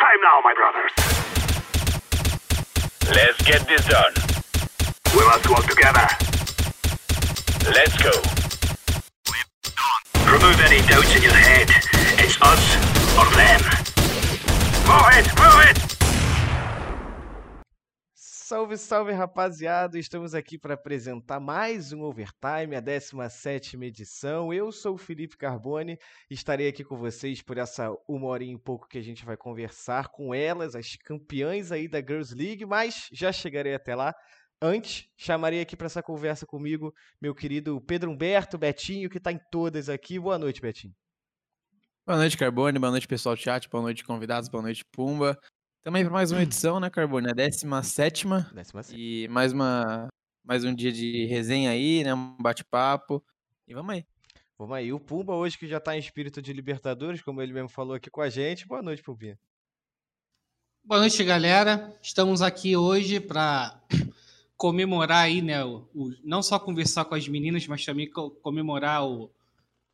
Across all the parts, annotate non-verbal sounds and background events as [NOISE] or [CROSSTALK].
time now, my brothers. Let's get this done. We must work together. Let's go. Remove any doubts in your head. It's us or them. Move it, move it! Salve, salve rapaziada! Estamos aqui para apresentar mais um Overtime, a 17 edição. Eu sou o Felipe Carbone, estarei aqui com vocês por essa uma horinha e pouco que a gente vai conversar com elas, as campeãs aí da Girls League, mas já chegarei até lá. Antes, chamarei aqui para essa conversa comigo meu querido Pedro Humberto, Betinho, que está em todas aqui. Boa noite, Betinho. Boa noite, Carbone. Boa noite, pessoal do chat. Boa noite, convidados. Boa noite, Pumba. Também para mais uma edição, né, Carbone? A 17 E mais, uma, mais um dia de resenha aí, né? Um bate-papo. E vamos aí. Vamos aí. O Pumba hoje que já está em espírito de Libertadores, como ele mesmo falou aqui com a gente. Boa noite, Pumbinha. Boa noite, galera. Estamos aqui hoje para comemorar aí, né? O, o, não só conversar com as meninas, mas também comemorar o,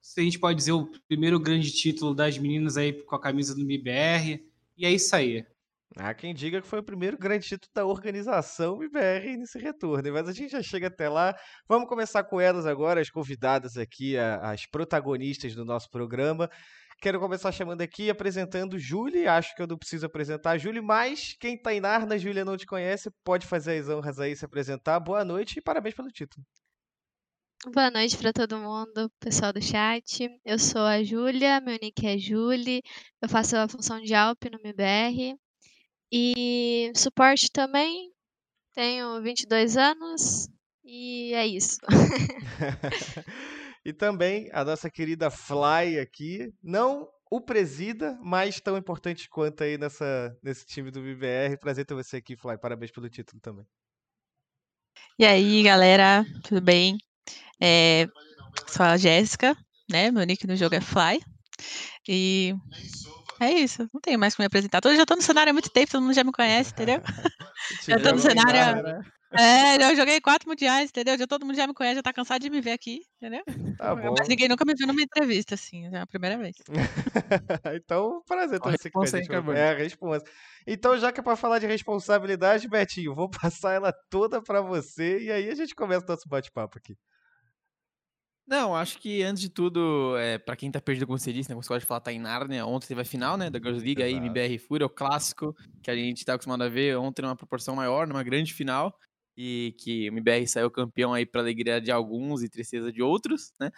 se a gente pode dizer, o primeiro grande título das meninas aí com a camisa do MBR. E é isso aí. Há quem diga que foi o primeiro grande título da organização MBR nesse retorno, mas a gente já chega até lá. Vamos começar com elas agora, as convidadas aqui, as protagonistas do nosso programa. Quero começar chamando aqui, apresentando Júlia. Acho que eu não preciso apresentar a Júlia, mas quem tá em Narna, Júlia não te conhece, pode fazer as honras aí se apresentar. Boa noite e parabéns pelo título. Boa noite para todo mundo, pessoal do chat. Eu sou a Júlia, meu nick é Julie. Eu faço a função de Alp no MBR. E suporte também. Tenho 22 anos e é isso. [LAUGHS] [LAUGHS] e também a nossa querida Fly aqui, não o presida, mas tão importante quanto aí nessa, nesse time do BBR. Prazer ter você aqui, Fly. Parabéns pelo título também. E aí, galera, tudo bem? É, sou a Jéssica, né? Meu nick no jogo é Fly. E é isso, não tenho mais que me apresentar. Eu já tô no cenário há muito tempo, todo mundo já me conhece, entendeu? [LAUGHS] já tô no cenário. Né? É, eu joguei quatro mundiais, entendeu? Já todo mundo já me conhece, já tá cansado de me ver aqui, entendeu? Tá bom. Mas ninguém nunca me viu numa entrevista, assim, é a primeira vez. [LAUGHS] então, prazer ter você aqui com a gente. É, responsa. Então, já que é pra falar de responsabilidade, Betinho, vou [LAUGHS] passar ela toda pra você e aí a gente começa o nosso bate-papo aqui. Não, acho que antes de tudo, é, para quem tá perdido, como você disse, né, como você pode falar, tá em Nárnia, ontem teve a final, né, da Girls League aí, MBR Fúria, o clássico, que a gente tá acostumado a ver ontem numa proporção maior, numa grande final, e que o MBR saiu campeão aí pra alegria de alguns e tristeza de outros, né.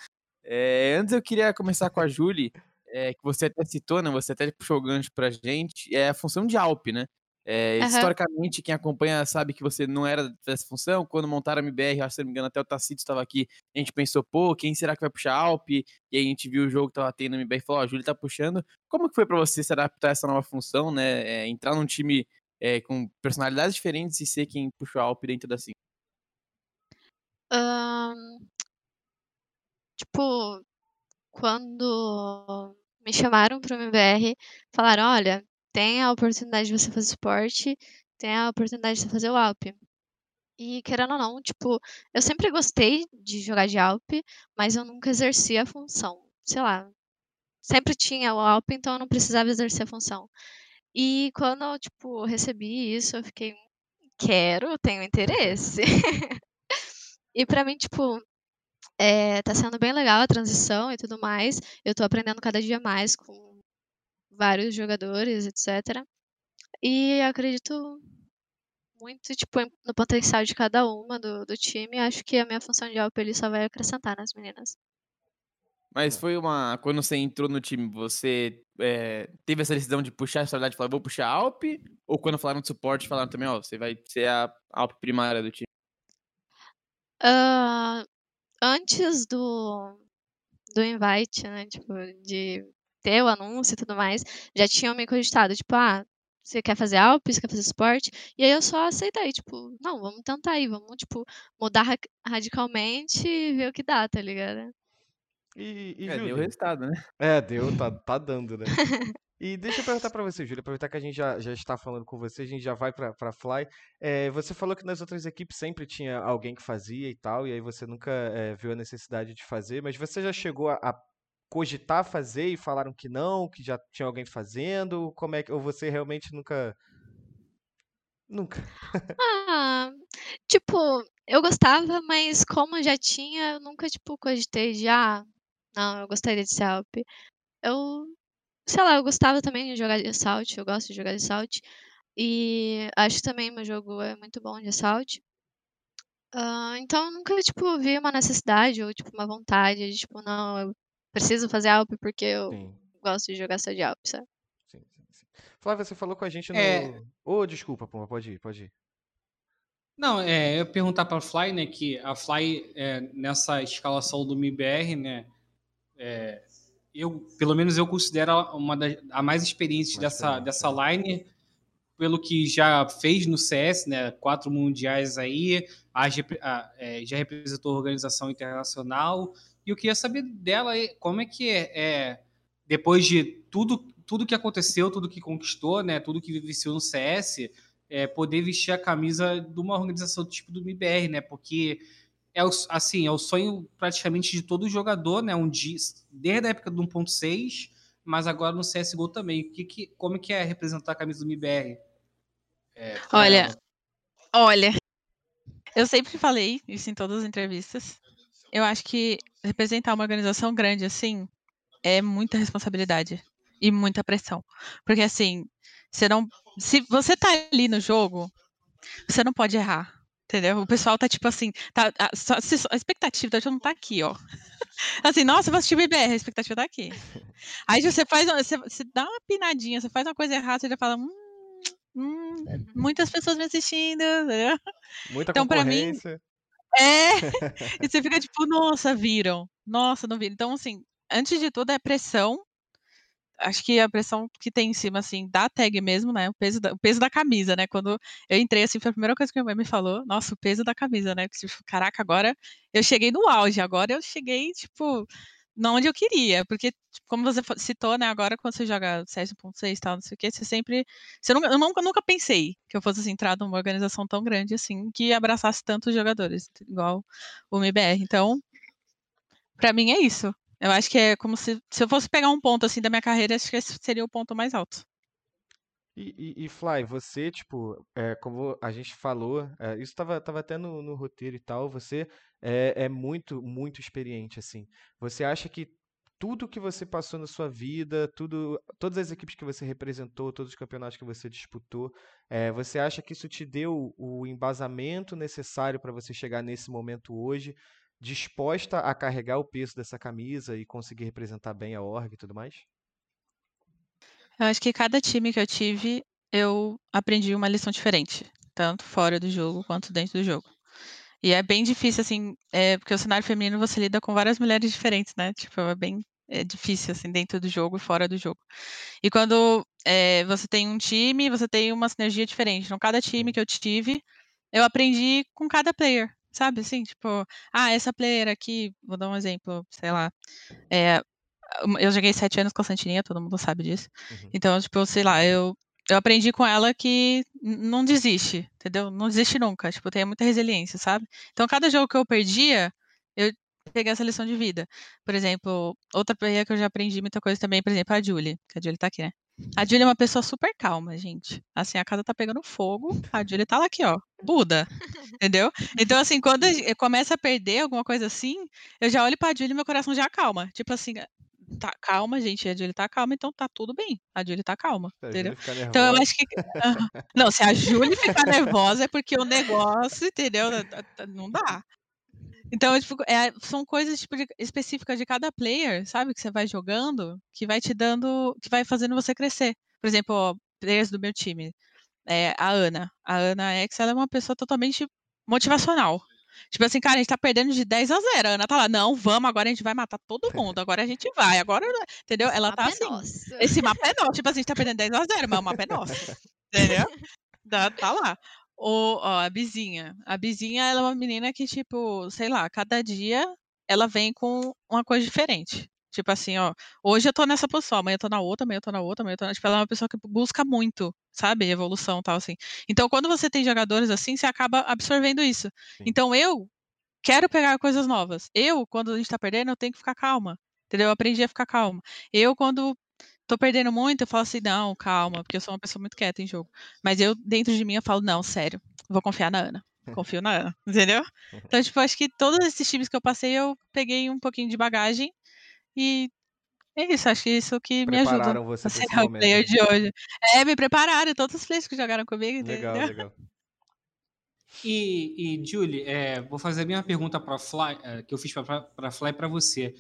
É, antes eu queria começar com a Julie, é, que você até citou, né, você até puxou o gancho pra gente, é a função de Alp, né. É, uhum. Historicamente, quem acompanha sabe que você não era dessa função. Quando montaram a MBR, acho, se não me engano, até o Tacito estava aqui. A gente pensou, pô, quem será que vai puxar a Alp? E aí a gente viu o jogo que tava tendo na MBR e falou, ó, oh, a Júlia tá puxando. Como que foi para você se adaptar a essa nova função, né? É, entrar num time é, com personalidades diferentes e ser quem puxou a Alp dentro da assim? Um, tipo, quando me chamaram para o MBR, falaram, olha, tem a oportunidade de você fazer suporte, tem a oportunidade de você fazer o Alp. E querendo ou não, tipo, eu sempre gostei de jogar de Alp, mas eu nunca exerci a função. Sei lá, sempre tinha o Alp, então eu não precisava exercer a função. E quando eu, tipo, recebi isso, eu fiquei, quero, tenho interesse. [LAUGHS] e para mim, tipo, é, tá sendo bem legal a transição e tudo mais. Eu tô aprendendo cada dia mais com vários jogadores, etc. E acredito muito tipo, no potencial de cada uma do, do time. Acho que a minha função de Alp ele só vai acrescentar nas meninas. Mas foi uma. Quando você entrou no time, você é, teve essa decisão de puxar a história de falar, vou puxar a Alp? Ou quando falaram de suporte, falaram também, ó, você vai ser a Alp primária do time? Uh, antes do, do invite, né? Tipo, de ter o anúncio e tudo mais, já tinham me cogitado, tipo, ah, você quer fazer Alp, você quer fazer suporte? E aí eu só aceitei, tipo, não, vamos tentar aí, vamos, tipo, mudar radicalmente e ver o que dá, tá ligado? E, e é, deu resultado, né? É, deu, tá, tá dando, né? [LAUGHS] E deixa eu perguntar para você, Júlia, aproveitar que a gente já, já está falando com você, a gente já vai para Fly. É, você falou que nas outras equipes sempre tinha alguém que fazia e tal, e aí você nunca é, viu a necessidade de fazer, mas você já chegou a, a cogitar fazer e falaram que não, que já tinha alguém fazendo? Como é que ou você realmente nunca nunca? [LAUGHS] Ah, tipo, eu gostava, mas como já tinha, eu nunca, tipo, cogitei de, ah, não, eu gostaria de ser. Eu, sei lá, eu gostava também de jogar de Assault, eu gosto de jogar de Assault. E acho também meu jogo é muito bom de Assault. Ah, então eu nunca, tipo, vi uma necessidade ou, tipo, uma vontade de, tipo, não, eu preciso fazer AWP porque eu Sim. gosto de jogar só de AWP, sabe? Sim, sim, sim. Flávia, você falou com a gente no. É. Ô, desculpa, Puma, pode ir, pode ir. Não, é, eu ia perguntar para a Fly, né, que a Fly, é, nessa escalação do MIBR, né, é, eu, pelo menos eu considero ela uma das a mais experiente Mais dessa, dessa né? line, pelo que já fez no CS, né, quatro mundiais aí, a a- é, já representou a organização internacional, e eu queria saber dela como é que é, é, depois de tudo, tudo que aconteceu, tudo que conquistou, né, tudo que vivenciou no CS, é, poder vestir a camisa de uma organização do tipo do MIBR, né? Porque é o, assim, é o sonho praticamente de todo jogador, né? Um dia, desde a época do 1.6, mas agora no CSGO também. O que, que, como é que é representar a camisa do MIBR? É, Olha? Olha, eu sempre falei isso em todas as entrevistas. Eu acho que representar uma organização grande assim é muita responsabilidade e muita pressão. Porque assim, você não. Se você tá ali no jogo, você não pode errar. Entendeu? O pessoal tá tipo assim, tá, a, a expectativa tá, não tá aqui, ó. [LAUGHS] Assim, nossa, eu vou assistir o BBR, a expectativa tá aqui. Aí você faz, você, você dá uma pinadinha, você faz uma coisa errada, você já fala, hum, hum, muitas pessoas me assistindo, [LAUGHS] entendeu? Muita Então, pra mim, concorrência. É, e você fica tipo, nossa, viram. Nossa, não viram. Então, assim, antes de tudo é pressão. Acho que a pressão que tem em cima, assim, da tag mesmo, né? O peso da, o peso da camisa, né? Quando eu entrei, assim, foi a primeira coisa que minha mãe me falou. Nossa, o peso da camisa, né? Caraca, agora eu cheguei no auge. Agora eu cheguei, tipo, na onde eu queria. Porque, tipo, como você citou, né? Agora, quando você joga CS 1.6 e tal, não sei o quê, você sempre... Você nunca, eu nunca, nunca pensei que eu fosse, assim, entrar numa organização tão grande, assim, que abraçasse tantos jogadores, igual o MBR. Então, pra mim é isso. Eu acho que é como se, se eu fosse pegar um ponto assim da minha carreira, acho que esse seria o ponto mais alto. E, e, e, Fly, você, tipo, é, como a gente falou, é, isso tava, tava até no, no roteiro e tal, você é, é muito, muito experiente, assim. Você acha que tudo que você passou na sua vida, tudo, todas as equipes que você representou, todos os campeonatos que você disputou, é, você acha que isso te deu o embasamento necessário para você chegar nesse momento hoje, disposta a carregar o peso dessa camisa e conseguir representar bem a org e tudo mais? Eu acho que cada time que eu tive, eu aprendi uma lição diferente, tanto fora do jogo quanto dentro do jogo. E é bem difícil, assim, é, porque o cenário feminino você lida com várias mulheres diferentes, né? Tipo, é bem é difícil, assim, dentro do jogo e fora do jogo. E quando é, você tem um time, você tem uma sinergia diferente. Então, cada time que eu tive, eu aprendi com cada player, sabe? Assim, tipo, ah, essa player aqui, vou dar um exemplo, sei lá. É, eu joguei sete anos com a Santininha, todo mundo sabe disso. Uhum. Então, tipo, sei lá, eu, eu aprendi com ela que não desiste, entendeu? Não desiste nunca. Tipo, tem muita resiliência, sabe? Então, cada jogo que eu perdia, eu peguei essa lição de vida. Por exemplo, outra player que eu já aprendi muita coisa também, por exemplo, a Julie, que a Julie tá aqui, né? A Julie é uma pessoa super calma, gente. Assim, a casa tá pegando fogo, a Julie tá lá aqui, ó, Buda, entendeu? Então, assim, quando começa a perder alguma coisa assim, eu já olho pra Julie e meu coração já acalma. Tipo assim, tá calma, gente, a Julie tá calma, então tá tudo bem. A Julie tá calma, Se entendeu? Então eu acho que. Não, se a Julie ficar nervosa é porque o negócio, entendeu? Tá- tá- Não dá. Então, tipo, é, são coisas tipo, de- específicas de cada player, sabe? Que você vai jogando, que vai te dando, que vai fazendo você crescer. Por exemplo, ó, players do meu time. É, a Ana. A Ana X, ela é uma pessoa totalmente motivacional. Tipo assim, cara, a gente tá perdendo de 10 a 0. A Ana tá lá, não, vamos, agora a gente vai matar todo [LAUGHS] mundo, agora a gente vai, agora, entendeu? Ela tá é assim, nosso. esse mapa é nosso. Tipo assim, a gente tá perdendo 10 a 0, mas o mapa é nosso. Entendeu? Tá, tá lá. O, ó, a Bizinha. A Bizinha, ela é uma menina que, tipo, sei lá, cada dia ela vem com uma coisa diferente. Tipo assim, ó, hoje eu tô nessa posição, amanhã eu tô na outra, amanhã eu tô na outra, amanhã eu tô na... Tipo, ela é uma pessoa que busca muito, sabe? Evolução e tal, assim. Então, quando você tem jogadores assim, você acaba absorvendo isso. Sim. Então, eu quero pegar coisas novas. Eu, quando a gente tá perdendo, eu tenho que ficar calma. Entendeu? Eu aprendi a ficar calma. Eu, quando tô perdendo muito, eu falo assim, não, calma, porque eu sou uma pessoa muito quieta em jogo. Mas eu, dentro de mim, eu falo, não, sério, vou confiar na Ana. [LAUGHS] Confio na Ana, entendeu? Então, tipo, acho que todos esses times que eu passei, eu peguei um pouquinho de bagagem e é isso, acho que isso que me ajuda Prepararam você a ser player né? de hoje. É, me prepararam, todos os players que jogaram comigo, Legal, entendeu? legal. E, e Julie, é, vou fazer a mesma pergunta para Fly, é, que eu fiz para Fly para você.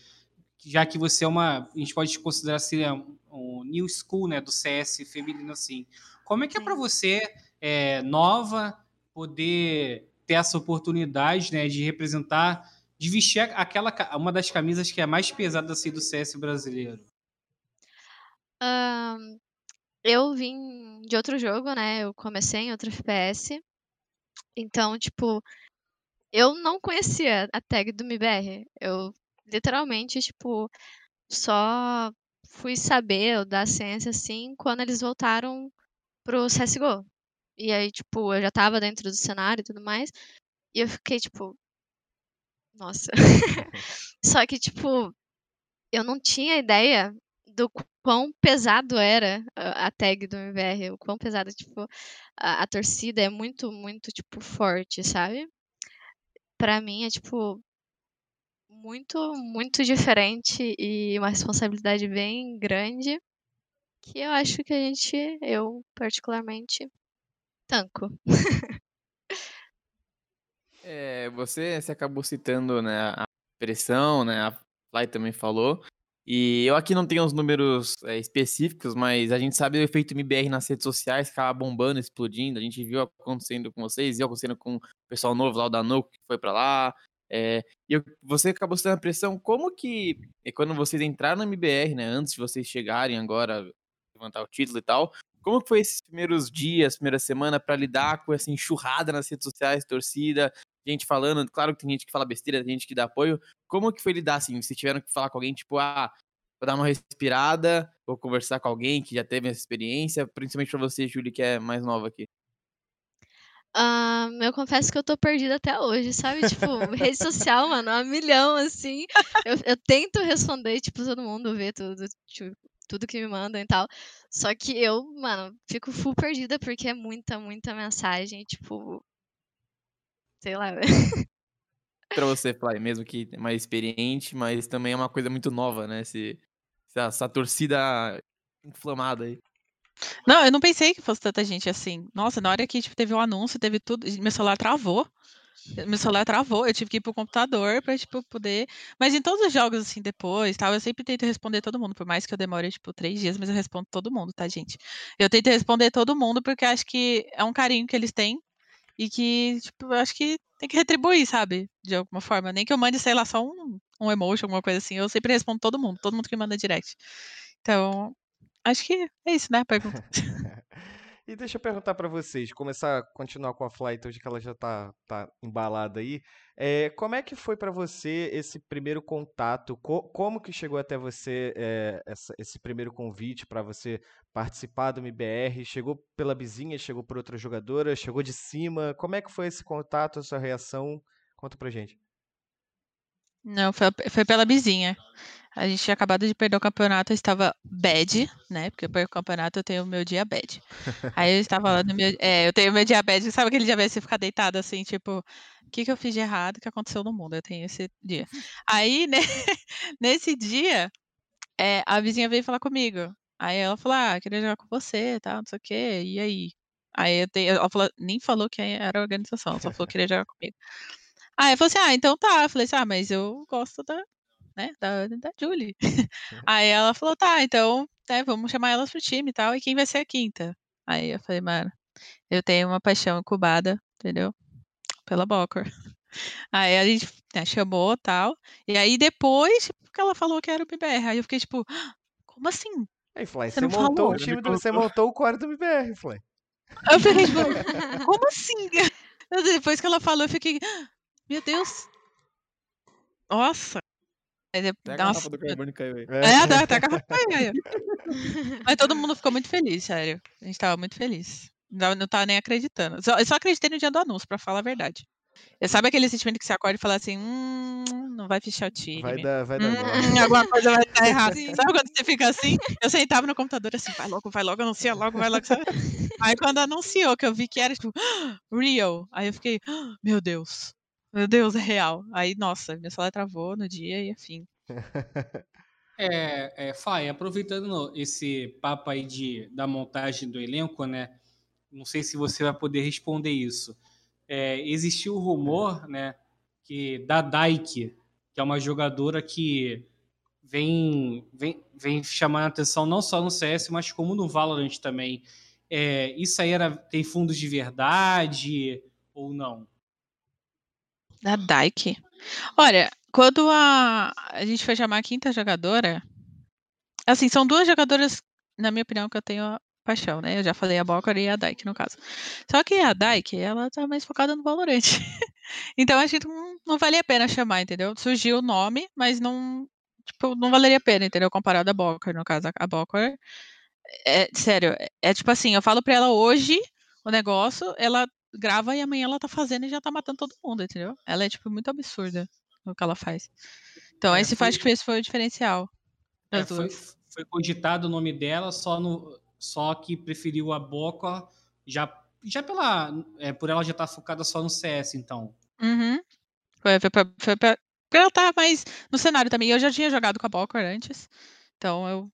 Já que você é uma. A gente pode considerar assim, um, um new school né, do CS feminino assim. Como é que é para você, é, nova, poder ter essa oportunidade né, de representar, de vestir aquela, uma das camisas que é mais pesada assim, do CS brasileiro? Ahn, eu vim de outro jogo, né? Eu comecei em outro FPS. Então, tipo, eu não conhecia a tag do MIBR. Eu literalmente, tipo, só fui saber da ciência assim quando eles voltaram pro CSGO. E aí, tipo, eu já tava dentro do cenário e tudo mais. E eu fiquei, tipo, nossa. [LAUGHS] [LAUGHS] Só que, tipo, eu não tinha ideia do quão pesado era a tag do MBR, o quão pesado, tipo, a, a torcida é muito, muito, tipo, forte, sabe? Pra mim é, tipo, muito, muito diferente e uma responsabilidade bem grande que eu acho que a gente, eu particularmente, tanco. [LAUGHS] É, você, você acabou citando, né, a pressão, né, a Fly também falou. E eu aqui não tenho os números é, específicos, mas a gente sabe o efeito MBR nas redes sociais, acaba bombando, explodindo. A gente viu acontecendo com vocês, viu acontecendo com o pessoal novo lá, da Noco, que foi pra lá. É, e eu- você acabou citando a pressão. Como que, é, quando vocês entraram no MBR, né, antes de vocês chegarem agora, levantar o título e tal, como foi esses primeiros dias, primeira semana, pra lidar com essa enxurrada nas redes sociais, torcida, gente falando, claro que tem gente que fala besteira, tem gente que dá apoio. Como que foi lidar assim? Se tiveram que falar com alguém, tipo, ah, vou dar uma respirada, vou conversar com alguém que já teve essa experiência, principalmente pra você, Júlia, que é mais nova aqui. Ah, eu confesso que eu tô perdida até hoje, sabe? Tipo, [LAUGHS] rede social, mano, a milhão, assim. Eu, eu tento responder, tipo, todo mundo vê tudo, tipo, tudo que me mandam e tal. Só que eu, mano, fico full perdida porque é muita, muita mensagem, tipo. Sei lá. Pra você, Fly, mesmo que é mais experiente, mas também é uma coisa muito nova, né? Esse, essa, essa torcida inflamada aí. Não, eu não pensei que fosse tanta gente assim. Nossa, na hora que tipo, teve o anúncio, teve tudo, meu celular travou. Meu celular travou, eu tive que ir pro computador pra, tipo, poder. Mas em todos os jogos, assim, depois, tal, eu sempre tento responder todo mundo, por mais que eu demore, tipo, três dias, mas eu respondo todo mundo, tá, gente? Eu tento responder todo mundo porque acho que é um carinho que eles têm e que, tipo, eu acho que tem que retribuir, sabe? De alguma forma. Nem que eu mande, sei lá, só um, um emoji, alguma coisa assim. Eu sempre respondo todo mundo, todo mundo que manda direct. Então, acho que é isso, né? a Pergunta. [LAUGHS] [LAUGHS] E deixa eu perguntar pra vocês, começar a continuar com a Flight hoje que ela já tá, tá embalada aí. É, como é que foi pra você esse primeiro contato? Co- como que chegou até você é, essa- esse primeiro convite pra você participar do MBR? Chegou pela vizinha, chegou por outra jogadora, chegou de cima? Como é que foi esse contato, a sua reação? Conta pra gente. Não, foi, foi pela vizinha. A gente tinha acabado de perder o campeonato, eu estava bad, né? Porque eu perco o campeonato, eu tenho o meu dia bad. Aí eu estava lá no meu. É, eu tenho o meu dia bad. Sabe aquele dia bad você ficar deitado assim, tipo, o que, que eu fiz de errado? O que aconteceu no mundo? Eu tenho esse dia. Aí, [LAUGHS] né, nesse dia, é, a vizinha veio falar comigo. Aí ela falou: Ah, queria jogar com você, tal, não sei o quê. E aí? Aí eu tenho, ela falou, nem falou que era a organização, só falou que queria jogar comigo. Aí eu falei assim: Ah, então tá. Eu falei assim: Ah, mas eu gosto da, né, da, da Julie. Aí ela falou, tá, então, né, vamos chamar elas pro time e tal, e quem vai ser a quinta? Aí eu falei, mano, eu tenho uma paixão incubada, entendeu? Pela Bocor. Aí a gente né, chamou e tal, e aí depois tipo, que ela falou que era o BBR, aí eu fiquei tipo, "Ah, como assim? Aí, Fly, Você você montou falou? o time do, você montou o core do Fly. Aí eu fiquei tipo, como assim? [LAUGHS] Depois que ela falou, eu fiquei, "Ah, meu Deus. Nossa. Aí de- Até a nossa, garrafa do carbono caiu aí. É. É, até a caiu. Mas todo mundo ficou muito feliz, sério. A gente tava muito feliz. Não, não tava nem acreditando. Só, eu só acreditei no dia do anúncio, pra falar a verdade. Sabe aquele sentimento que você acorda e fala assim, hum, não vai fechar o time. Vai dar, vai dar Hum, [LAUGHS] alguma coisa vai estar errada. [LAUGHS] Sim. Sabe quando você fica assim? Eu sentava no computador assim, vai logo, vai logo, anuncia logo, vai logo. sabe? Aí quando anunciou que eu vi que era tipo, real, aí eu fiquei, meu Deus, meu Deus, é real. Aí, nossa, meu celular travou no dia e afim. [LAUGHS] É, é, Fai, aproveitando esse papo aí de, da montagem do elenco, né? Não sei se você vai poder responder isso. É, existiu o rumor, né, que da Daik, que é uma jogadora que vem, vem, vem chamando a atenção não só no CS, mas como no Valorant também. É, isso aí era, tem fundos de verdade ou não? Da Dyke. Olha, quando a, a gente foi chamar a quinta jogadora, assim, são duas jogadoras, na minha opinião, que eu tenho paixão, né? Eu já falei a Bokor e a Dyke, no caso. Só que a Dyke, ela tá mais focada no Valorant. [LAUGHS] então, acho que não, não valia a pena chamar, entendeu? Surgiu o nome, mas não, tipo, não valeria a pena, entendeu? Comparado a Bokor, no caso, a Bokor. É, sério, é, é tipo assim, eu falo pra ela hoje o negócio, ela grava e amanhã ela tá fazendo e já tá matando todo mundo, entendeu? Ela é, tipo, muito absurda no que ela faz. Então, É, esse foi- acho que esse foi o diferencial. É, foi, foi cogitado o nome dela, só, no, só que preferiu a Boca já, já pela, é, por ela já estar focada só no CS, então. Uhum. Foi, foi, pra, foi pra, porque ela tá mais no cenário também. Eu já tinha jogado com a Bokor antes. Então eu.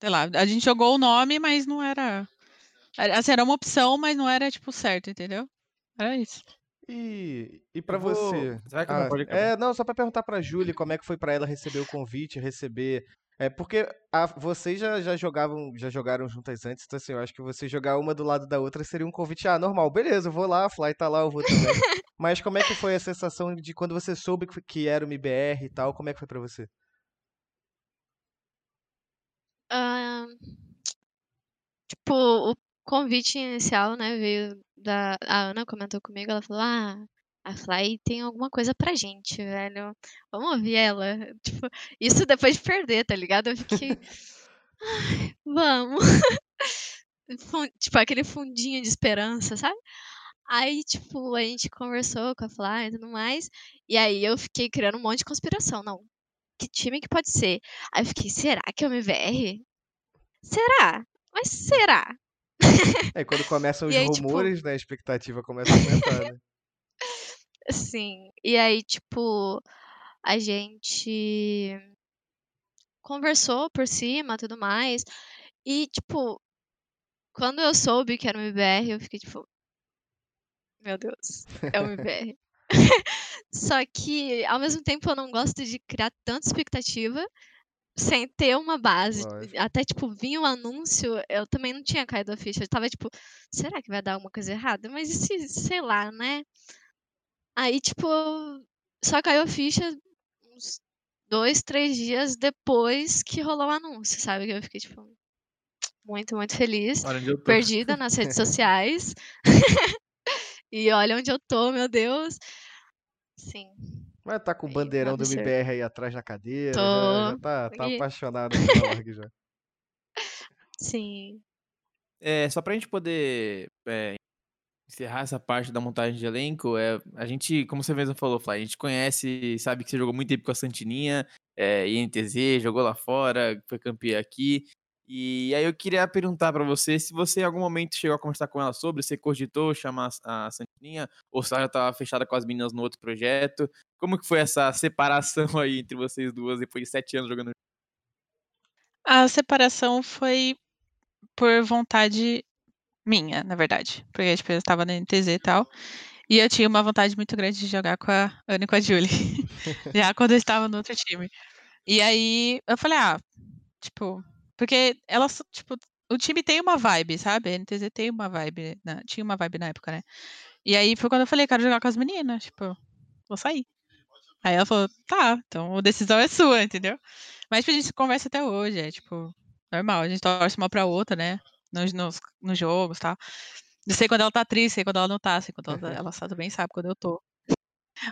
Sei lá, a gente jogou o nome, mas não era. Era- Assim, era uma opção, mas não era, tipo, certo, entendeu? Era isso. E, e para você? Vai acabar, Ah, pode acabar. é, não, só para perguntar pra Júlia como é que foi pra ela receber o convite, receber. É porque a- vocês já, já jogavam, já jogaram juntas antes, então assim, eu acho que você jogar uma do lado da outra seria um convite, ah, normal, beleza, eu vou lá, a Fly tá lá, eu vou também. Mas como é que foi a sensação de quando você soube que, que era uma IBR e tal, como é que foi pra você? Ah, tipo, o convite inicial, né, veio da... A Ana comentou comigo, ela falou, ah, a Fly tem alguma coisa pra gente, velho. Vamos ouvir ela. [LAUGHS] Tipo, isso depois de perder, tá ligado? Eu fiquei, ai, vamos. [LAUGHS] Tipo, aquele fundinho de esperança, sabe? Aí, tipo, a gente conversou com a Fly e tudo mais. E aí eu fiquei criando um monte de conspiração. Não, que time que pode ser? Aí eu fiquei, será que é o MVR? Será? Mas será? É, quando começam [LAUGHS] os aí, tipo- rumores, né, a expectativa começa a aumentar, né? [LAUGHS] Sim. E aí, tipo, a gente conversou por cima, tudo mais. E, tipo, quando eu soube que era um MBR, eu fiquei tipo, meu Deus, é um MBR. [LAUGHS] Só que, ao mesmo tempo, eu não gosto de criar tanta expectativa sem ter uma base. Lógico. Até, tipo, vinha o anúncio, eu também não tinha caído a ficha. Eu tava tipo, será que vai dar alguma coisa errada? Mas e se, sei lá, né? Aí, tipo, só caiu a ficha uns dois, três dias depois que rolou o anúncio, sabe? Que eu fiquei, tipo, muito, muito feliz. Perdida nas redes [LAUGHS] sociais. [LAUGHS] e olha onde eu tô, meu Deus. Sim. Mas tá com o bandeirão do. MBR aí atrás na cadeira, já, Tô. já tá, tá E- apaixonado [LAUGHS] pela org já. Sim. É, só pra gente poder é, encerrar essa parte da montagem de elenco, é, a gente, como você mesmo falou, Fly, a gente conhece, sabe que você jogou muito tempo com a Santininha, é, INTZ, jogou lá fora, foi campeã aqui. E aí eu queria perguntar pra você se você em algum momento chegou a conversar com ela sobre, você cogitou chamar a a Santininha, ou se ela já tava fechada com as meninas no outro projeto. Como que foi essa separação [LAUGHS] aí entre vocês duas depois de sete anos jogando A separação foi por vontade minha, na verdade. Porque, tipo, eu estava na NTZ e tal. E eu tinha uma vontade muito grande de jogar com a Ana e com a Julie. [LAUGHS] já quando eu estava no outro time. E aí eu falei, ah, tipo, porque elas, tipo, o time tem uma vibe, sabe? A NTZ tem uma vibe, né? tinha uma vibe na época, né? E aí foi quando eu falei, quero jogar com as meninas, tipo, vou sair. Aí ela falou, tá, então a decisão é sua, [LAUGHS] entendeu? Mas tipo, a gente conversa até hoje, é tipo, normal, a gente torce uma pra outra, né? Nos, nos, nos jogos e tal. Eu sei quando ela tá triste, sei quando ela não tá, sei quando ela, ela só também sabe quando eu tô.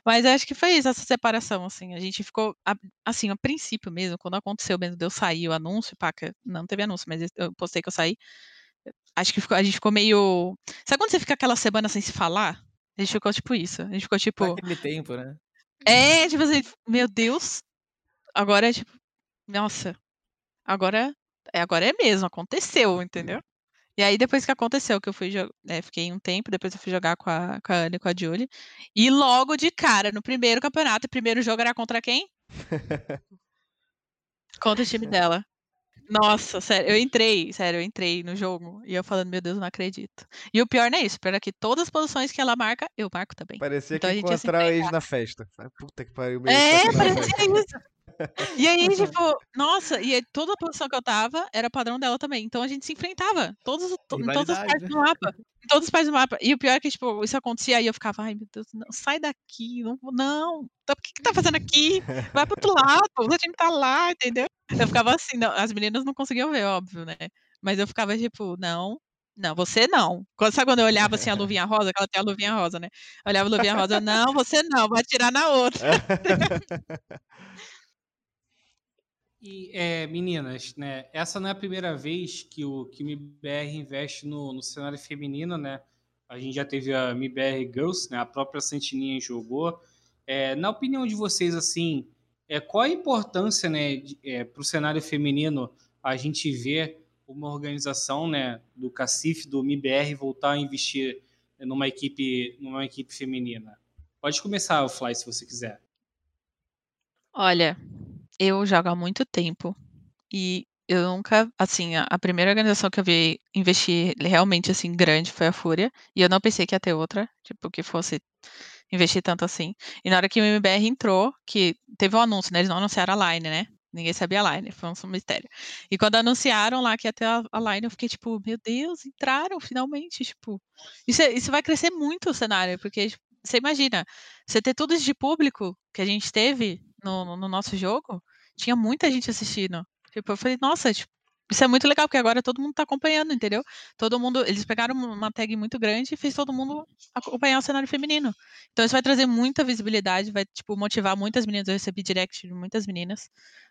Mas acho que foi isso, essa separação, assim. A gente ficou, a- assim, a princípio mesmo, quando aconteceu mesmo, de eu sair o anúncio, que não teve anúncio, mas eu postei que eu saí. Acho que ficou- a gente ficou meio. Sabe quando você fica aquela semana sem se falar? A gente ficou tipo isso. A gente ficou tipo. Naquele tempo, né? É, tipo assim, meu Deus. Agora é tipo. Nossa. Agora. É, agora é mesmo, aconteceu, entendeu? E aí, depois que aconteceu, que eu fui jogar. fiquei um tempo, depois eu fui jogar com a, com a Ana e com a Julie. E logo de cara, no primeiro campeonato, o primeiro jogo era contra quem? [LAUGHS] contra o time dela. Nossa, sério, eu entrei, sério, eu entrei no jogo e eu falando, meu Deus, não acredito. E o pior não é isso, o pior é que todas as posições que ela marca, eu marco também. Parecia Então a que encontrar o ex na festa. Puta que pariu, meio É, parecia isso. E aí, tipo, nossa, e aí toda a posição que eu tava era padrão dela também. Então a gente se enfrentava. Todos, os- to- em todas as partes né? do mapa. Em todas as partes do mapa. E o pior é que, tipo, isso acontecia aí eu ficava, ai meu Deus, não, sai daqui, não, não. Então, o que que tá fazendo aqui? Vai pro outro lado, o seu time tá lá, entendeu? Eu ficava assim, não, as meninas não conseguiam ver, óbvio, né? Mas eu ficava tipo, não, não, você não. Quando, sabe quando eu olhava assim a [LAUGHS] luvinha rosa, que ela tem a luvinha rosa, né? Eu olhava a luvinha rosa, não, você não, vai atirar na outra. [LAUGHS] [LAUGHS] E, é, meninas, né? Essa não é a primeira vez que o, que o MIBR investe no, no cenário feminino, né? A gente já teve a MIBR Girls, né? A própria Santininha jogou. É, na opinião de vocês, assim, é, qual a importância, né, para o cenário feminino a gente ver uma organização, né, do Cacif, do MIBR voltar a investir numa equipe, numa equipe feminina? Pode começar, Fly, se você quiser. Olha, eu jogo há muito tempo e eu nunca, assim, a, a primeira organização que eu vi investir realmente assim grande foi a Fúria e eu não pensei que ia ter outra, tipo, que fosse investir tanto assim. E na hora que o MBR entrou, que teve um anúncio, né? Eles não anunciaram a line, né? Ninguém sabia a line, foi um mistério. E quando anunciaram lá que ia ter a, a line, eu fiquei tipo, meu Deus, entraram finalmente, tipo. Isso, é- isso vai crescer muito o cenário, porque tipo, você imagina, você ter tudo isso de público que a gente teve no, no- no nosso jogo, tinha muita gente assistindo. Tipo, eu falei, nossa, tipo, isso é muito legal, porque agora todo mundo tá acompanhando, entendeu? Todo mundo, eles pegaram uma tag muito grande e fez todo mundo acompanhar o cenário feminino. Então isso vai trazer muita visibilidade, vai, tipo, motivar muitas meninas. Eu recebi direct de muitas meninas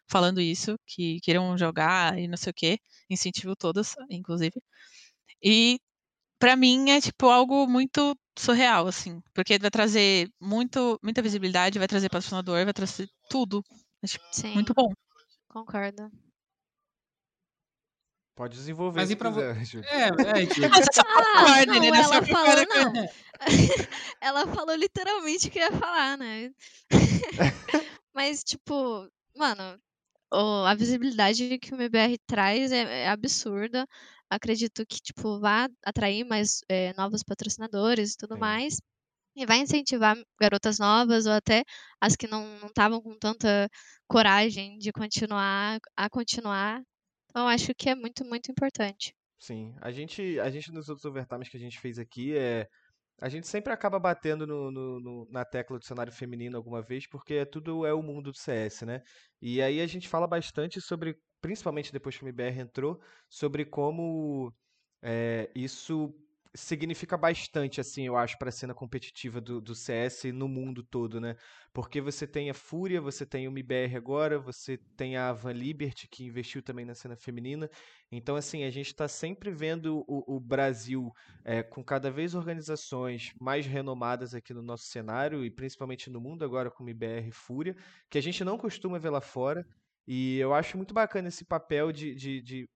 falando isso, que queiram jogar e não sei o quê. Incentivo todas, inclusive. E pra mim é, tipo, algo muito surreal, assim. Porque vai trazer muito, muita visibilidade, vai trazer patrocinador, vai trazer tudo. É, tipo, Sim, muito bom. concordo. Pode desenvolver Mas se e pra vo- quiser, [LAUGHS] Ju. É, é. Você [LAUGHS] Ah, não, né? Você ela falou, não. [LAUGHS] Ela falou literalmente o que ia falar, né? Mas, tipo, mano, o- a visibilidade que o MBR traz é, é absurda. Acredito que, tipo, vai atrair mais é, novos patrocinadores e tudo Sim. mais. E vai incentivar garotas novas ou até as que não estavam com tanta coragem de continuar a continuar. Então, acho que é muito, muito importante. Sim, a gente, a gente nos outros overtimes que a gente fez aqui é. A gente sempre acaba batendo no, no- no- na tecla do cenário feminino alguma vez, porque é tudo é o mundo do CS, né? E aí a gente fala bastante sobre, principalmente depois que o MBR entrou, sobre como é, isso significa bastante, assim, eu acho, para a cena competitiva do, do CS no mundo todo, né? Porque você tem a Fúria, você tem o MBR agora, você tem a Van Liberty, que investiu também na cena feminina. Então, assim, a gente está sempre vendo o, o Brasil é, com cada vez organizações mais renomadas aqui no nosso cenário, e principalmente no mundo agora com o MBR e Fúria, que a gente não costuma ver lá fora. E eu acho muito bacana esse papel de, de, de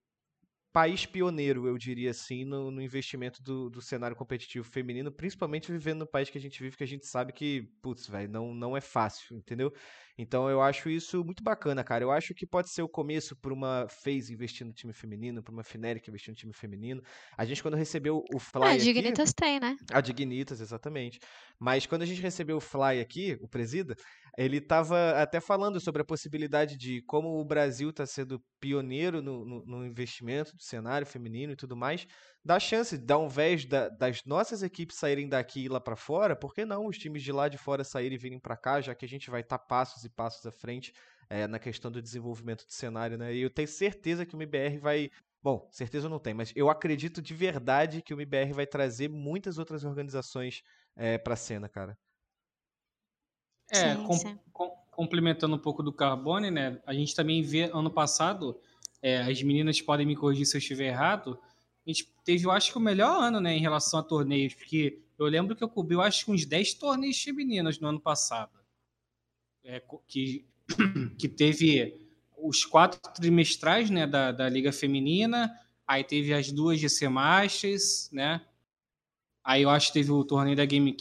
país pioneiro, eu diria assim, no, no investimento do, do cenário competitivo feminino, principalmente vivendo no país que a gente vive, que a gente sabe que, putz, velho, não, não é fácil, entendeu? Então eu acho isso muito bacana, cara. Eu acho que pode ser o começo para uma FaZe investir no time feminino, para uma Fnatic investir no time feminino. A gente, quando recebeu o Fly Ah, a aqui... Dignitas tem, né? A Dignitas, exatamente. Mas quando a gente recebeu o Fly aqui, o Presida, ele estava até falando sobre a possibilidade de como o Brasil está sendo pioneiro no, no- no investimento do cenário feminino e tudo mais, dá chance, dá um vez da- das nossas equipes saírem daqui e ir lá para fora, por que não os times de lá de fora saírem e virem para cá, já que a gente vai estar passos e passos à frente eh, na questão do desenvolvimento do cenário, né? E eu tenho certeza que o MBR vai Bom, certeza não tenho, mas eu acredito de verdade que o MBR vai trazer muitas outras organizações é, pra cena, cara. É, Sim, com- sim. com- complementando um pouco do Carbone, né? A gente também vê ano passado, é, as meninas podem me corrigir se eu estiver errado. A gente teve, eu acho que o melhor ano, né, em relação a torneios, porque Eu lembro que eu cobri, eu acho que uns 10 torneios femininos no ano passado. É, que, [COUGHS] que teve os quatro trimestrais né, da, da Liga Feminina, aí teve as duas GC Masters, né? Aí eu acho que teve o torneio da Game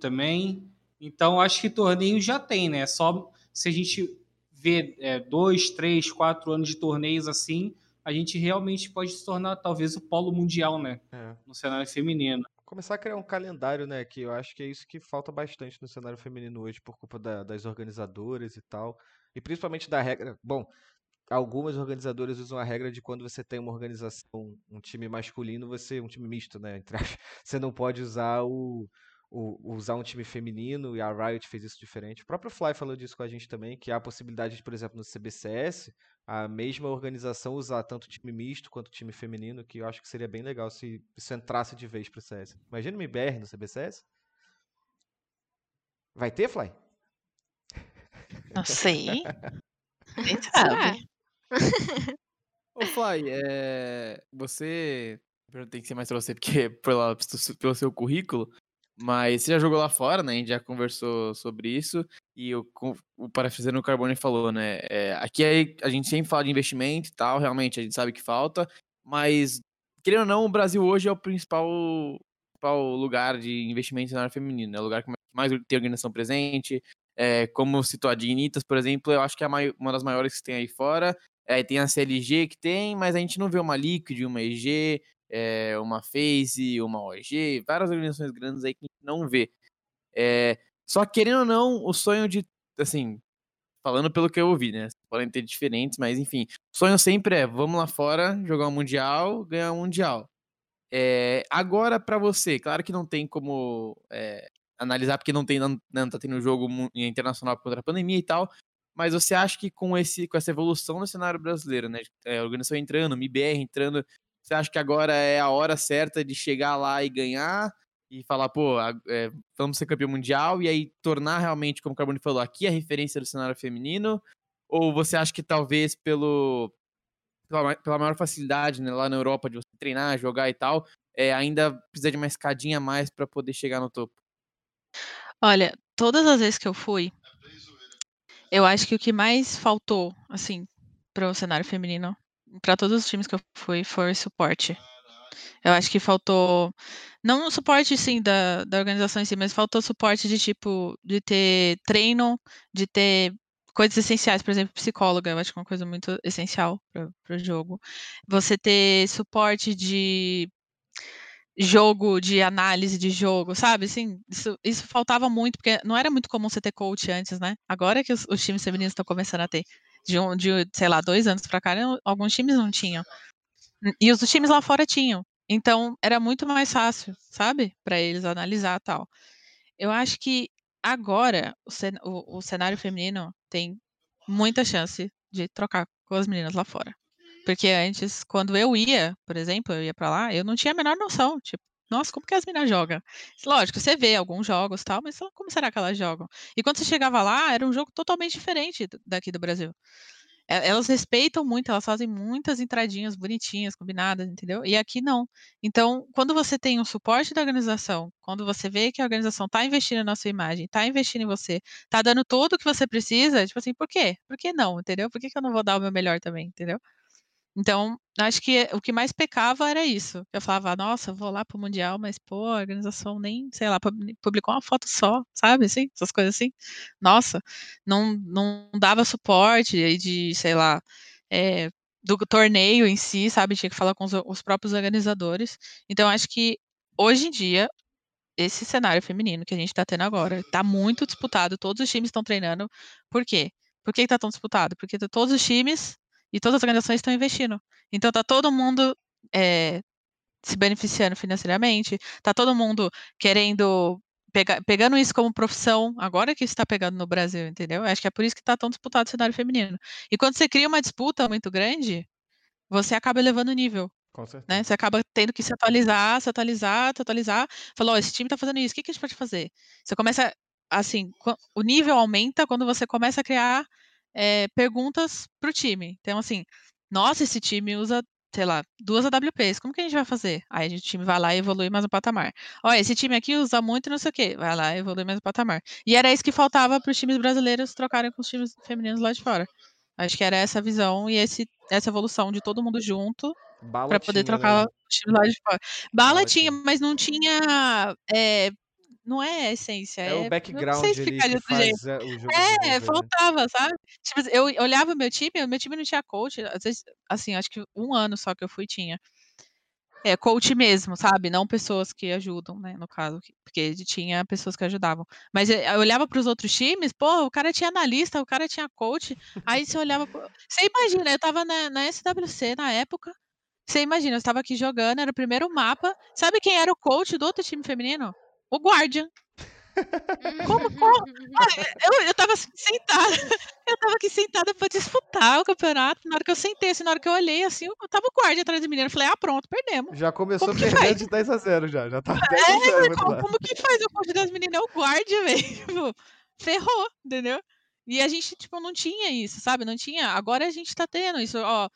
também. Então, acho que torneio já tem, né? Só se a gente vê é, dois, três, quatro anos de torneios assim, a gente realmente pode se tornar talvez o polo mundial, né? É. No cenário feminino. Começar a criar um calendário, né? Que eu acho que é isso que falta bastante no cenário feminino hoje, por culpa da- das organizadoras e tal. E principalmente da regra. Bom, algumas organizadoras usam a regra de quando você tem uma organização, um time masculino, você, um time misto, né? [LAUGHS] Você não pode usar o, o- usar um time feminino, e a Riot fez isso diferente. O próprio Fly falou disso com a gente também, que há a possibilidade de, por exemplo, no CBCS, a mesma organização usar tanto time misto quanto time feminino, que eu acho que seria bem legal se isso entrasse de vez pro CS. Imagina o MBR no CBCS. Vai ter, Fly? Não sei. Será? sabe? Ô, Fly, é... você. Tem que ser mais pra você, porque pela, pelo seu currículo, mas você já jogou lá fora, né? A gente já conversou sobre isso. E o, o parafraseando o Carbone falou, né? é, aqui aí a gente sempre fala de investimento e tal, realmente a gente sabe que falta, mas, querendo ou não, o Brasil hoje é o principal, principal lugar de investimento na área feminina. É o lugar que mais tem organização presente. É, como citou a Dignitas, por exemplo, eu acho que é uma das maiores que tem aí fora. É, tem a CLG que tem, mas a gente não vê uma Liquid, uma EG, é, uma FaZe, uma OG, várias organizações grandes aí que a gente não vê. É, só que, querendo ou não, o sonho de, assim, falando pelo que eu ouvi, né? Podem ter diferentes, mas enfim, o sonho sempre é, vamos lá fora, jogar um Mundial, ganhar um Mundial. É, agora, pra você, claro que não tem como é, analisar, porque não tem, não, não tá tendo jogo internacional contra a pandemia e tal, mas você acha que com, esse, com essa evolução no cenário brasileiro, né? É, organização entrando, MIBR entrando, você acha que agora é a hora certa de chegar lá e ganhar e falar, pô, é, vamos ser campeão mundial e aí tornar realmente, como o Carbone falou, aqui a referência do cenário feminino? Ou você acha que talvez pelo pela, pela maior facilidade né, lá na Europa de você treinar, jogar e tal, é, ainda precisa de uma escadinha a mais para poder chegar no topo? Olha, todas as vezes que eu fui, eu acho que o que mais faltou, assim, para o cenário feminino, para todos os times que eu fui, foi suporte. Eu acho que faltou, não suporte, sim, da, da organização em si, mas faltou suporte de tipo, de ter treino, de ter coisas essenciais, por exemplo, psicóloga, eu acho que é uma coisa muito essencial para o jogo. Você ter suporte de jogo, de análise de jogo, sabe? Assim, isso, isso faltava muito, porque não era muito comum você ter coach antes, né? Agora que os, os times femininos estão começando a ter. De, um, de, sei lá, dois anos pra cá, alguns times não tinham. E os times lá fora tinham. Então, era muito mais fácil, sabe? Para eles analisar tal. Eu acho que agora o, cen- o- o cenário feminino tem muita chance de trocar com as meninas lá fora. Porque antes, quando eu ia, por exemplo, eu ia pra lá, eu não tinha a menor noção. Tipo, nossa, como que as meninas jogam? Lógico, você vê alguns jogos tal, mas como será que elas jogam? E quando você chegava lá, era um jogo totalmente diferente daqui do Brasil. E- Elas respeitam muito, elas fazem muitas entradinhas bonitinhas, combinadas, entendeu? E aqui não. Então, quando você tem um suporte da organização, quando você vê que a organização está investindo na sua imagem, está investindo em você, está dando tudo o que você precisa, tipo assim, por quê? Por que não, entendeu? Por que, que eu não vou dar o meu melhor também, entendeu? Então, acho que o que mais pecava era isso. Eu falava, nossa, eu vou lá pro Mundial, mas, pô, a organização nem, sei lá, pub- publicou uma foto só, sabe, assim? Essas coisas assim. Nossa, não, não dava suporte de, sei lá, é, do torneio em si, sabe? Tinha que falar com os, os próprios organizadores. Então, acho que hoje em dia, esse cenário feminino que a gente tá tendo agora tá muito disputado, todos os times estão treinando. Por quê? Por que que tá tão disputado? Porque tá- todos os times e todas as organizações estão investindo. Então tá todo mundo eh, se beneficiando financeiramente, tá todo mundo querendo pegar, pegando isso como profissão, agora que está pegando no Brasil, entendeu? Acho que é por isso que tá tão disputado o cenário feminino. E quando você cria uma disputa muito grande, você acaba elevando o nível Com certeza. né? Você acaba tendo que se atualizar, se atualizar, se atualizar. Falou, ó, esse time tá fazendo isso, o que, que a gente pode fazer? Você começa, assim, o nível aumenta quando você começa a criar eh, perguntas pro time. Então, assim, nossa, esse time usa sei lá, duas AWPs, como que a gente vai fazer? Aí o time vai lá e evolui mais um patamar. Olha, esse time aqui usa muito não sei o quê, vai lá e evolui mais um patamar. E era isso que faltava para os times brasileiros trocarem com os times femininos lá de fora. Acho que era essa visão e esse, essa evolução de todo mundo junto para poder tinha, trocar né? os times lá de fora. Bala, Bala tinha, tinha. mas não tinha. é, não é essência. É É, o eu não background sei explicar de outro jeito. faz é, né? faltava, sabe? Tipo, eu olhava o meu time, o meu time não tinha coach. Às vezes, assim, acho que um ano só que eu fui tinha. É, coach mesmo, sabe? Não pessoas que ajudam, né? No caso, que- porque tinha pessoas que ajudavam. Mas eu eu olhava para os outros times, pô, o cara tinha analista, o cara tinha coach. Aí você olhava. Você imagina, eu tava na, na SWC na época. Você imagina, eu estava aqui jogando, era o primeiro mapa. Sabe quem era o coach do outro time feminino? O Guardian. Como, como? Eu, eu tava assim, sentada, [LAUGHS] eu tava aqui sentada pra disputar o campeonato. Na hora que eu sentei, assim, na hora que eu olhei, assim, eu tava o guarda atrás da menina. Eu falei, ah, pronto, perdemos. Já começou Como que perdendo faz? de 10 a 0 já. Já tá 10 a É, 0 muito como, lá. como que faz o coach das meninas? É o guarda, velho. Tipo, [LAUGHS] ferrou, entendeu? E a gente, tipo, não tinha isso, sabe? Não tinha. Agora a gente tá tendo isso, ó.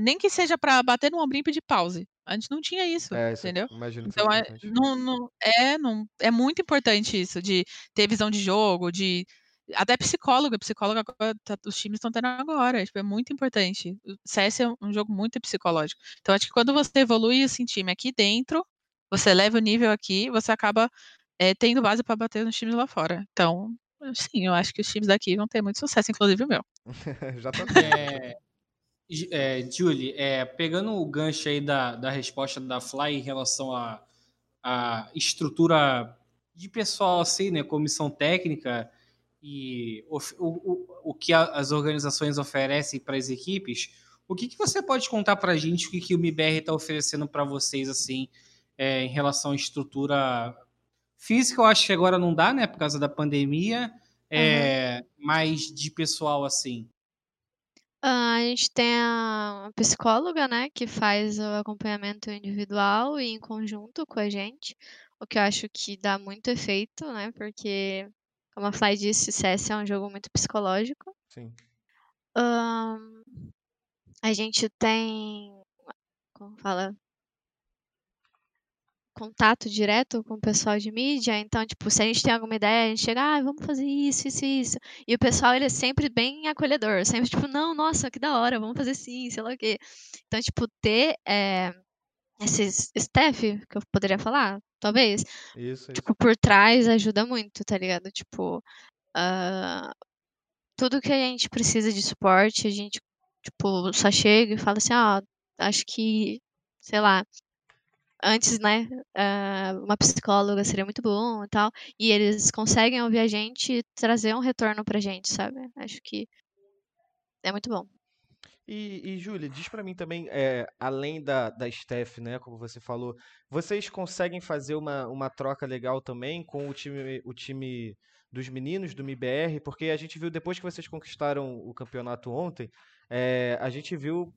Nem que seja pra bater no ombrinho e pedir pause. A gente não tinha isso, É, isso entendeu? imagino que Então, é, não, não, é, não, é muito importante isso, de ter visão de jogo, de. Até psicólogo, psicólogo agora, tá- os times estão tendo agora, tipo, é muito importante. O CS é um jogo muito psicológico. Então, acho que quando você evolui esse time aqui dentro, você leva o nível aqui, você acaba é, tendo base para bater nos times lá fora. Então, sim, eu acho que os times daqui vão ter muito sucesso, inclusive o meu. [LAUGHS] já tá tendo. É, Ju- é, Julie, é, pegando o gancho aí da, da resposta da Fly em relação à à estrutura de pessoal, assim, né, comissão técnica e o, o, o que a- as organizações oferecem para as equipes, o que, que você pode contar para a gente o que, que o MBR está oferecendo para vocês, assim, é, em relação à estrutura física? Eu acho que agora não dá, né, por causa da pandemia, é, mas de pessoal, assim. Ah, a gente tem a psicóloga, né, que faz o acompanhamento individual e em conjunto com a gente, o que eu acho que dá muito efeito, né, porque, como a Fly disse, CS é um jogo muito psicológico. Sim. A gente tem, como fala, contato direto com o pessoal de mídia, então, tipo, se a gente tem alguma ideia, a gente chega, ah, vamos fazer isso, isso, isso. E o pessoal, ele é sempre bem acolhedor, sempre tipo, não, nossa, que da hora, vamos fazer sim, sei lá o quê. Então, tipo, ter eh, esse staff, que eu poderia falar, talvez, Isso, isso. tipo, por trás ajuda muito, tá ligado? Tipo, ah, tudo que a gente precisa de suporte, a gente, tipo, só chega e fala assim, ah, acho que, sei lá, antes, né, ah, uma psicóloga seria muito bom e tal, e eles conseguem ouvir a gente e trazer um retorno pra gente, sabe? Acho que é muito bom. E, e Júlia, diz pra mim também, é, além da, da Steph, né, como você falou, vocês conseguem fazer uma, uma troca legal também com o time, o time dos meninos do MIBR? Porque a gente viu, depois que vocês conquistaram o campeonato ontem, é, a gente viu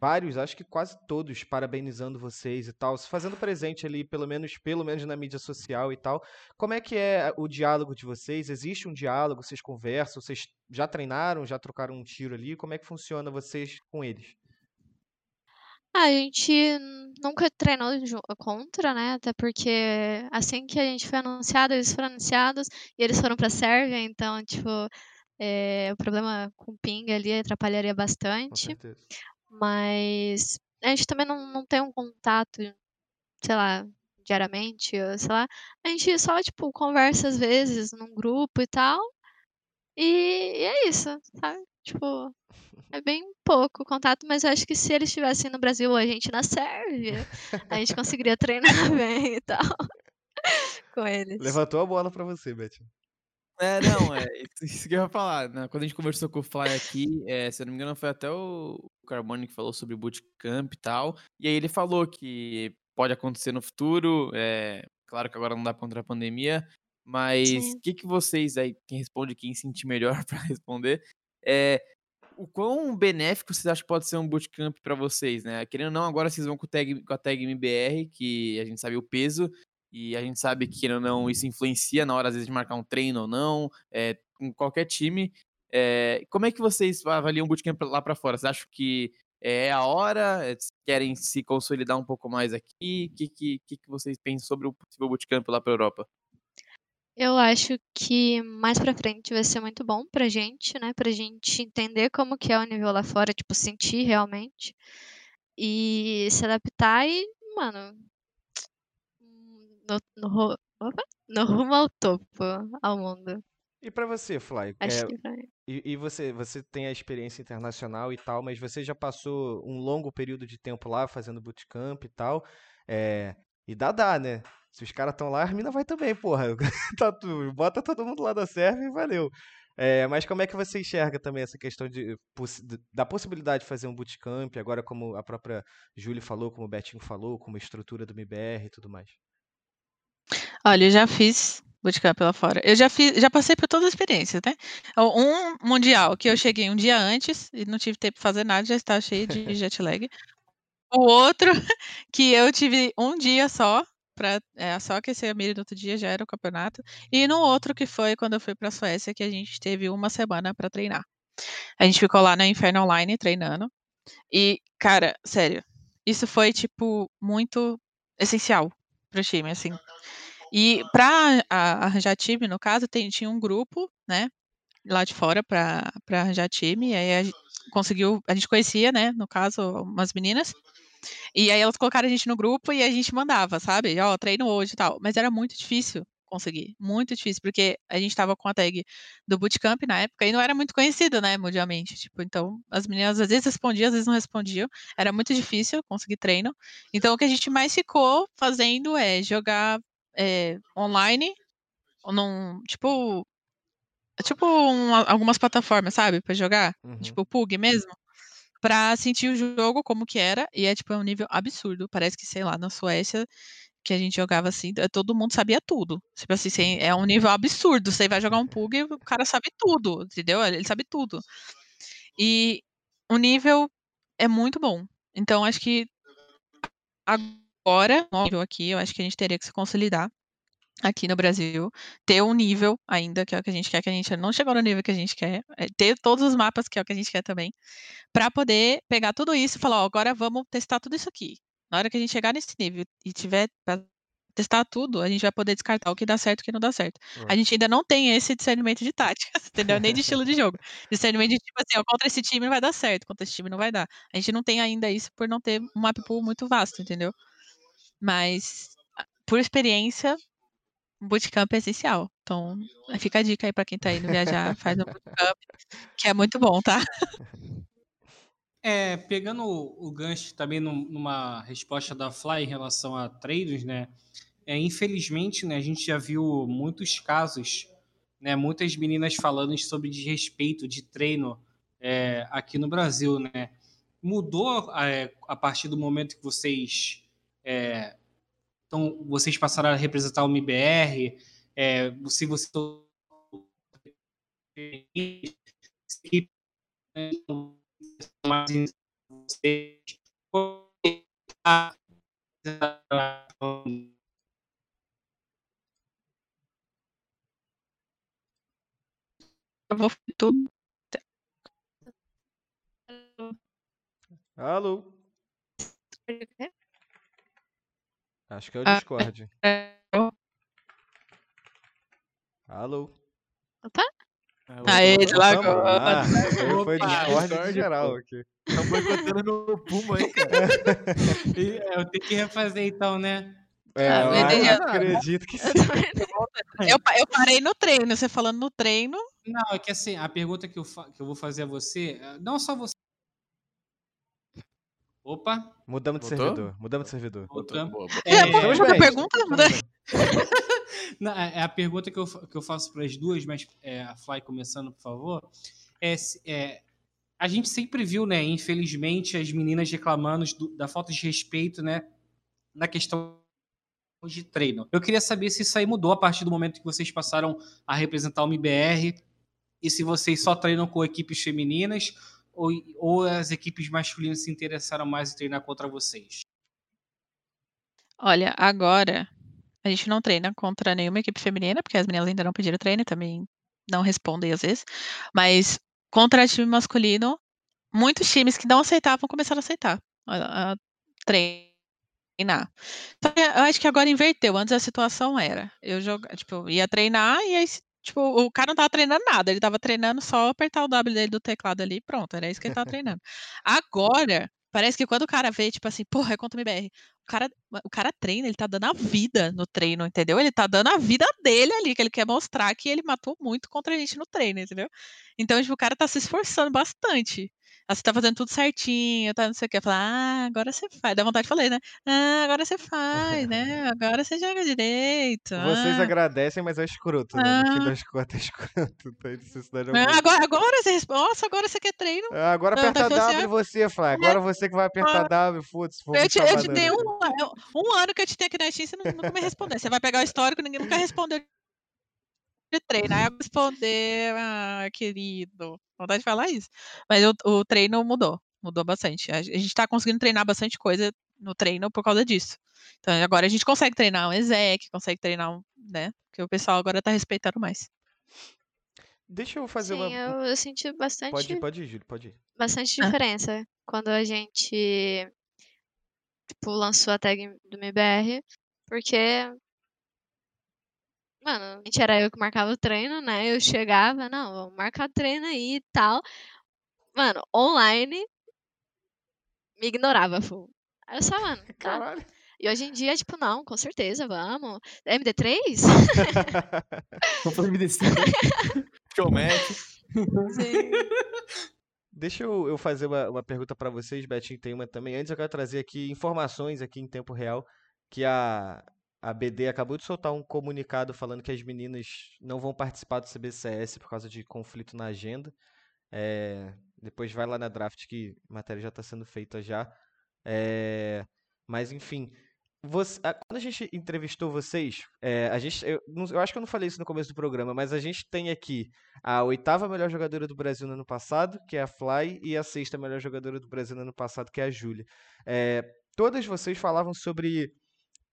vários, acho que quase todos, parabenizando vocês e tal, se fazendo presente ali, pelo menos, pelo menos na mídia social e tal. Como é que é o diálogo de vocês? Existe um diálogo? Vocês conversam? Vocês já treinaram? Já trocaram um tiro ali? Como é que funciona vocês com eles? A gente nunca treinou contra, né? Até porque assim que a gente foi anunciado, eles foram anunciados e eles foram pra Sérvia, então, tipo, eh, o problema com o ping ali atrapalharia Com bastante. Mas a gente também não, não tem um contato, sei lá, diariamente, ou sei lá. A gente só, tipo, conversa às vezes num grupo e tal. E, e é isso, sabe? Tipo, é bem pouco contato, mas eu acho que se eles estivessem no Brasil ou a gente na Sérvia, a gente conseguiria treinar [LAUGHS] bem e tal [LAUGHS] com eles. Levantou a bola pra você, Beth. É, não, é isso, [LAUGHS] isso que eu ia falar. Né? Quando a gente conversou com o Fly aqui, é, se eu não me engano, foi até o Carbone que falou sobre bootcamp e tal. E aí ele falou que pode acontecer no futuro. É, claro que agora não dá contra a pandemia. Mas o que, que vocês aí, quem responde, quem sentir melhor [LAUGHS] para responder, é o quão benéfico vocês acham que pode ser um bootcamp para vocês, né? Querendo ou não, agora vocês vão com, tag, com a tag MBR, que a gente sabe o peso, e a gente sabe que, não, isso influencia na hora, às vezes, de marcar um treino ou não, é, com qualquer time. É, como é que vocês avaliam o bootcamp lá para fora? Vocês acham que É a hora? Querem se consolidar um pouco mais aqui? O que, que, que, vocês pensam sobre o possível bootcamp lá para Europa? Eu acho que mais pra frente vai ser muito bom pra gente, né? Pra gente entender como que é o nível lá fora, tipo, sentir realmente. E se adaptar e, mano, no, no, no rumo ao topo, ao mundo. E pra você, Fly? Acho É, que vai. e, e você, você tem a experiência internacional e tal, mas você já passou um longo período de tempo lá fazendo bootcamp e tal. É, e dá, dá, né? Se os caras estão lá, as minas vai também, porra. [LAUGHS] Tá tu- bota todo mundo lá da serve e valeu. É, mas como é que você enxerga também essa questão de, da possibilidade de fazer um bootcamp, agora como a própria Júlia falou, como o Betinho falou, como a estrutura do MBR e tudo mais? Olha, eu já fiz bootcamp lá fora. Eu já fiz, já passei por todas as experiências, né? Um mundial que eu cheguei um dia antes e não tive tempo de fazer nada, já estava cheio de [LAUGHS] jet lag. O outro [LAUGHS] que eu tive um dia só para só aquecer a mira no outro dia já era o campeonato. E no outro que foi quando eu fui para a Suécia que a gente teve uma semana para treinar. A gente ficou lá na Inferno Online treinando. E, cara, sério, isso foi tipo muito essencial pro time, assim. E para arranjar time, no caso, tem, tinha um grupo, né, lá de fora para arranjar time. E aí a gente conseguiu, a gente conhecia, né, no caso, umas meninas. E aí elas colocaram a gente no grupo e a gente mandava, sabe? Ó, treino hoje e tal. Mas era muito difícil conseguir, muito difícil, porque a gente tava com a tag do bootcamp na época e não era muito conhecido, né, mundialmente. Tipo, então as meninas às vezes respondiam, às vezes não respondiam. Era muito difícil conseguir treino. Então o que a gente mais ficou fazendo é jogar é, online, num, tipo, tipo um, algumas plataformas, sabe, para jogar, Uhum. tipo PUG mesmo, para sentir o jogo como que era e é tipo é um nível absurdo. Parece que sei lá na Suécia que a gente jogava assim, todo mundo sabia tudo. Tipo assim, é um nível absurdo. Você vai jogar um PUG e o cara sabe tudo, entendeu? Ele sabe tudo. E o nível é muito bom. Então acho que agora, no nível aqui, eu acho que a gente teria que se consolidar aqui no Brasil, ter um nível ainda, que é o que a gente quer, que a gente não chegou no nível que a gente quer, é ter todos os mapas, que é o que a gente quer também, para poder pegar tudo isso e falar, ó, agora vamos testar tudo isso aqui. Na hora que a gente chegar nesse nível e tiver para testar tudo, a gente vai poder descartar o que dá certo e o que não dá certo. A Ó. gente ainda não tem esse discernimento de táticas, [LAUGHS] entendeu? Nem de estilo de jogo. Discernimento de tipo assim, ó, contra esse time vai dar certo, contra esse time não vai dar. A gente não tem ainda isso por não ter um map pool muito vasto, entendeu? Mas a- por experiência, bootcamp é essencial. Então, fica a dica aí pra quem tá indo viajar, faz um bootcamp, que é muito bom, tá? É, pegando o, gancho também num- numa resposta da Fly em relação a treinos, né? É, infelizmente, né, a gente já viu muitos casos, né, muitas meninas falando sobre desrespeito de treino é, aqui no Brasil, né? Mudou é, a partir do momento que vocês é, então vocês passaram a representar o MBR, é, se você vou. Alô? Acho que é o Ah, Discord. Alô? Opa, Aê, Voltamos? largou. Ah, foi, Discord, geral aqui. Estão boicotando meu Puma aí, cara. E, é, eu tenho que refazer então, né? É, Ah, eu ele- acredito que [LAUGHS] sim. eu. Eu, pa- eu parei no treino, você falando no treino. Não, é que assim, a pergunta que eu, que eu vou fazer a você, é, não só você. Mudamos Opa, de Voltou? servidor. Mudamos de servidor. voltamos. Boa, boa. É, É, bem, pergunta? [LAUGHS] Não, é é a pergunta que eu, que eu faço para as duas, mas é, a Fly começando, por favor. É, é, a gente sempre viu, né, infelizmente, as meninas reclamando do- da falta de respeito, né, na questão de treino. Eu queria saber se isso aí mudou a partir do momento que vocês passaram a representar o MBR e se vocês só treinam com equipes femininas ou, ou as equipes masculinas se interessaram mais em treinar contra vocês. Olha, agora a gente não treina contra nenhuma equipe feminina, porque as meninas ainda não pediram treino e também não respondem às vezes. Mas contra time masculino, muitos times que não aceitavam começaram a aceitar a, a treinar. Só que eu acho que agora inverteu. Antes a situação era, eu joga, tipo, ia treinar e aí, se- tipo, o cara não tava treinando nada, ele tava treinando só apertar o W dele do teclado ali e pronto, era isso que ele tava treinando. Agora, parece que quando o cara vê, tipo assim, porra, é contra o MBR, o cara, o cara treina, ele tá dando a vida no treino, entendeu? Ele tá dando a vida dele ali, que ele quer mostrar que ele matou muito contra a gente no treino, entendeu? Então, tipo, o cara tá se esforçando bastante. Ah, você tá fazendo tudo certinho, tá não sei o quê. Fala, ah, agora você faz. Dá vontade de falar, né? Ah, agora você faz, né? [LAUGHS] Agora você joga direito. Vocês ah, agradecem, mas é escroto, né? No fim Ah. das contas é escroto. Necessidade ah, alguma. agora, agora você responde. Nossa, agora você quer treino? Ah, Agora Não, aperta tá assim, W você, Flávio. Agora você que vai apertar W, foda-se. Eu te, eu te dei um, um ano que eu te tenho aqui na Steam, você nu- nunca me respondeu. Você vai pegar o histórico, ninguém nunca respondeu de treino. Aí eu responder, ah, querido. Vontade de falar isso. Mas o, o treino mudou. Mudou bastante. A, gente tá conseguindo treinar bastante coisa no treino por causa disso. Então agora a gente consegue treinar um exec, consegue treinar um, né? Porque o pessoal agora tá respeitando mais. Deixa eu fazer Sim, uma. eu, eu senti bastante, Pode ir, pode ir, Júlio, pode ir. bastante Ah. diferença quando a gente tipo, lançou a tag do MBR, porque mano, a gente era eu que marcava o treino, né? Eu chegava, não, vamos marcar treino aí e tal. Mano, online me ignorava, full. Aí eu só, mano, [LAUGHS] tá. Caralho. E hoje em dia, tipo, não, com certeza, vamos. MD3? [LAUGHS] Vamos fazer MD5. [LAUGHS] Show match. Sim. Deixa eu, eu fazer uma, uma pergunta pra vocês, Betinho tem uma também. Antes eu quero trazer aqui informações aqui em tempo real que a, a BD acabou de soltar um comunicado falando que as meninas não vão participar do CBCS por causa de conflito na agenda. É, depois vai lá na draft que a matéria já está sendo feita já. É, mas enfim, você- a- quando a gente entrevistou vocês, é, a gente, eu, eu acho que eu não falei isso no começo do programa, mas a gente tem aqui a oitava melhor jogadora do Brasil no ano passado, que é a Fly, e a sexta melhor jogadora do Brasil no ano passado, que é a Júlia. Todas vocês falavam sobre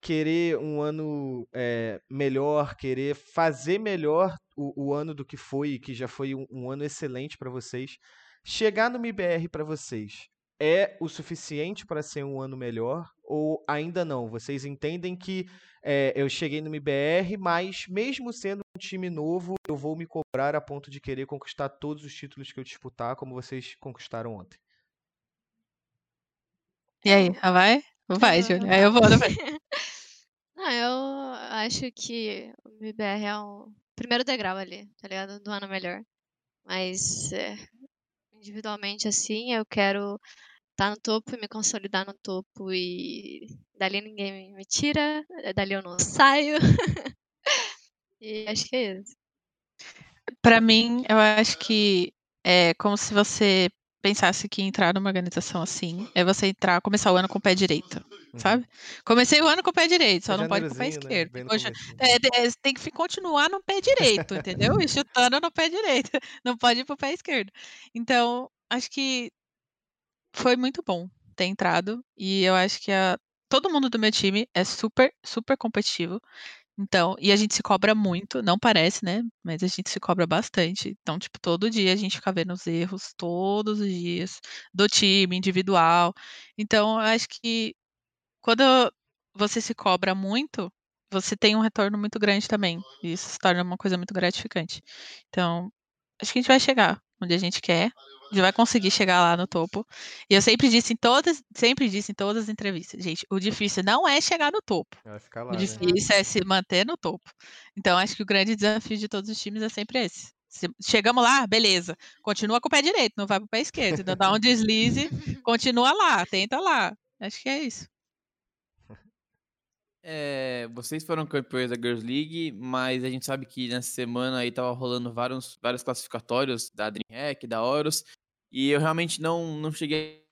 querer um ano é, melhor, querer fazer melhor o, o ano do que foi, que já foi um, um ano excelente para vocês. Chegar no MIBR para vocês é o suficiente para ser um ano melhor ou ainda não? Vocês entendem que é, eu cheguei no MIBR, mas mesmo sendo um time novo, eu vou me cobrar a ponto de querer conquistar todos os títulos que eu disputar, como vocês conquistaram ontem. E aí, vai? Vai, Júlia. Aí eu vou [LAUGHS] também. Não, eu acho que o MBR é o primeiro degrau ali, tá ligado? Do ano melhor. Mas é, individualmente, assim, eu quero estar no topo e me consolidar no topo e dali ninguém me- tira, eh, dali eu não [LAUGHS] saio. E acho que é isso. Pra mim, eu acho que é como se você pensasse que entrar numa organização assim é você entrar, começar o ano com o pé direito, Uhum. sabe? Comecei o ano com o pé direito, só É não pode com o pé né? esquerdo. Poxa, é, é, tem que continuar no pé direito, entendeu? E chutando no pé direito. [LAUGHS] Não pode ir pro pé esquerdo. Então, acho que foi muito bom ter entrado. E eu acho que a- todo mundo do meu time é super, super competitivo. Então, e a gente se cobra muito, não parece, né? Mas a gente se cobra bastante. Então, tipo, todo dia a gente fica vendo os erros, todos os dias, do time, individual. Então, eu acho que quando você se cobra muito, você tem um retorno muito grande também. E isso se torna uma coisa muito gratificante. Então, acho que a gente vai chegar onde a gente quer. A gente vai conseguir chegar lá no topo. E eu sempre disse em todas, sempre disse em todas as entrevistas, gente, o difícil não é chegar no topo. Ficar lá, O né? difícil é se manter no topo. Então, acho que o grande desafio de todos os times é sempre esse. Se chegamos lá, beleza. Continua com o pé direito, não vai pro pé esquerdo. Então, dá um deslize, [LAUGHS] continua lá, tenta lá. Acho que é isso. É, vocês foram campeões da Girls League, mas a gente sabe que nessa semana aí tava rolando vários, vários classificatórios da DreamHack, da Horus, e eu realmente não, não cheguei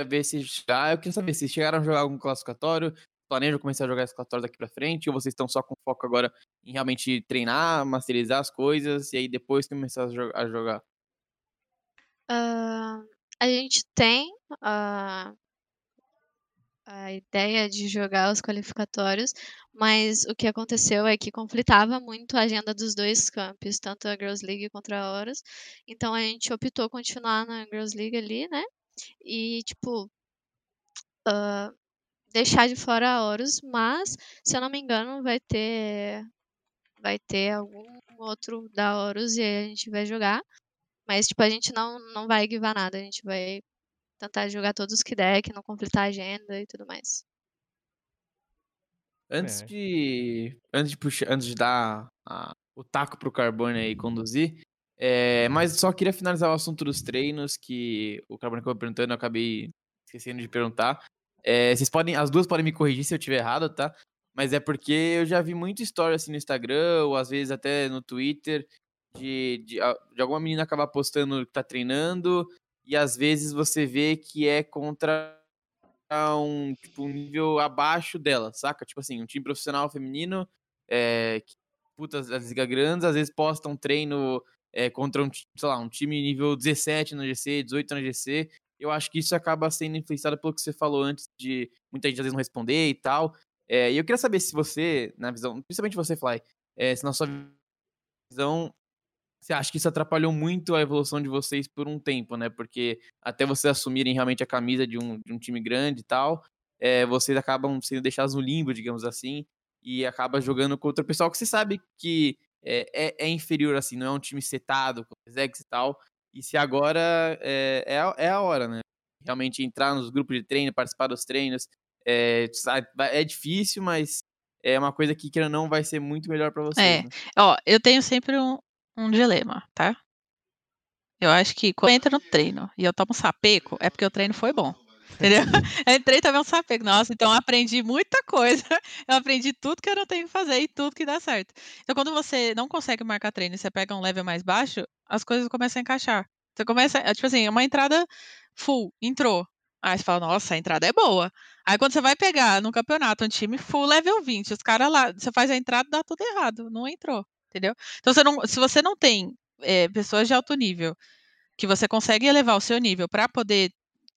a ver se chegar. Eu queria saber se chegaram a jogar algum classificatório, planejam começar a jogar classificatório daqui pra frente, ou vocês estão só com foco agora em realmente treinar, masterizar as coisas, e aí depois começar a, jo- a jogar? Ah, a gente tem ah, a ideia de jogar os qualificatórios, mas o que aconteceu é que conflitava muito a agenda dos dois campos, tanto a Girls League contra a Horus. Então a gente optou continuar na Girls League ali, né? E, tipo, ah, deixar de fora a Horus, mas, se eu não me engano, vai ter vai ter algum outro da Horus e a gente vai jogar. Mas, tipo, a gente não, não vai guivar nada, a gente vai tentar jogar todos que der, que não conflitar a agenda e tudo mais. Antes É. de. Antes de puxar, antes de dar a- o taco pro Carbone aí conduzir. é, mas só queria finalizar o assunto dos treinos, que o Carbone acabou perguntando, eu acabei esquecendo de perguntar. É, vocês podem. As duas podem me corrigir se eu estiver errado, tá? Mas é porque eu já vi muita história assim no Instagram, ou às vezes até no Twitter, de, de, de alguma menina acabar postando que tá treinando, e às vezes você vê que é contra um, tipo, um nível abaixo dela, saca? Tipo assim, um time profissional feminino, é, que disputa as, as ligas grandes, às vezes posta um treino é, contra um, sei lá, um time nível 17 no GC, 18 no GC. Eu acho que isso acaba sendo influenciado pelo que você falou antes de muita gente às vezes não responder e tal. É, e eu queria saber se você, na visão, principalmente você, Fly, é, se na sua visão você acha que isso atrapalhou muito a evolução de vocês por um tempo, né? Porque até vocês assumirem realmente a camisa de um, de um time grande e tal, é, vocês acabam sendo deixados no limbo, digamos assim, e acaba jogando contra o pessoal que você sabe que é, é, é inferior, assim, não é um time setado, com execs e tal. E se agora é, é, a, é a hora, né? Realmente entrar nos grupos de treino, participar dos treinos. É, é difícil, mas é uma coisa que, querendo ou não, vai ser muito melhor pra vocês. É. né? Ó, eu tenho sempre um, um dilema, tá? Eu acho que quando eu entro no treino e eu tomo um sapeco, é porque o treino foi bom. Entendeu? [LAUGHS] [LAUGHS] Eu entrei e tomei um sapeco. Nossa, então eu aprendi muita coisa. [LAUGHS] Eu aprendi tudo que eu não tenho que fazer e tudo que dá certo. Então, quando você não consegue marcar treino e você pega um level mais baixo, as coisas começam a encaixar. Você começa, é tipo assim, uma entrada full, entrou. Aí você fala, nossa, a entrada é boa. Aí quando você vai pegar no campeonato um time full level 20, os caras lá, você faz a entrada, dá tudo errado, não entrou, entendeu? Então, você não, se você não tem eh, pessoas de alto nível que você consegue elevar o seu nível para poder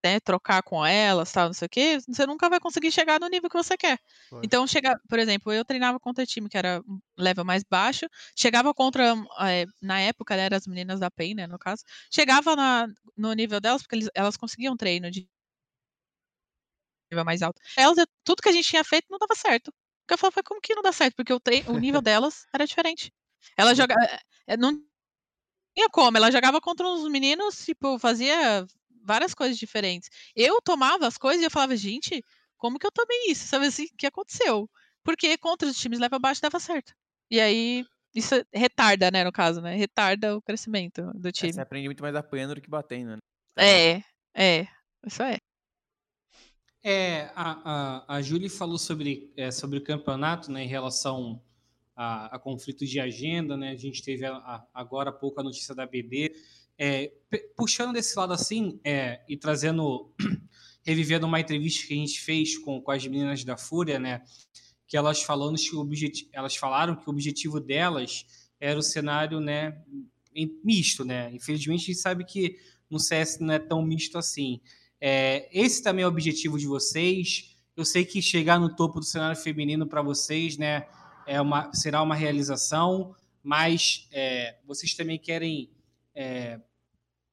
né, trocar com elas, tal, não sei o quê, você nunca vai conseguir chegar no nível que você quer. Claro. Então, chega, por exemplo, eu treinava contra time que era um level mais baixo, chegava contra, eh, na época, eram as meninas da PEN, né, no caso, chegava na- no nível delas, porque eles- elas conseguiam treino de nível mais alto. Elas, tudo que a gente tinha feito não dava certo. Porque eu falava, como que não dá certo? Porque o, o nível [LAUGHS] delas era diferente. Ela joga, eh, não tinha como, ela jogava contra uns meninos, tipo, fazia várias coisas diferentes. Eu tomava as coisas e eu falava, gente, como que eu tomei isso? Sabe assim, o que aconteceu? Porque contra os times leva abaixo dava certo. E aí, isso retarda, né, no caso, né? Retarda o crescimento do É, time. você aprende muito mais apanhando do que batendo, né? Então, É, é, isso é. É, a, a, a Julie falou sobre, é, sobre o campeonato, né, em relação a, a de agenda, né? A gente teve a- a- agora há pouco a notícia da BD. É, puxando desse lado assim é, e trazendo, [CLEARS THROAT] revivendo uma entrevista que a gente fez com, com as meninas da Fúria, né? Que elas falando que o objetivo, elas falaram que o objetivo delas era o cenário, né, misto, né? Infelizmente a gente sabe que no CS não é tão misto assim. É, esse também é o objetivo de vocês. Eu sei que chegar no topo do cenário feminino para vocês, né, é uma, será uma realização, mas é, vocês também querem é,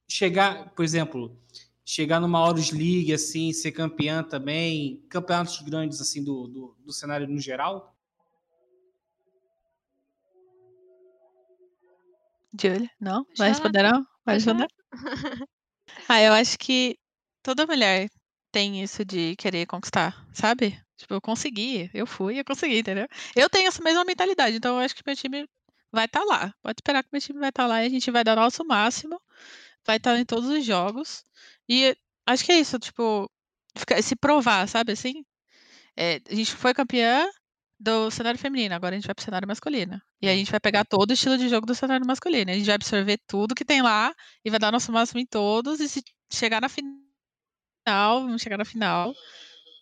chegar, por exemplo, chegar numa Horus League, assim, ser campeã também, campeonatos grandes assim do, do, do cenário no geral? Julia, não? Já. Vai responder não? Vai Já. responder? [LAUGHS] Ah, eu acho que toda mulher tem isso de querer conquistar, sabe? Tipo, eu consegui, eu fui, eu consegui, entendeu? Eu tenho essa mesma mentalidade, então eu acho que meu time vai estar lá. Pode esperar que meu time vai estar lá e a gente vai dar o nosso máximo, vai estar em todos os jogos. E acho que é isso, tipo, se provar, sabe assim? É, a gente foi campeã do cenário feminino, agora a gente vai pro cenário masculino. E a Hum. gente vai pegar todo o estilo de jogo do cenário masculino. A gente vai absorver tudo que tem lá e vai dar nosso máximo em todos. E se chegar na final, vamos chegar na final.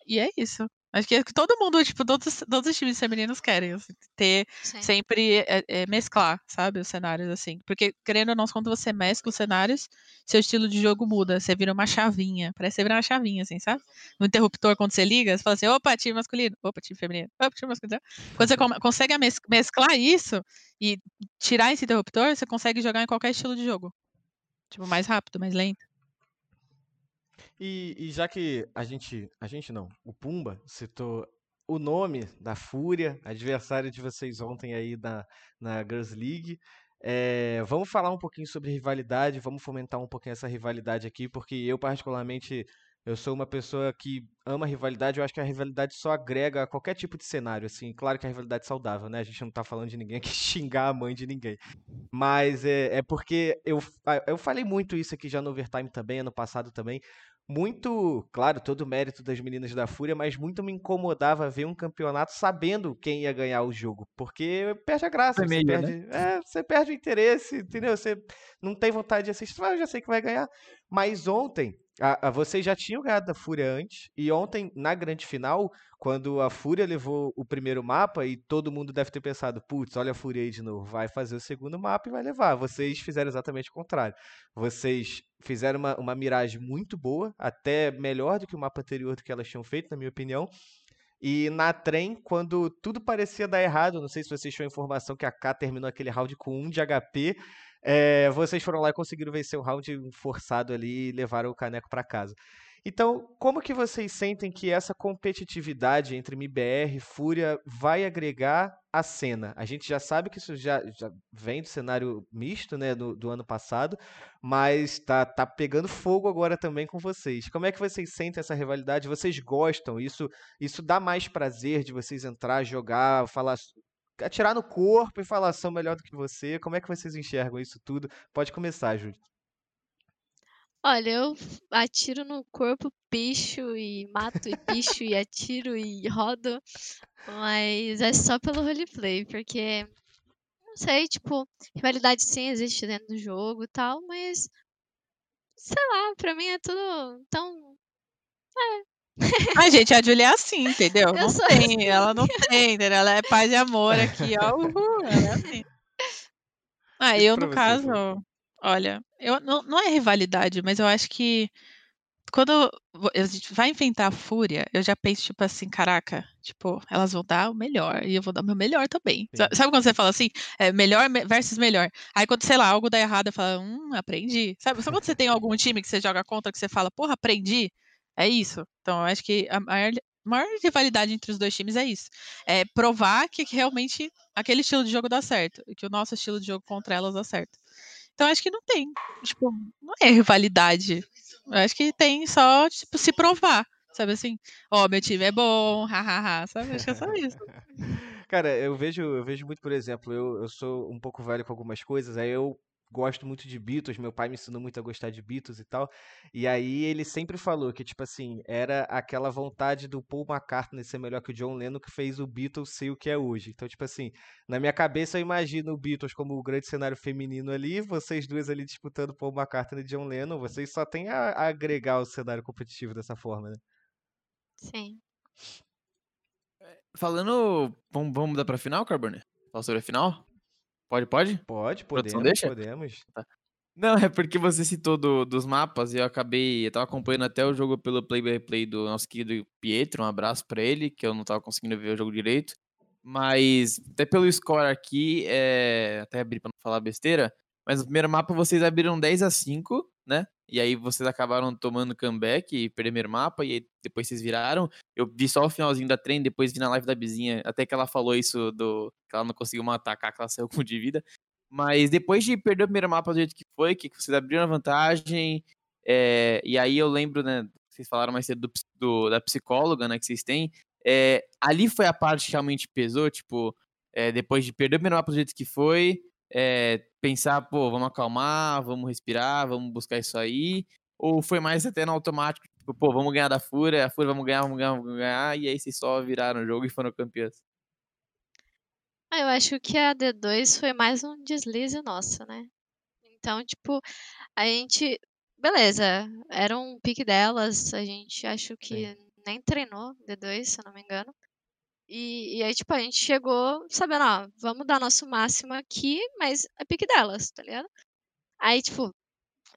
E é isso. Acho que é que todo mundo, tipo, todos, todos os times femininos querem assim, ter Sim. sempre é, é, mesclar, sabe, os cenários assim. Porque, querendo ou não, quando você mescla os cenários, seu estilo de jogo muda. Você vira uma chavinha. Parece que você vira uma chavinha, assim, sabe? No interruptor, quando você liga, você fala assim: opa, time masculino, opa, time feminino, opa, time masculino. Quando você come- consegue mes- mesclar isso e tirar esse interruptor, você consegue jogar em qualquer estilo de jogo. Tipo, mais rápido, mais lento. E, e já que a gente, a gente não, o Pumba citou o nome da Fúria, adversário de vocês ontem aí na, na Girls League, é, vamos falar um pouquinho sobre rivalidade, vamos fomentar um pouquinho essa rivalidade aqui, porque eu particularmente, eu sou uma pessoa que ama rivalidade, eu acho que a rivalidade só agrega a qualquer tipo de cenário, assim, claro que a rivalidade é saudável, né, a gente não tá falando de ninguém que [LAUGHS] xingar a mãe de ninguém, mas é, é porque eu, eu falei muito isso aqui já no Overtime também, ano passado também, muito, claro, todo o mérito das meninas da Fúria, mas muito me incomodava ver um campeonato sabendo quem ia ganhar o jogo, porque perde a graça, você Vermelho, né? perde, é, você perde o interesse, entendeu? Você não tem vontade de assistir, mas eu já sei que vai ganhar. Mas ontem, a, a- vocês já tinham ganhado da Fúria antes, e ontem, na grande final, quando a Fúria levou o primeiro mapa, e todo mundo deve ter pensado, putz, olha a Fúria aí de novo, vai fazer o segundo mapa e vai levar. Vocês fizeram exatamente o contrário. Vocês fizeram uma, uma miragem muito boa, até melhor do que o mapa anterior do que elas tinham feito, na minha opinião. E na trem, quando tudo parecia dar errado, não sei se vocês tinham a informação que a K terminou aquele round com 1 de HP, é, vocês foram lá e conseguiram vencer o round forçado ali e levaram o caneco para casa. Então, como que vocês sentem que essa competitividade entre MIBR e Fúria vai agregar a cena? A gente já sabe que isso já, já vem do cenário misto, né, do, do ano passado, mas tá, tá pegando fogo agora também com vocês. Como é que vocês sentem essa rivalidade? Vocês gostam? Isso, isso dá mais prazer de vocês entrar, jogar, falar, atirar no corpo e falar são melhor do que você? Como é que vocês enxergam isso tudo? Pode começar, Júlio. Olha, eu atiro no corpo, picho e mato e picho e atiro e rodo, mas é só pelo roleplay, porque não sei, tipo, rivalidade sim existe dentro do jogo e tal, mas sei lá, pra mim é tudo tão. Ai, gente, a Julia é assim, entendeu? Eu Não tem, assim. ela não tem, entendeu? Ela é paz e amor aqui, ó. [LAUGHS] Uhul, ela é assim. Ah, E eu, no caso, olha, eu, não, não é rivalidade, mas eu acho que quando a gente vai enfrentar a Fúria, eu já penso, tipo assim, caraca, tipo, elas vão dar o melhor e eu vou dar o meu melhor também. Sim. Sabe quando você fala assim, é, melhor me- versus melhor? Aí quando, sei lá, algo dá errado, eu falo, hum, aprendi. Sabe, só quando você tem algum time que você joga contra, que você fala, porra, aprendi, é isso. Então, eu acho que a maior, maior rivalidade entre os dois times é isso. É provar que realmente aquele estilo de jogo dá certo, que o nosso estilo de jogo contra elas dá certo. Então, acho que não tem, tipo, não é rivalidade. Eu acho que tem só, tipo, se provar. Sabe assim? Ó, meu time é bom, hahaha. Sabe? Acho que é só isso. [LAUGHS] Cara, eu vejo, eu vejo muito, por exemplo, eu, eu sou um pouco velho com algumas coisas, aí eu gosto muito de Beatles, meu pai me ensinou muito a gostar de Beatles e tal, e aí ele sempre falou que, tipo assim, era aquela vontade do Paul McCartney ser melhor que o John Lennon que fez o Beatles ser o que é hoje. Então, tipo assim, na minha cabeça eu imagino o Beatles como o grande cenário feminino ali, vocês duas ali disputando Paul McCartney e John Lennon, vocês só têm a, a agregar o cenário competitivo dessa forma, né? Sim. Falando. Vamos, vamos mudar pra final, Carbone? Falar sobre a final? Pode, pode? Pode, podemos, deixa? podemos. Não, é porque você citou do- dos mapas e eu acabei. Eu tava acompanhando até o jogo pelo Play by Play do nosso querido Pietro. Um abraço pra ele, que eu não tava conseguindo ver o jogo direito. Mas, até pelo score aqui, é... até abrir pra não falar besteira. Mas no primeiro mapa vocês abriram 10 a 5 né? E aí vocês acabaram tomando comeback e primeiro mapa, e depois vocês viraram. Eu vi só o finalzinho da trem, depois vi na live da Bizinha, até que ela falou isso do que ela não conseguiu matar, que ela saiu [LAUGHS] com de vida. Mas depois de perder o primeiro mapa do jeito que foi, que vocês abriram a vantagem, é, e aí eu lembro, né, vocês falaram mais cedo do, do- da psicóloga, né, que vocês têm, é, ali foi a parte que realmente pesou, tipo, é, depois de perder o primeiro mapa do jeito que foi, é, pensar, pô, vamos acalmar, vamos respirar, vamos buscar isso aí, ou foi mais até no automático, tipo, pô, vamos ganhar da Fúria, a Fúria vamos ganhar, vamos ganhar, vamos ganhar, e aí vocês só viraram o jogo e foram campeãs. Ah, eu acho que a D2 foi mais um deslize nosso, né? Então, tipo, a gente. Beleza, era um pique delas, a gente acho que nem treinou D2, se eu não me engano. E, e aí, tipo, a gente chegou sabendo, ó, vamos dar nosso máximo aqui, mas é pique delas, tá ligado? Aí, tipo,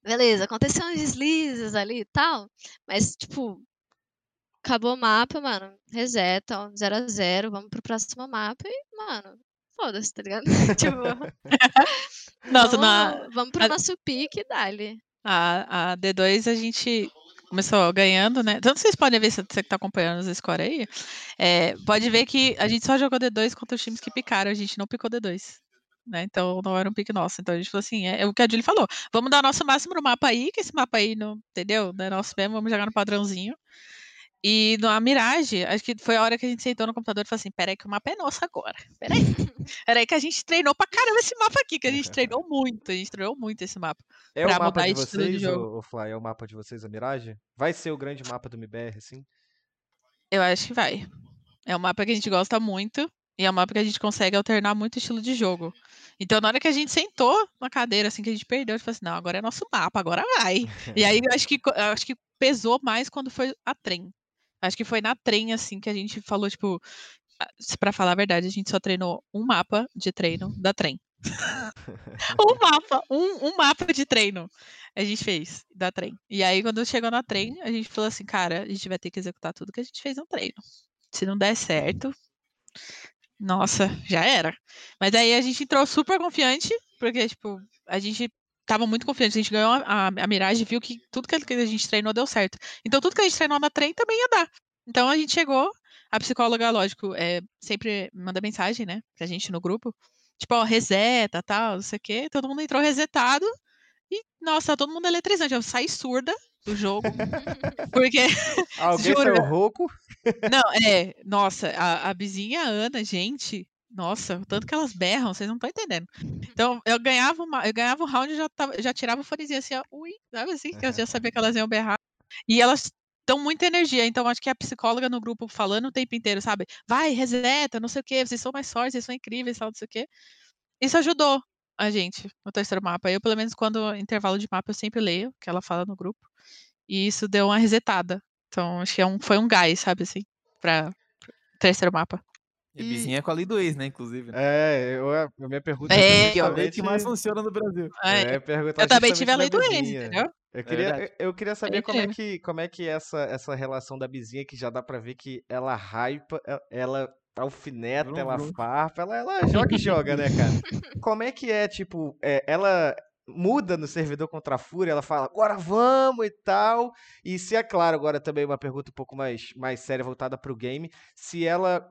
beleza, aconteceu uns deslizes ali e tal, mas, tipo, acabou o mapa, mano, reseta, ó, 0 a 0 vamos pro próximo mapa e, mano, foda-se, tá ligado? [LAUGHS] tipo, [LAUGHS] Nossa, vamos, na, vamos pro a- nosso pique e dali. a, a D2 a gente começou ganhando, né? Tanto vocês podem ver, se você que tá acompanhando os score aí, é, pode ver que a gente só jogou D2 contra os times que picaram, a gente não picou D2. Né? Então não era um pique nosso. Então a gente falou assim: é, é o que a Julie falou. Vamos dar nosso máximo no mapa aí, que esse mapa aí não, entendeu? Não é nosso mesmo, vamos jogar no padrãozinho. E na Mirage, acho que foi a hora que a gente sentou no computador e falou assim: peraí, que o mapa é nosso agora. Peraí. [LAUGHS] peraí, que a gente treinou pra caramba esse mapa aqui, que a gente treinou [LAUGHS] muito, a gente treinou muito esse mapa. É o mapa de vocês, ô, ô Fly? É o mapa de vocês, a Mirage? Vai ser o grande mapa do MBR, assim? Eu acho que vai. É um mapa que a gente gosta muito e é um mapa que a gente consegue alternar muito estilo de jogo. Então, na hora que a gente sentou na cadeira, assim, que a gente perdeu, a gente falou assim, não, agora é nosso mapa, agora vai. E aí, acho que, acho que pesou mais quando foi a trem. Acho que foi na trem, assim, que a gente falou, tipo, ah, pra falar a verdade, a gente só treinou um mapa de treino da trem. [LAUGHS] um mapa, um, um mapa de treino a gente fez da trem. E aí, quando chegou na trem, a gente falou assim, cara, a gente vai ter que executar tudo que a gente fez no treino. Se não der certo, nossa, já era. Mas aí a gente entrou super confiante, porque, tipo, a gente tava muito confiante. A gente ganhou a, a Mirage, viu que tudo que a gente treinou deu certo. Então, tudo que a gente treinou na trem também ia dar. Então, a gente chegou, a psicóloga, lógico, é, sempre manda mensagem, né, pra gente no grupo. Tipo, ó, reseta, tal, não sei o quê. Todo mundo entrou resetado. E, nossa, todo mundo eletrizante. Eu saí surda do jogo. [LAUGHS] porque Alguém [LAUGHS] Juro. saiu rouco? não, é, nossa, a, a vizinha Ana, gente, nossa, o tanto que elas berram, vocês não estão entendendo. Então, eu ganhava, uma, eu ganhava um round e já, tava, já tirava o fonezinho assim, ó, ui, sabe assim, que eu já sabia que elas iam berrar. E elas dão muita energia, então acho que a psicóloga no grupo falando o tempo inteiro, sabe? Vai, reseta, não sei o quê, vocês são mais fortes, vocês são incríveis, tal, não sei o quê. Isso ajudou a gente no terceiro mapa. Eu, pelo menos, quando intervalo de mapa, eu sempre leio o que ela fala no grupo. E isso deu uma resetada. Então, acho que é um, foi um gás, sabe assim, pra terceiro mapa. E E- vizinha é com a lei do ex, né, inclusive. né? É, eu, a minha pergunta É, Que é a lei justamente- que mais funciona no Brasil. É, É, perguntar eu também tive a lei do ex, entendeu? Eu queria, eu, verdade. eu queria saber como é que, como é que essa, essa relação da vizinha, que já dá pra ver que ela hypa, ela alfineta, ela farpa, ela, ela joga e joga, né, cara? [LAUGHS] Como é que é, tipo, é, ela muda no servidor contra a Fúria, ela fala, agora vamos e tal. E se é claro, agora também uma pergunta um pouco mais, mais séria, voltada pro game, se ela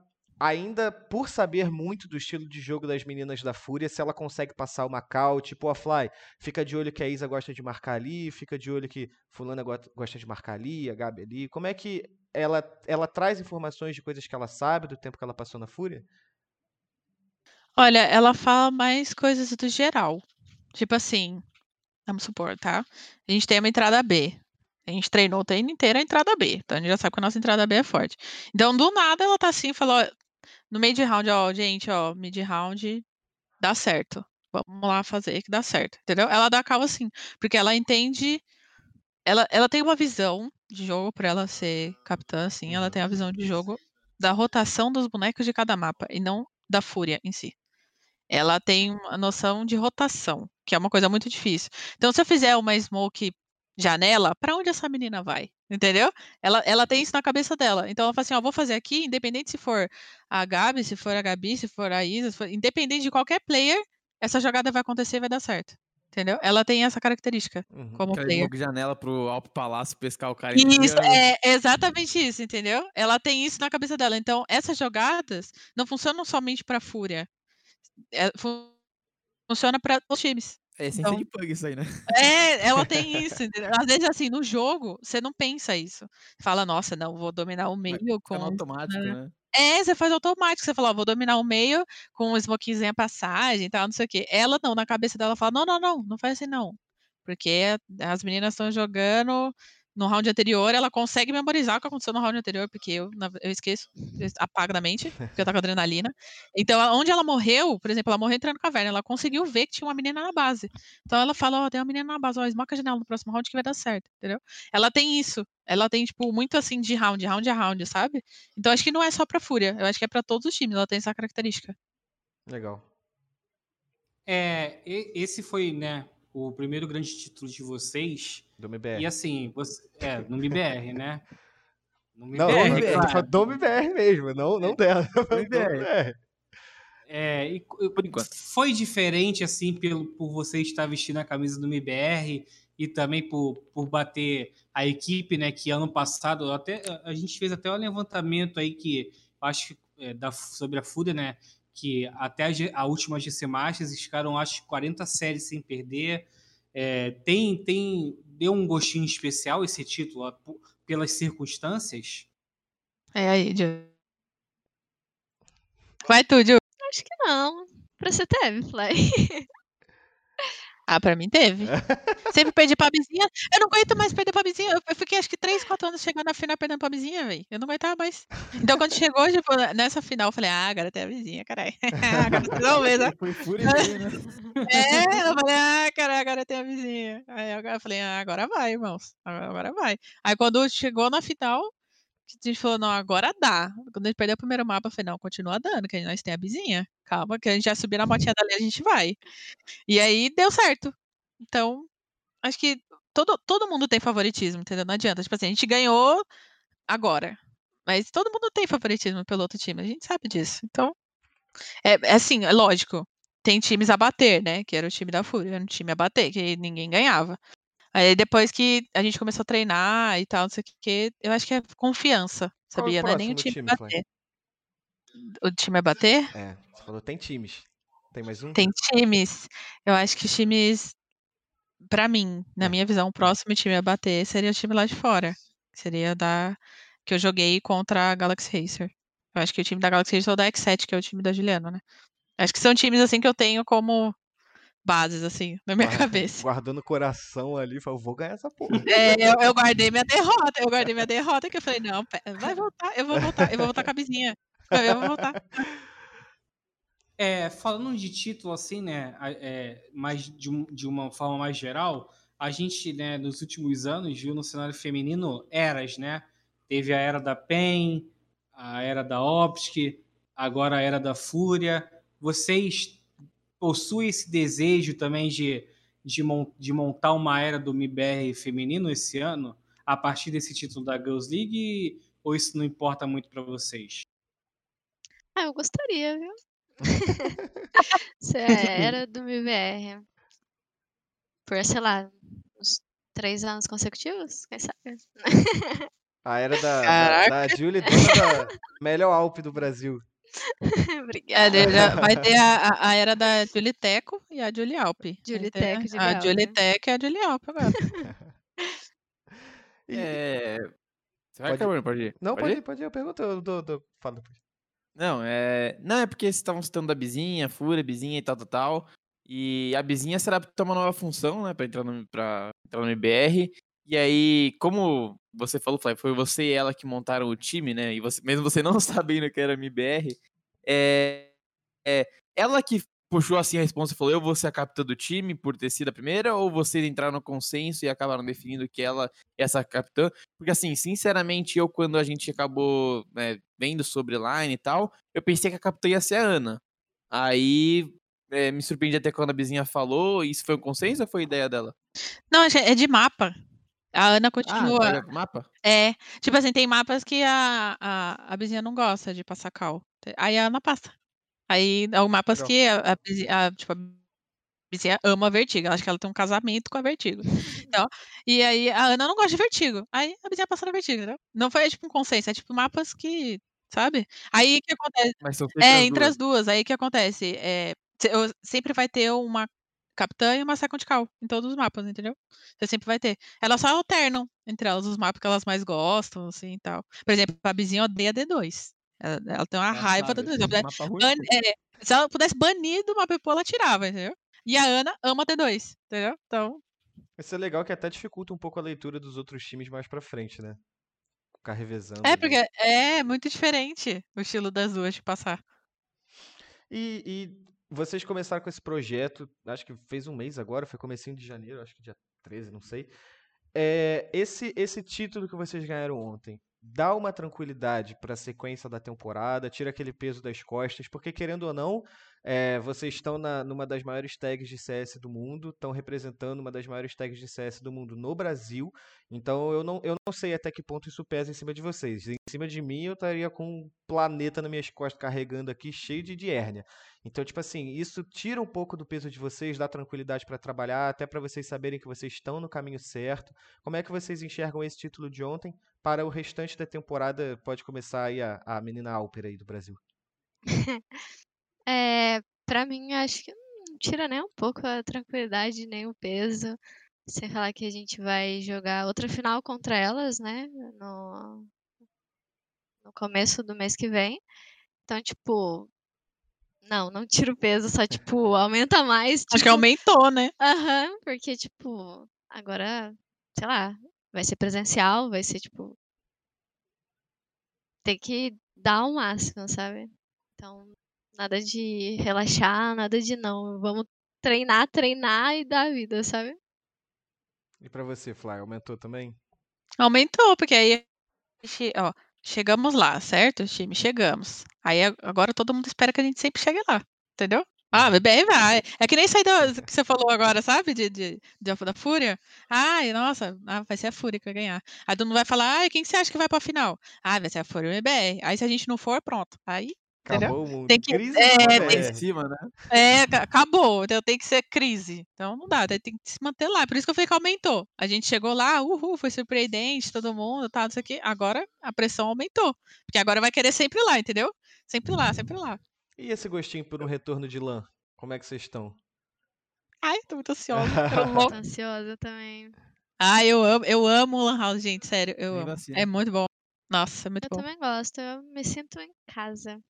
ainda, por saber muito do estilo de jogo das meninas da Fúria, se ela consegue passar uma call, tipo, a Fly, fica de olho que a Isa gosta de marcar ali, fica de olho que fulana go- gosta de marcar ali, a Gabi ali. Como é que ela, ela traz informações de coisas que ela sabe do tempo que ela passou na Fúria? Olha, ela fala mais coisas do geral. Tipo assim, vamos supor, tá? A gente tem uma entrada B. A gente treinou o treino inteiro a entrada B. Então a gente já sabe que a nossa entrada B é forte. Então, do nada, ela tá assim falou: no meio de round, ó, gente, ó, mid round dá certo. Vamos lá fazer que dá certo. Entendeu? Ela dá a cal assim. Porque ela entende. Ela, ela tem uma visão de jogo pra ela ser capitã, assim. Ela tem a visão de jogo da rotação dos bonecos de cada mapa e não da fúria em si. Ela tem uma noção de rotação, que é uma coisa muito difícil. Então, se eu fizer uma smoke janela, pra onde essa menina vai? Entendeu? Ela, ela tem isso na cabeça dela. Então, ela fala assim: ó, vou fazer aqui, independente se for a Gabi, se for a Gabi, se for a Isa, se for- independente de qualquer player, essa jogada vai acontecer e vai dar certo. Entendeu? Ela tem essa característica Uhum. como player. smoke janela pro Alpo Palácio pescar o cara Isso, é exatamente isso, entendeu? Ela tem isso na cabeça dela. Então, essas jogadas não funcionam somente pra Fúria. É, fun- funciona para os times. É essência Então- de pug isso aí, né? [LAUGHS] É, ela tem isso. Às vezes, assim, no jogo, você não pensa isso. Fala, nossa, não, vou dominar o meio Fica com. no automático, né? É, você faz automático. Você fala, ó, vou dominar o meio com um smokezinho a passagem e tal, não sei o quê. Ela não, na cabeça dela fala, não, não, não, não faz assim não. Porque as meninas estão jogando no round anterior, ela consegue memorizar o que aconteceu no round anterior, porque eu, eu esqueço, eu apago da mente, porque eu tô com adrenalina. Então, onde ela morreu, por exemplo, ela morreu entrando na caverna, ela conseguiu ver que tinha uma menina na base. Então ela fala, ó, tem uma menina na base, ó, esmoca a janela no próximo round que vai dar certo, entendeu? Ela tem isso. Ela tem, tipo, muito assim de round, round a round, sabe? Então acho que não é só pra Fúria, eu acho que é pra todos os times, ela tem essa característica. Legal. É, esse foi, né, o primeiro grande título de vocês. Do MBR. E assim, você, é, no MBR, né? No Não, MBR, não, MBR, eu tô claro. do MBR mesmo, não, não dela. Do [LAUGHS] MBR. É, e Por enquanto. foi diferente, assim, pelo, por você estar vestindo a camisa do MBR e também por, por bater a equipe, né? Que ano passado, até a- gente fez até um levantamento aí que acho que, é, da, sobre a Fúria, né? Que até a, última GC Masters ficaram, acho, que 40 séries sem perder. É, tem, tem, deu um gostinho especial esse título ó, pelas circunstâncias? É aí, Ju. Vai tu, Ju. Acho que não. Pra você teve, Fly. [LAUGHS] Ah, pra mim teve. [LAUGHS] Sempre perdi pra Bizinha. Eu não aguento mais perder pra Bizinha. Eu fiquei acho que 3, 4 anos chegando na final perdendo pra Bizinha, velho. Eu não aguentava mais. Então quando chegou, tipo, nessa final, eu falei, ah, agora tem a Bizinha, caralho. [LAUGHS] agora vão ver, né? Foi né? [LAUGHS] É, eu falei, ah, cara, agora tem a vizinha. Aí eu falei, ah, agora vai, irmãos. Agora vai. Aí quando chegou na final, a gente falou, não, agora dá. Quando a gente perdeu o primeiro mapa, eu falei, não, continua dando, que nós tem a vizinha. Calma, que a gente já subiu na motinha dali, a gente vai. E aí deu certo. Então, acho que todo, todo mundo tem favoritismo, entendeu? Não adianta. Tipo assim, a gente ganhou agora. Mas todo mundo tem favoritismo pelo outro time, a gente sabe disso. Então, é, é assim, é lógico tem times a bater, né? Que era o time da Fúria, era um time a bater, que ninguém ganhava. Aí depois que a gente começou a treinar e tal, não sei o que, eu acho que é confiança, Qual é sabia? Não é nem o time, time, bater. O time a bater? É, você falou tem times. Tem mais um? Tem times. Eu acho que times, pra mim, na É. minha visão, o próximo time a bater seria o time lá de fora. Seria da que eu joguei contra a Galaxy Racer. Eu acho que o time da Galaxy Racer é o da X7, que é o time da Juliana, né? Acho que são times assim que eu tenho como bases, assim, na minha Guarda- [LAUGHS] cabeça. Guardando o coração ali, falou, vou ganhar essa porra. É, eu, eu guardei minha derrota, eu guardei minha derrota, que eu falei, não, vai voltar, eu vou voltar, eu vou voltar com a vizinha. Eu vou voltar. É, falando de título, assim, né, é, mais de, um- de uma forma mais geral, a gente, né, nos últimos anos viu no cenário feminino eras, né? Teve a era da PEN, a era da Optic, agora a era da Fúria. Vocês possuem esse desejo também de, de, de montar uma era do MIBR feminino esse ano, a partir desse título da Girls League, ou isso não importa muito para vocês? Ah, eu gostaria, viu? [LAUGHS] Você era do MBR. Por, sei lá, uns três anos consecutivos? Quem sabe? A era da, da, da Julie, dona da melhor Alp do Brasil. [LAUGHS] É, Obrigada. já [LAUGHS] vai ter a, a- a era da Julie Teco e a Julie Alp. Vai Julie Teco, Julie A. Julie Teco e a Julie Alp agora. [LAUGHS] E- É. Você vai, Pode- Carbono? Pode ir? Não, Pode pode ir? ir, pode ir, eu pergunto, eu dou, dou, falo depois. Não, é. Não, é porque vocês estavam citando da Bizinha, Fúria, Bizinha e tal, tal, tal. E a Bizinha será uma nova função, né? Pra entrar no, pra entrar no MBR. E aí, como você falou, Flávio, foi você e ela que montaram o time, né? E você, mesmo você não [LAUGHS] sabendo que era MBR, é, é ela que puxou assim a resposta e falou: Eu vou ser a capitã do time por ter sido a primeira, ou vocês entraram no consenso e acabaram definindo que ela é essa capitã? Porque, assim, sinceramente, eu, quando a gente acabou né, vendo sobre line e tal, eu pensei que a capitã ia ser a Ana. Aí é, me surpreendi até quando a Bizinha falou. Isso foi um consenso ou foi ideia dela? Não, gente, é de mapa. A Ana Ah, continua. pro mapa? É, tipo assim, tem mapas que a, a, a vizinha não gosta de passar cal. Aí a Ana passa. Aí há mapas Legal. que a, a, a, tipo, a vizinha ama Vertigo. Ela acha que ela tem um casamento com a Vertigo. [LAUGHS] Então, e aí a Ana não gosta de Vertigo. Aí a vizinha passa na Vertigo, entendeu? Não foi tipo um consenso, é tipo mapas que, sabe? Aí o que acontece? É, entre as duas. Aí o que acontece? É, sempre vai ter uma capitã e uma second call em todos os mapas, entendeu? Você sempre vai ter. Elas só alternam entre elas os mapas que elas mais gostam, assim e tal. Por exemplo, a Bizinha odeia D2. Ela, ela tem uma Ela raiva da sabe, D2. Pudesse mapa ruim. ban- é, se ela pudesse banir do mapa, ela tirava, entendeu? E a Ana ama D2, entendeu? Então, Isso é legal que até dificulta um pouco a leitura dos outros times mais pra frente, né? Ficar revezando. É, porque é muito diferente o estilo das duas de passar. E, e vocês começaram com esse projeto, acho que fez um mês agora, foi comecinho de janeiro, acho que dia 13, não sei. É, esse, esse título que vocês ganharam ontem dá uma tranquilidade para a sequência da temporada, tira aquele peso das costas, porque querendo ou não, é, vocês estão na, numa das maiores tags de CS do mundo, estão representando uma das maiores tags de CS do mundo no Brasil, então eu não, eu não sei até que ponto isso pesa em cima de vocês. Em cima de mim eu estaria com um planeta nas minhas costas carregando aqui cheio de, de hérnia. Então, tipo assim, isso tira um pouco do peso de vocês, dá tranquilidade para trabalhar, até para vocês saberem que vocês estão no caminho certo. Como é que vocês enxergam esse título de ontem? Para o restante da temporada, pode começar aí a, a menina Alper aí do Brasil. [LAUGHS] É, pra mim, acho que não tira nem um pouco a tranquilidade, nem o peso. Sem falar que a gente vai jogar outra final contra elas, né? No, no começo do mês que vem. Então, tipo, não, não tira o peso, só, tipo, aumenta mais. Acho que tipo, aumentou, né? Aham, porque, tipo, agora, sei lá, vai ser presencial, vai ser, tipo. Tem que dar o máximo, sabe? Então, nada de relaxar, nada de não. Vamos treinar, treinar e dar a vida, sabe? E para você, Fly, aumentou também? Aumentou, porque aí a gente, ó, chegamos lá, certo? Time, chegamos. Aí agora todo mundo espera que a gente sempre chegue lá, entendeu? Ah, bem vai. É que nem sair do, que você falou agora, sabe? De, de, de- da Fúria. Ai, nossa, ah, vai ser a Fúria que vai ganhar. Aí todo mundo vai falar, ai, quem que você acha que vai pra final? Ah, vai ser a Fúria e o MBR. Aí se a gente não for, pronto. Aí? Acabou o mundo. Tem que- Crise é, tem em cima, né? é, ca- acabou. Então tem que ser crise. Então não dá, tem que se manter lá. Por isso que eu falei que aumentou. A gente chegou lá, uhul, foi surpreendente, todo mundo, tal, não sei o quê. Agora a pressão aumentou. Porque agora vai querer sempre lá, entendeu? Sempre lá, sempre lá. E esse gostinho por um retorno de LAN? Como é que vocês estão? Ai, tô muito ansiosa. Tô [LAUGHS] ansiosa também. Ai, eu amo, eu amo o Lan House, gente, sério, eu amo. vacina. É muito bom. Nossa, é muito Eu bom. também gosto, eu me sinto em casa.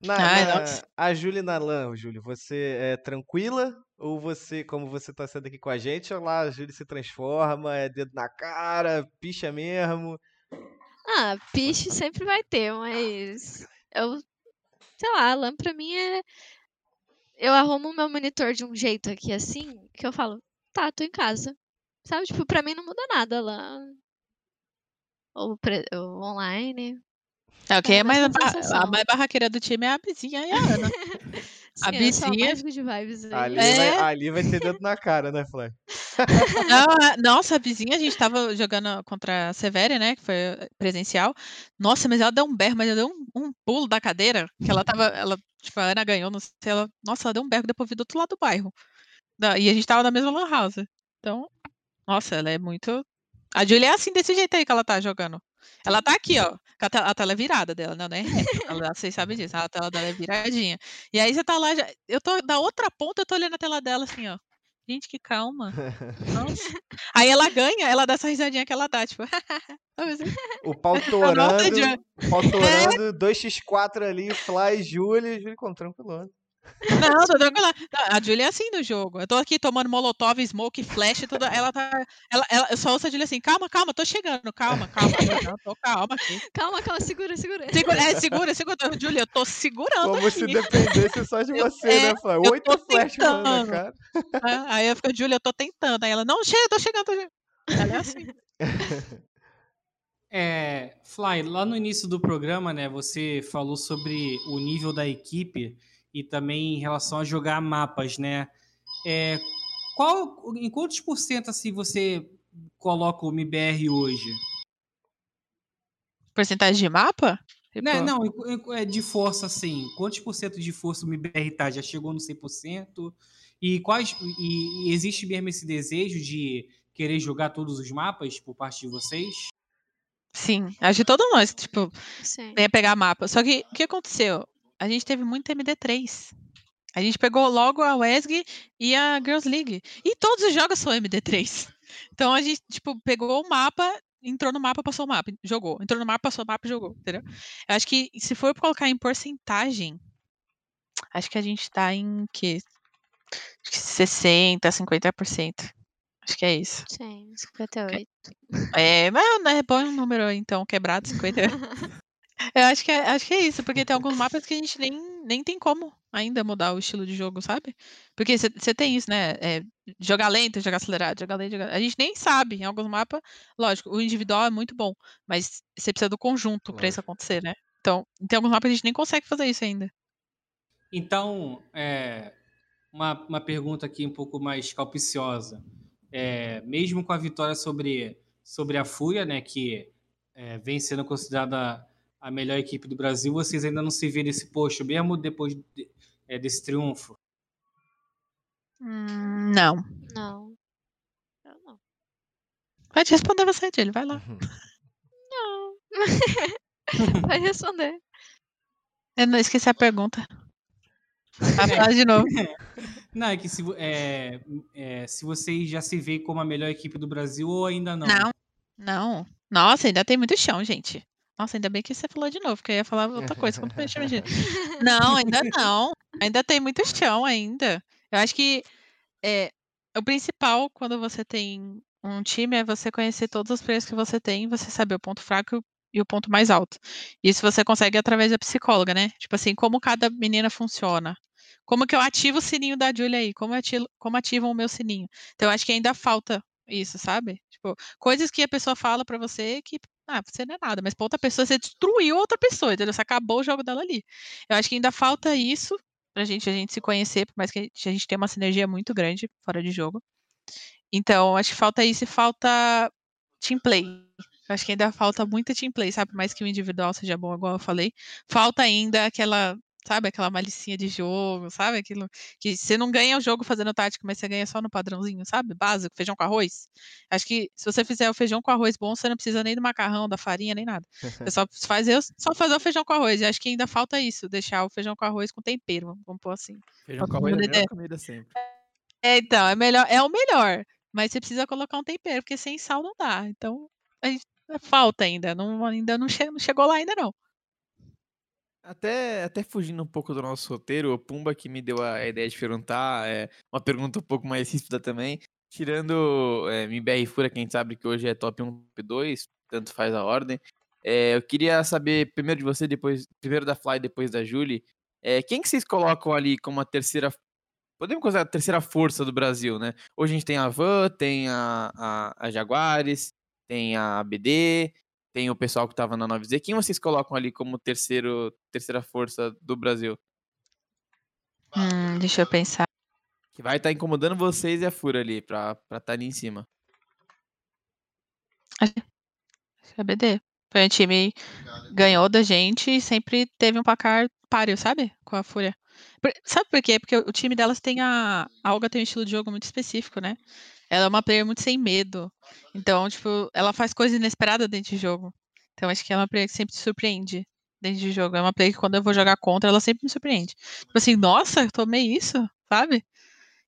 Na, Ai, na- nossa. a Júlia na LAN, Júlio, você é tranquila? Ou você, como você tá sendo aqui com a gente, ou lá a Júlia se transforma, é dedo na cara, picha mesmo? Ah, piche sempre vai ter, mas eu, sei lá, a LAN pra mim é. Eu arrumo o meu monitor de um jeito aqui assim, que eu falo, tá, tô em casa. Sabe, tipo, pra mim não muda nada lá. Ou, pre- ou online. É, o que é É, mais a, barra- a mais barraqueira do time é a Bizinha e a Ana. [LAUGHS] A Sim, Bizinha-. Ali, É. vai, ali vai ter dedo na cara, né, Fly? [LAUGHS] Não, nossa, a vizinha, a gente tava jogando contra a Severe, né? Que foi eh, presencial. Nossa, mas ela deu um berro, mas ela deu um, um pulo da cadeira. Que ela tava. Ela, tipo, a Ana ganhou, não sei, ela. Nossa, ela deu um berro depois vi do outro lado do bairro. E a gente tava na mesma lan house. Então, nossa, ela é muito. A Julia é assim, desse jeito aí que ela tá jogando. Ela tá aqui, ó. A, te- a tela é virada dela, não, não é reta. Ela, vocês sabem disso, a tela dela é viradinha. E aí você tá lá, já, eu tô da outra ponta, eu tô olhando a tela dela assim, ó. Gente, que calma. Nossa. [LAUGHS] Aí ela ganha, ela dá essa risadinha que ela dá, tipo. [LAUGHS] assim? O [LAUGHS] pau nossa, torando, o pau torando, 2x4 ali, Fly, Júlia, Júlia com tranquilo. Não, tô tranquila. A Julia é assim no jogo. Eu tô aqui tomando molotov, smoke, flash, tudo. Ela tá. Ela, ela, eu só ouço a Julia assim, calma, calma, tô chegando, calma, calma. Não, tô calma aqui. [LAUGHS] Calma, calma, segura, segura. Segura, é, segura, segura. Julia, eu tô segurando. Como se aqui. dependesse só de você, é, né, Fly? eu Oito tô flash mano, cara. É, Aí eu fico, Julia, eu tô tentando. Aí ela, não, chega, tô chegando, tô chegando. Ela é assim. É, Fly, lá no início do programa, né, você falou sobre o nível da equipe e também em relação a jogar mapas, né? É, qual, em quantos por cento assim você coloca o MBR hoje? Porcentagem de mapa? Né, Tipo, não, em- em- é de força assim. Quantos por cento de força o MBR tá? Já chegou no 100%? E quais e, e existe mesmo esse desejo de querer jogar todos os mapas por parte de vocês? Sim, acho que todos nós, tipo, Sim. ia pegar mapa. Só que o que aconteceu? A gente teve muito MD3. A gente pegou logo a WESG e a Girls League. E todos os jogos são MD3. [LAUGHS] Então a gente, tipo, pegou o mapa, entrou no mapa, passou o mapa, jogou. Entrou no mapa, passou o mapa, jogou, entendeu? Eu acho que se for colocar em porcentagem, acho que a gente tá em que? Acho que 60, 50%. Acho que é isso. Sim, 58. É, mas né, põe um número então quebrado, 50. [LAUGHS] Eu acho que, é, acho que é isso, porque tem alguns mapas que a gente nem, nem tem como ainda mudar o estilo de jogo, sabe? Porque você tem isso, né? É, jogar lento, jogar acelerado, jogar lento, jogar... A gente nem sabe. Em alguns mapas, lógico, o individual é muito bom, mas você precisa do conjunto para isso acontecer, né? Então, tem alguns mapas que a gente nem consegue fazer isso ainda. Então, é, uma, uma pergunta aqui um pouco mais calpiciosa. É, mesmo com a vitória sobre, sobre a Fúria, né, que é, vem sendo considerada a melhor equipe do Brasil, vocês ainda não se vê nesse posto, mesmo depois de- é, desse triunfo? Hum, não. Não. Eu não. Pode responder você, Dilly, vai lá. Não. [LAUGHS] Vai responder. Eu não esqueci a pergunta. Vai falar de novo. [LAUGHS] Não, é que se, é, é, se vocês já se veem como a melhor equipe do Brasil ou ainda não. Não, não. Nossa, ainda tem muito chão, gente. Nossa, ainda bem que você falou de novo, porque eu ia falar outra coisa. Tinha [LAUGHS] Não, ainda não. Ainda tem muito chão ainda. Eu acho que é, o principal quando você tem um time é você conhecer todos os players que você tem, você saber o ponto fraco e o ponto mais alto. Isso você consegue através da psicóloga, né? Tipo assim, como cada menina funciona. Como que eu ativo o sininho da Julia aí? Como, eu ati- como ativam o meu sininho? Então, eu acho que ainda falta isso, sabe? Tipo, coisas que a pessoa fala pra você que, ah, você não é nada, mas pra outra pessoa, você destruiu outra pessoa, entendeu? Você acabou o jogo dela ali. Eu acho que ainda falta isso pra gente, a gente se conhecer, por mais que a gente, a gente tenha uma sinergia muito grande fora de jogo. Então, acho que falta isso e falta team play. Eu acho que ainda falta muita team play, sabe? Por mais que o individual seja bom, igual eu falei. Falta ainda aquela, sabe, aquela malicinha de jogo, sabe? Aquilo que você não ganha o jogo fazendo tática, mas você ganha só no padrãozinho, sabe? Básico, feijão com arroz. Acho que se você fizer o feijão com arroz bom, você não precisa nem do macarrão, da farinha, nem nada. Você só [LAUGHS] fazer, só fazer o feijão com arroz. E acho que ainda falta isso, deixar o feijão com arroz com tempero, vamos pôr assim. Feijão com arroz é a melhor comida sempre. É, então, é melhor, é o melhor, mas você precisa colocar um tempero, porque sem sal não dá. Então, gente- falta ainda, não, ainda não, che- não chegou lá ainda não. Até, até fugindo um pouco do nosso roteiro, o Pumba que me deu a ideia de perguntar, é uma pergunta um pouco mais ríspida também. Tirando é, MBR Fura, que a gente sabe que hoje é top 1, top 2, tanto faz a ordem. é, eu queria saber, primeiro de você, depois, primeiro da Fly, depois da Julie, é, quem que vocês colocam ali como a terceira, podemos considerar a terceira força do Brasil, né? Hoje a gente tem a Van, tem a, a, a Jaguares, tem a BD, tem o pessoal que tava na 9Z. Quem vocês colocam ali como terceiro, terceira força do Brasil? Hum, deixa eu pensar. Que vai estar incomodando vocês e a Fura ali, pra estar tá ali em cima. Acho que é BD. Foi um time que ganhou da gente e sempre teve um placar páreo, sabe? Com a Fúria. Por- sabe por quê? Porque o time delas tem a. A Olga tem um estilo de jogo muito específico, né? Ela é uma player muito sem medo. Então, tipo, ela faz coisa inesperada dentro de jogo. Então, acho que é uma player que sempre te surpreende dentro de jogo. É uma player que quando eu vou jogar contra, ela sempre me surpreende. Tipo assim, nossa, eu tomei isso, sabe?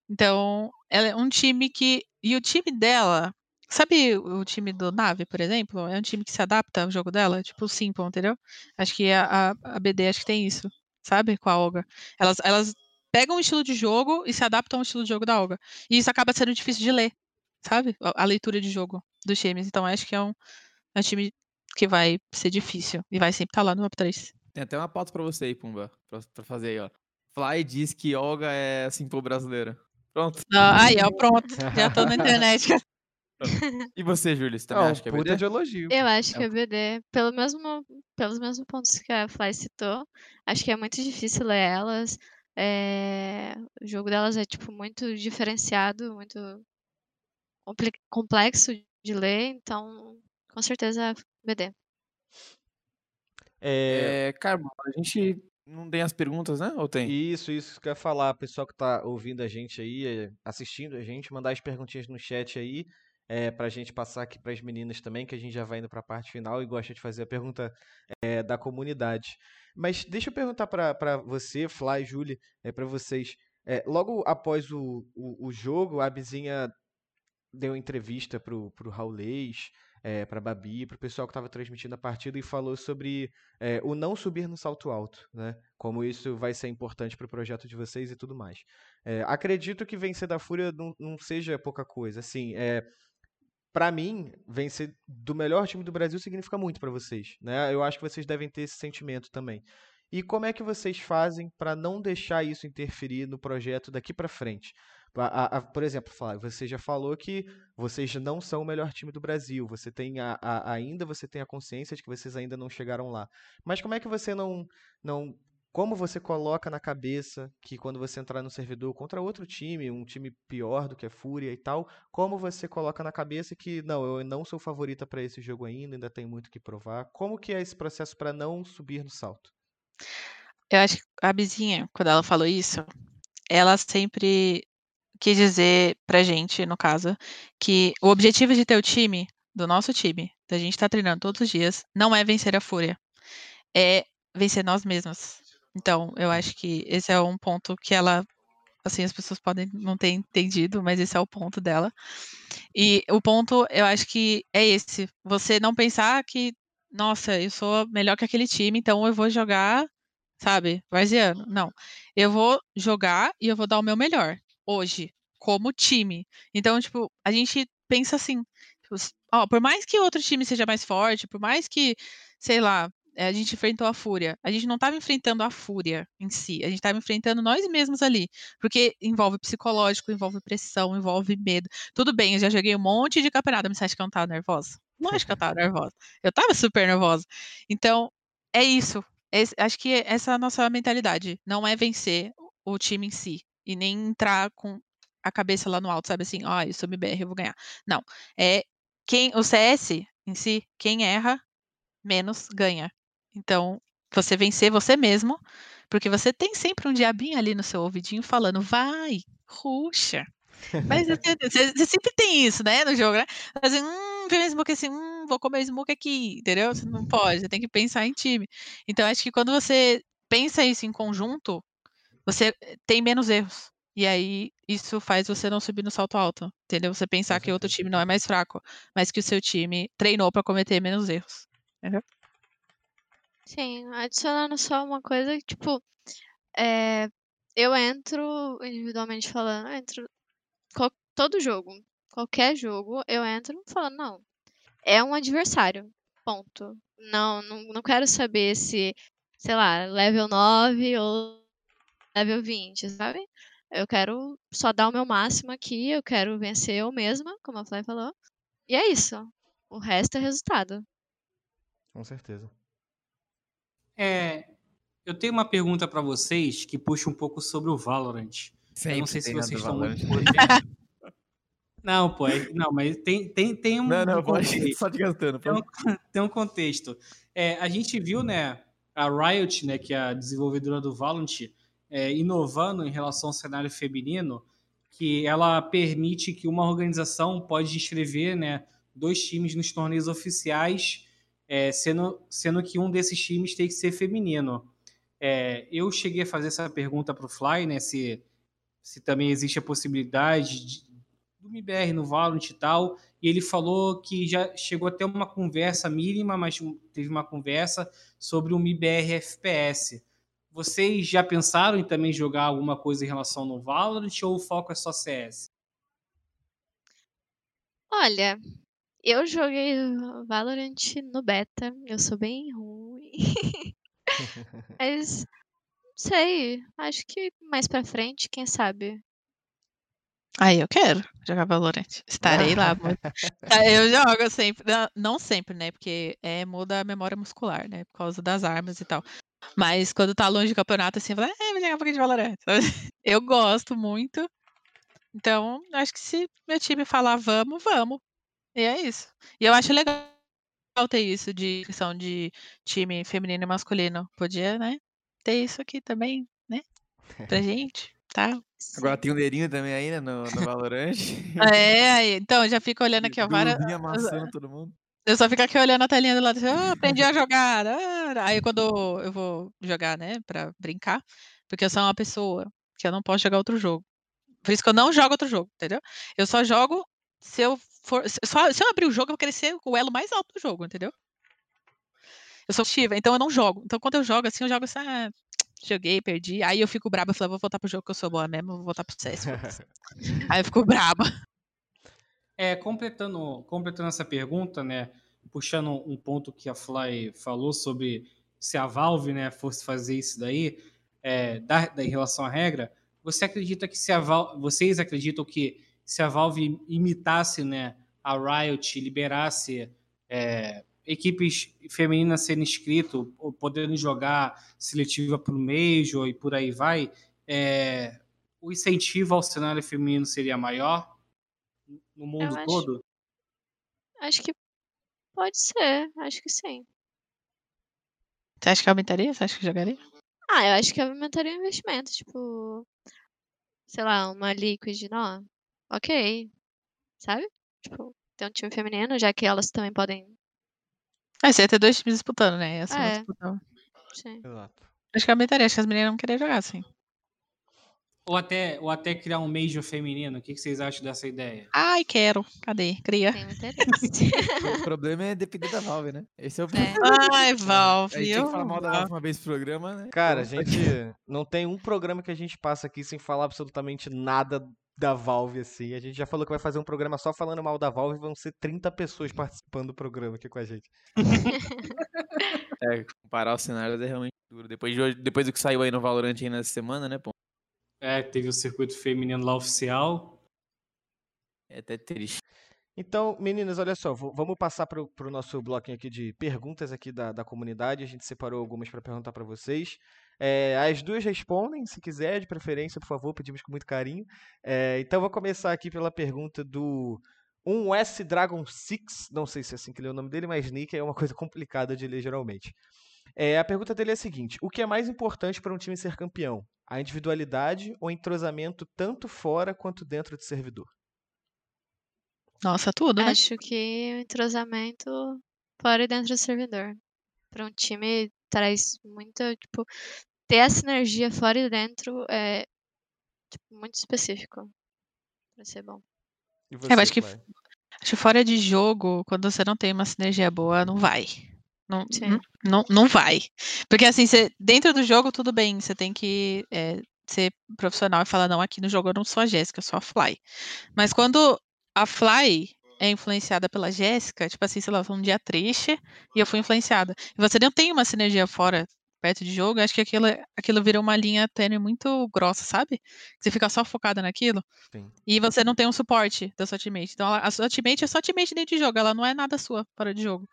Então, ela é um time que. E o time dela. Sabe o time do Nave, por exemplo? É um time que se adapta ao jogo dela, tipo o Simple, entendeu? Acho que a, a, a BD acho que tem isso, sabe? Com a Olga. Elas, elas pegam um estilo de jogo e se adaptam ao estilo de jogo da Olga. E isso acaba sendo difícil de ler, sabe? A, a leitura de jogo dos times. Então acho que é um, é um time que vai ser difícil e vai sempre estar lá no top 3. Tem até uma pauta pra você aí, Pumba, pra, pra fazer aí, ó. Fly diz que Olga é Simple brasileira. Pronto. Ah, aí, ó, pronto. Já tô na internet. [LAUGHS] [LAUGHS] E você, Júlio? Você também Não, acha que é BD? de elogio. Eu acho É que é BD, pelo mesmo, pelos mesmos pontos que a Fly citou, acho que é muito difícil ler elas. É, O jogo delas é tipo muito diferenciado, muito complexo de ler, então com certeza BD. É, É, cara, a gente não tem as perguntas, né? Ou tem? Isso, isso que eu ia falar, pessoal que tá ouvindo a gente aí, eh, assistindo a gente, mandar as perguntinhas no chat aí, é, pra gente passar aqui pras meninas também, que a gente já vai indo pra parte final e gosta de fazer a pergunta eh, da comunidade. Mas deixa eu perguntar pra você, Fly, Julie, é, para vocês. eh, logo após o, o, o jogo, a Bizinha deu entrevista pro, pro Raulês, é, para Babi, para o pessoal que estava transmitindo a partida e falou sobre é, o não subir no salto alto, né? Como isso vai ser importante para o projeto de vocês e tudo mais. É, acredito que vencer da Fúria não, não seja pouca coisa. Assim, é, para mim, vencer do melhor time do Brasil significa muito para vocês, né? Eu acho que vocês devem ter esse sentimento também. E como é que vocês fazem para não deixar isso interferir no projeto daqui para frente? A, a, por exemplo, você já falou que vocês não são o melhor time do Brasil. Você tem a, ainda você tem a consciência de que vocês ainda não chegaram lá. Mas como é que você não não como você coloca na cabeça que quando você entrar no servidor contra outro time, um time pior do que a Fúria e tal, como você coloca na cabeça que não, eu não sou favorita para esse jogo ainda, ainda tem muito que provar. Como que é esse processo para não subir no salto? Eu acho que a Bizinha, quando ela falou isso, ela sempre quis dizer pra gente, no caso, que o objetivo de ter o time, do nosso time, da gente estar tá treinando todos os dias, não é vencer a Fúria, é vencer nós mesmos. Então, eu acho que esse é um ponto que ela, assim, as pessoas podem não ter entendido, mas esse é o ponto dela. E o ponto, eu acho que é esse, você não pensar que, nossa, eu sou melhor que aquele time, então eu vou jogar, sabe, varziano. Não. Eu vou jogar e eu vou dar o meu melhor hoje, como time. Então, tipo, a gente pensa assim, tipo, ó, por mais que outro time seja mais forte, por mais que, sei lá, a gente enfrentou a Fúria, a gente não estava enfrentando a Fúria em si, a gente estava enfrentando nós mesmos ali, porque envolve psicológico, envolve pressão, envolve medo. Tudo bem, eu já joguei um monte de campeonato, mas você acha que eu não estava nervosa? Não acho que eu estava nervosa. Eu estava super nervosa. Então, é isso. acho que essa é a nossa mentalidade. Não é vencer o time em si e nem entrar com a cabeça lá no alto, sabe assim, ó, oh, eu sou MBR, eu vou ganhar. Não, é quem o CS em si, quem erra menos ganha. Então, você vencer você mesmo, porque você tem sempre um diabinho ali no seu ouvidinho falando, vai, ruxa. Mas você, você, sempre tem isso, né, no jogo, né? Assim, hum, vem smoke assim, hum, vou comer smoke aqui, entendeu? Você não pode, você tem que pensar em time. Então, acho que quando você pensa isso em conjunto, você tem menos erros. E aí, isso faz você não subir no salto alto, entendeu? Você pensar que outro time não é mais fraco, mas que o seu time treinou para cometer menos erros, entendeu? Sim, adicionando só uma coisa, tipo, é, eu entro, individualmente falando, eu entro qual, todo jogo, qualquer jogo, eu entro falando, não, é um adversário, ponto. Não, não, não quero saber se, sei lá, level 9 ou level 20, sabe? Eu quero só dar o meu máximo aqui, eu quero vencer eu mesma, como a Fly falou. E é isso. O resto é resultado. Com certeza. É, eu tenho uma pergunta para vocês que puxa um pouco sobre o Valorant. Sempre eu não sei se vocês estão muito [LAUGHS] Não, pô, é, não, mas tem, tem, tem um. Não, não, um pode [LAUGHS] só te gastando. Tem um, [LAUGHS] tem um contexto. É, a gente viu, né, a Riot, né, que é a desenvolvedora do Valorant, é, inovando em relação ao cenário feminino, que ela permite que uma organização pode inscrever né, dois times nos torneios oficiais, é, sendo, sendo que um desses times tem que ser feminino. É, eu cheguei a fazer essa pergunta para o Fly, né, se, se também existe a possibilidade de, do MBR no Valorant e tal, e ele falou que já chegou a ter uma conversa mínima, mas teve uma conversa sobre o MBR FPS. Vocês já pensaram em também jogar alguma coisa em relação no Valorant ou o foco é só CS? Olha, eu joguei Valorant no beta, eu sou bem ruim. [LAUGHS] Mas, não sei, acho que mais pra frente, quem sabe. Aí eu quero jogar Valorant. Estarei lá. Tá, [LAUGHS] eu jogo sempre, não sempre, né? Porque é, muda a memória muscular, né? Por causa das armas e tal. Mas quando tá longe do campeonato, assim, eu falo, é, vou jogar um pouquinho de Valorant. [LAUGHS] Eu gosto muito. Então, acho que se meu time falar vamos, vamos. E é isso. E eu acho legal ter isso de questão de time feminino e masculino. Podia, né? Ter isso aqui também, né? Pra [LAUGHS] gente, tá? Agora tem um neirinho também aí, né? No, no Valorant. [LAUGHS] é, então, já fico olhando aqui, ó, amassando todo mundo. Eu só fico aqui olhando a telinha do lado, assim, ah, aprendi a jogar. Ah. Aí quando eu vou jogar, né, pra brincar, porque eu sou uma pessoa que eu não posso jogar outro jogo. Por isso que eu não jogo outro jogo, entendeu? Eu só jogo se eu for. Se só- se eu abrir o jogo, eu vou querer ser o elo mais alto do jogo, entendeu? Eu sou Shiva, então eu não jogo. Então quando eu jogo assim, eu jogo assim, ah, joguei, perdi. Aí eu fico braba, falo, vou voltar pro jogo que eu sou boa mesmo, vou voltar pro CS. [LAUGHS] Aí eu fico braba. É, completando, completando essa pergunta, né? Puxando um ponto que a Fly falou sobre se a Valve, né, fosse fazer isso daí, é, da, da- em relação à regra, você acredita que se a Val, vocês acreditam que se a Valve imitasse, né, a Riot, liberasse é, equipes femininas sendo inscritas, ou podendo jogar seletiva para o Major e por aí vai, é, o incentivo ao cenário feminino seria maior no mundo acho- todo? Acho que pode ser, acho que sim. Você acha que aumentaria? Você acha que jogaria? Ah, eu acho que aumentaria o investimento, tipo, sei lá, uma Liquid, não, ok, sabe? Tipo, ter um time feminino, já que elas também podem, É, você ia ter dois times disputando, né? Essa É. sim. Exato. Acho que aumentaria, acho que as meninas não queriam jogar assim. Ou até, ou até criar um Major feminino? O que, que vocês acham dessa ideia? Ai, quero. Cadê? Cria. Tem [LAUGHS] interesse. O problema é depender da Valve, né? Esse é o É. problema. Ai, A Valve. gente tinha que falar mal da Valve uma vez no programa, né? Cara, a gente não tem um programa que a gente passa aqui sem falar absolutamente nada da Valve, assim. A gente já falou que vai fazer um programa só falando mal da Valve e vão ser 30 pessoas participando do programa aqui com a gente. [LAUGHS] É, comparar os cenários é realmente duro. Depois, de hoje, depois do que saiu aí no Valorant aí nessa semana, né, pô? É, teve o circuito feminino lá oficial. É até triste. Então, meninas, olha só, vamos passar pro, pro nosso bloquinho aqui de perguntas aqui da, da comunidade. A gente separou algumas para perguntar para vocês. É, as duas respondem, se quiser, de preferência, por favor, pedimos com muito carinho. É, então, eu vou começar aqui pela pergunta do 1S Dragon 6, não sei se é assim que lê o nome dele, mas Nick é uma coisa complicada de ler geralmente. É, a pergunta dele é a seguinte: o que é mais importante para um time ser campeão? A individualidade ou entrosamento tanto fora quanto dentro do servidor? Nossa, tudo, né? Acho que o entrosamento fora e dentro do servidor. Para um time traz muita, tipo, ter essa energia fora e dentro é tipo, muito específico para ser bom. E eu acho que-? Acho que fora de jogo, quando você não tem uma sinergia boa, não vai. Não, não, não, não vai. Porque assim, você, dentro do jogo, tudo bem, você tem que é, ser profissional e falar, não, aqui no jogo eu não sou a Jéssica, eu sou a Fly. Mas quando a Fly é influenciada pela Jéssica, tipo assim, sei lá, foi um dia triste e eu fui influenciada. E você não tem uma sinergia fora, perto de jogo, acho que aquilo, aquilo vira uma linha tênue muito grossa, sabe? Você fica só focada naquilo. Sim. E você não tem um suporte da sua teammate. Então, a sua teammate é só teammate dentro de jogo, ela não é nada sua fora de jogo.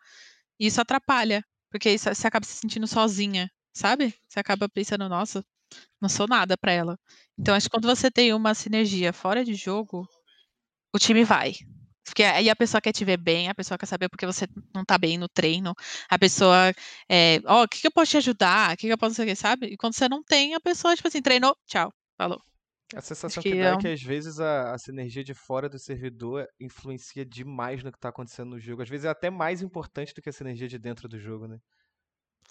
E isso atrapalha, porque isso, você acaba se sentindo sozinha, sabe? Você acaba pensando, nossa, não sou nada pra ela. Então, acho que quando você tem uma sinergia fora de jogo, o time vai. Porque aí a pessoa quer te ver bem, a pessoa quer saber porque você não tá bem no treino, a pessoa, é, ó, o que, que eu posso te ajudar? O que, que eu posso fazer, sabe? E quando você não tem, a pessoa, tipo assim, treinou, tchau, falou. A sensação que que, dá é é um- que às vezes a, a sinergia de fora do servidor influencia demais no que tá acontecendo no jogo. Às vezes é até mais importante do que a sinergia de dentro do jogo, né?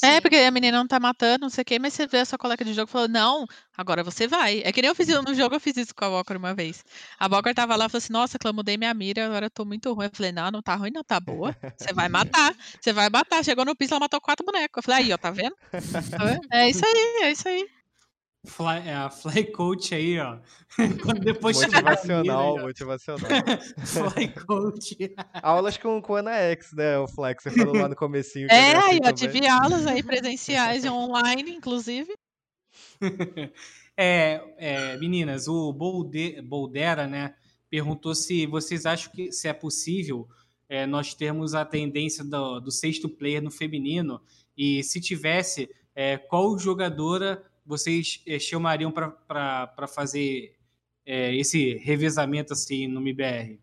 É, Sim. porque a menina não tá matando, não sei o quê, mas você vê a sua colega de jogo e falou, não, agora você vai. É que nem eu fiz no jogo, eu fiz isso com a Walker uma vez. A Walker tava lá e falou assim, nossa, Clã, mudei minha mira, agora eu tô muito ruim. Eu falei, não, não tá ruim, não, tá boa. Você vai [LAUGHS] matar, você vai matar. Chegou no piso, ela matou quatro bonecos. Eu falei, aí, ó, tá vendo? [LAUGHS] Tá vendo? É isso aí, é isso aí. Fly, é a Fly Coach aí, ó. [LAUGHS] Quando depois Motivacional, mira, motivacional. [LAUGHS] Fly Coach. Aulas com, com Ana X, né, o Flex? Você falou lá no comecinho. que É, assim ó, também. tive aulas aí presenciais e online, inclusive. [LAUGHS] É, é, meninas, o Bolde- Boldera, né, perguntou se vocês acham que se é possível é, nós termos a tendência do, do sexto player no feminino e se tivesse, é, qual jogadora vocês é, chamariam para fazer é, esse revezamento assim no MBR?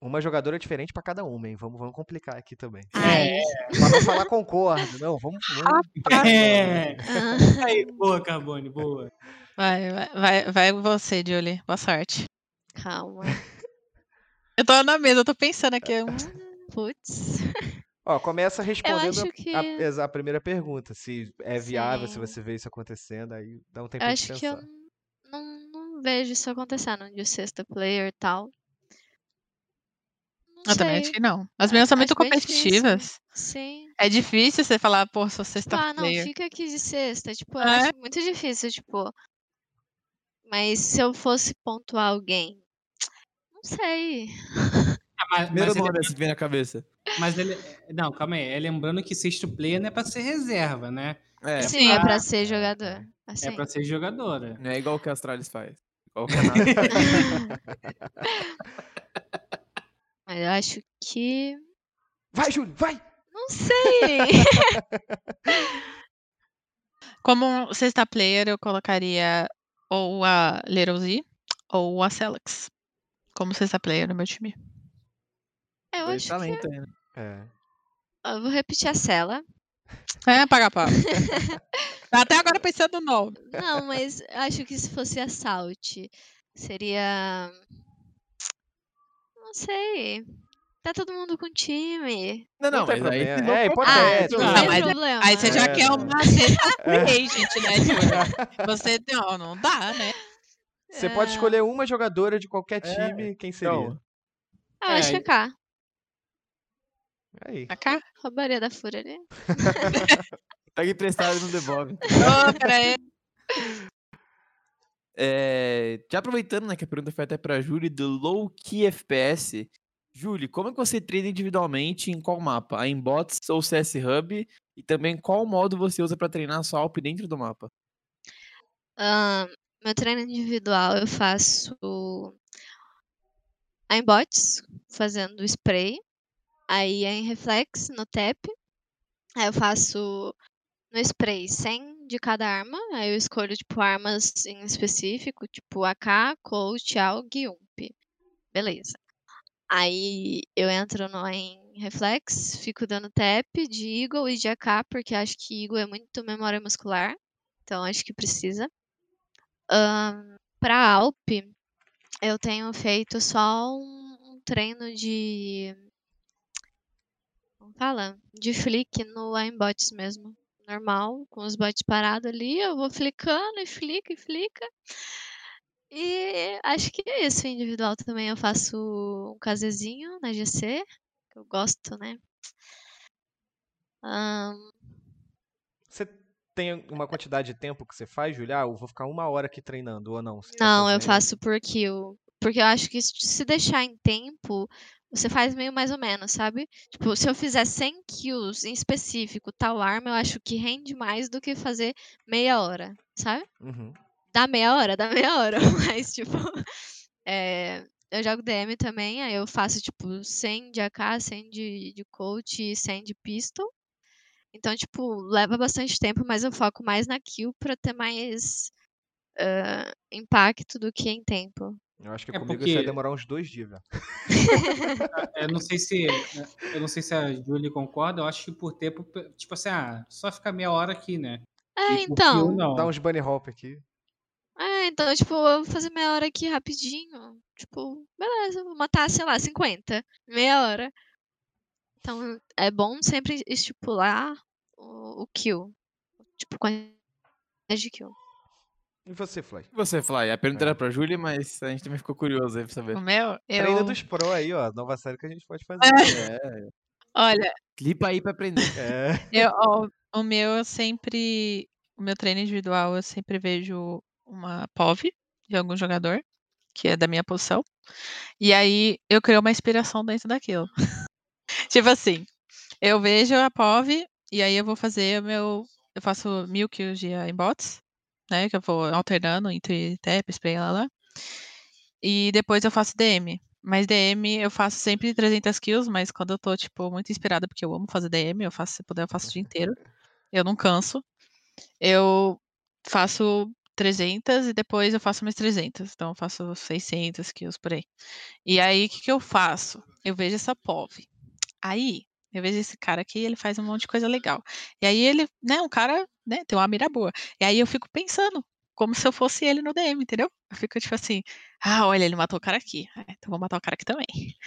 Uma jogadora diferente pra cada uma, hein? Vamos, vamos complicar aqui também. Ai, Pra não falar concordo, não, vamos. vamos... É, ah, aí, boa, Carbone, boa. Vai, vai, vai, vai você, Julie. Boa sorte. calma. Eu tô na mesa, eu tô pensando aqui. Putz. [LAUGHS] Ó, começa respondendo acho a- que- a, a primeira pergunta. Se é viável, se Sim. você vê isso acontecendo, aí dá um tempo Eu de acho que eu pensar. não, não vejo isso acontecendo de sexta player e tal. Eu também acho sei. que não. As minhas são muito Acho competitivas. Sim. É difícil você falar, pô, sou Tipo, sexta ah, não, player. fica aqui de sexta. Tipo, eu É. acho muito difícil, tipo. Mas se eu fosse pontuar alguém. Não sei. Mas, Primeiro mas, ele, nome assim que vem na cabeça. mas ele. Não, calma aí. É lembrando que sexto player não é pra ser reserva, né? É, Sim, é pra- pra ser jogador. Assim. É pra ser jogadora. não é igual o que a Astralis faz. Igual o Canadá. [LAUGHS] [LAUGHS] Mas eu acho que. Vai, Júlio, vai! Não sei. [LAUGHS] Como sexta player, eu colocaria ou a Little Z ou a Celex. Como sexta player no meu time. Eu Dois acho que. talentos aí, né? É. Eu vou repetir a cela. É, paga pau. [LAUGHS] Até agora pensando no nome. Não, [LAUGHS] mas acho que se fosse assault, seria. Não sei. Tá todo mundo com time. Não, não, tem mas aí não É Ah, hipotético. não Não, tem mas é- problema. Aí você já É, quer não. uma free agent, né? Você não, não dá, né? Você pode É. escolher uma jogadora de qualquer É, time, quem seria? Então, Ah, eu acho É, que é K. Aí. A cá? Roubaria da Fúria ali. [LAUGHS] pega emprestado e não devolve. Ô, peraí. [LAUGHS] É, já aproveitando, né, que a pergunta foi até pra Júlia do Low Key FPS. Júlia, como é que você treina individualmente em qual mapa? Em bots ou CS Hub? E também qual modo você usa pra treinar sua Alp dentro do mapa? Ahn, meu treino individual eu faço em bots, fazendo spray. Aí é em reflex, no tap. Aí eu faço no spray 100 de cada arma. Aí eu escolho, tipo, armas em específico, tipo AK, Colt, AUG UMP. Beleza. Aí eu entro no, em reflex, fico dando tap de Eagle e de AK, porque acho que Eagle é muito memória muscular. Então acho que precisa. Ahn, pra Alp, eu tenho feito só um, um treino de. Como fala? De flick no aimbots mesmo. Normal, com os bots parados ali, eu vou flicando e flica e flica. E acho que é isso. Individual também eu faço um casezinho na GC, que eu gosto, né? Ahn, Você tem uma quantidade de tempo que você faz, Julia? Ah, eu vou ficar uma hora aqui treinando, ou não? Você tá Não, eu fazendo- faço por kill. Porque eu acho que se deixar em tempo, você faz meio mais ou menos, sabe? Tipo, se eu fizer 100 kills em específico, tal arma, eu acho que rende mais do que fazer meia hora, sabe? Uhum. Dá meia hora, [LAUGHS] dá meia hora. [LAUGHS] Mas, tipo, é, eu jogo DM também, aí eu faço, tipo, 100 de AK, 100 de, de coach e 100 de pistol. Então, tipo, leva bastante tempo, mas eu foco mais na kill pra ter mais ah, impacto do que em tempo. Eu acho que É comigo porque- isso vai demorar uns dois dias, velho. [LAUGHS] Eu não sei se. Eu não sei se a Julie concorda, eu acho que por tempo, tipo assim, ah, só ficar meia hora aqui, né? É, E então. Dá uns bunny hop aqui. É, então, tipo, eu vou fazer meia hora aqui rapidinho. Tipo, beleza, vou matar, sei lá, 50. Meia hora. Então, é bom sempre estipular o, o kill. Tipo, quantidade de kill. E você, Fly? E você, Fly? A pergunta É. era pra Júlia, mas a gente também ficou curioso aí pra saber. O meu, Treina eu... dos pro aí, ó. Nova série que a gente pode fazer. É, Olha, clipa aí pra aprender. [LAUGHS] É. eu, ó, o meu eu sempre... O meu treino individual eu sempre vejo uma POV de algum jogador, que é da minha posição. E aí eu crio uma inspiração dentro daquilo. [LAUGHS] tipo assim, eu vejo a POV e aí eu vou fazer o meu... Eu faço mil kills de bots, né? Que eu vou alternando entre tap, spray, lá, lá. E depois eu faço DM. Mas DM eu faço sempre 300 kills, mas quando eu tô, tipo, muito inspirada, porque eu amo fazer DM, eu faço, se puder, eu faço o dia inteiro. Eu não canso. Eu faço 300 e depois eu faço mais 300. Então eu faço 600 kills por aí. E aí, o que, que eu faço? Eu vejo essa POV. Aí, eu vejo esse cara aqui, ele faz um monte de coisa legal. E aí ele, né, um cara, né, tem uma mira boa. E aí eu fico pensando, como se eu fosse ele no DM, entendeu? Eu fico tipo assim, ah, olha, ele matou o cara aqui. Ah, então vou matar o cara aqui também.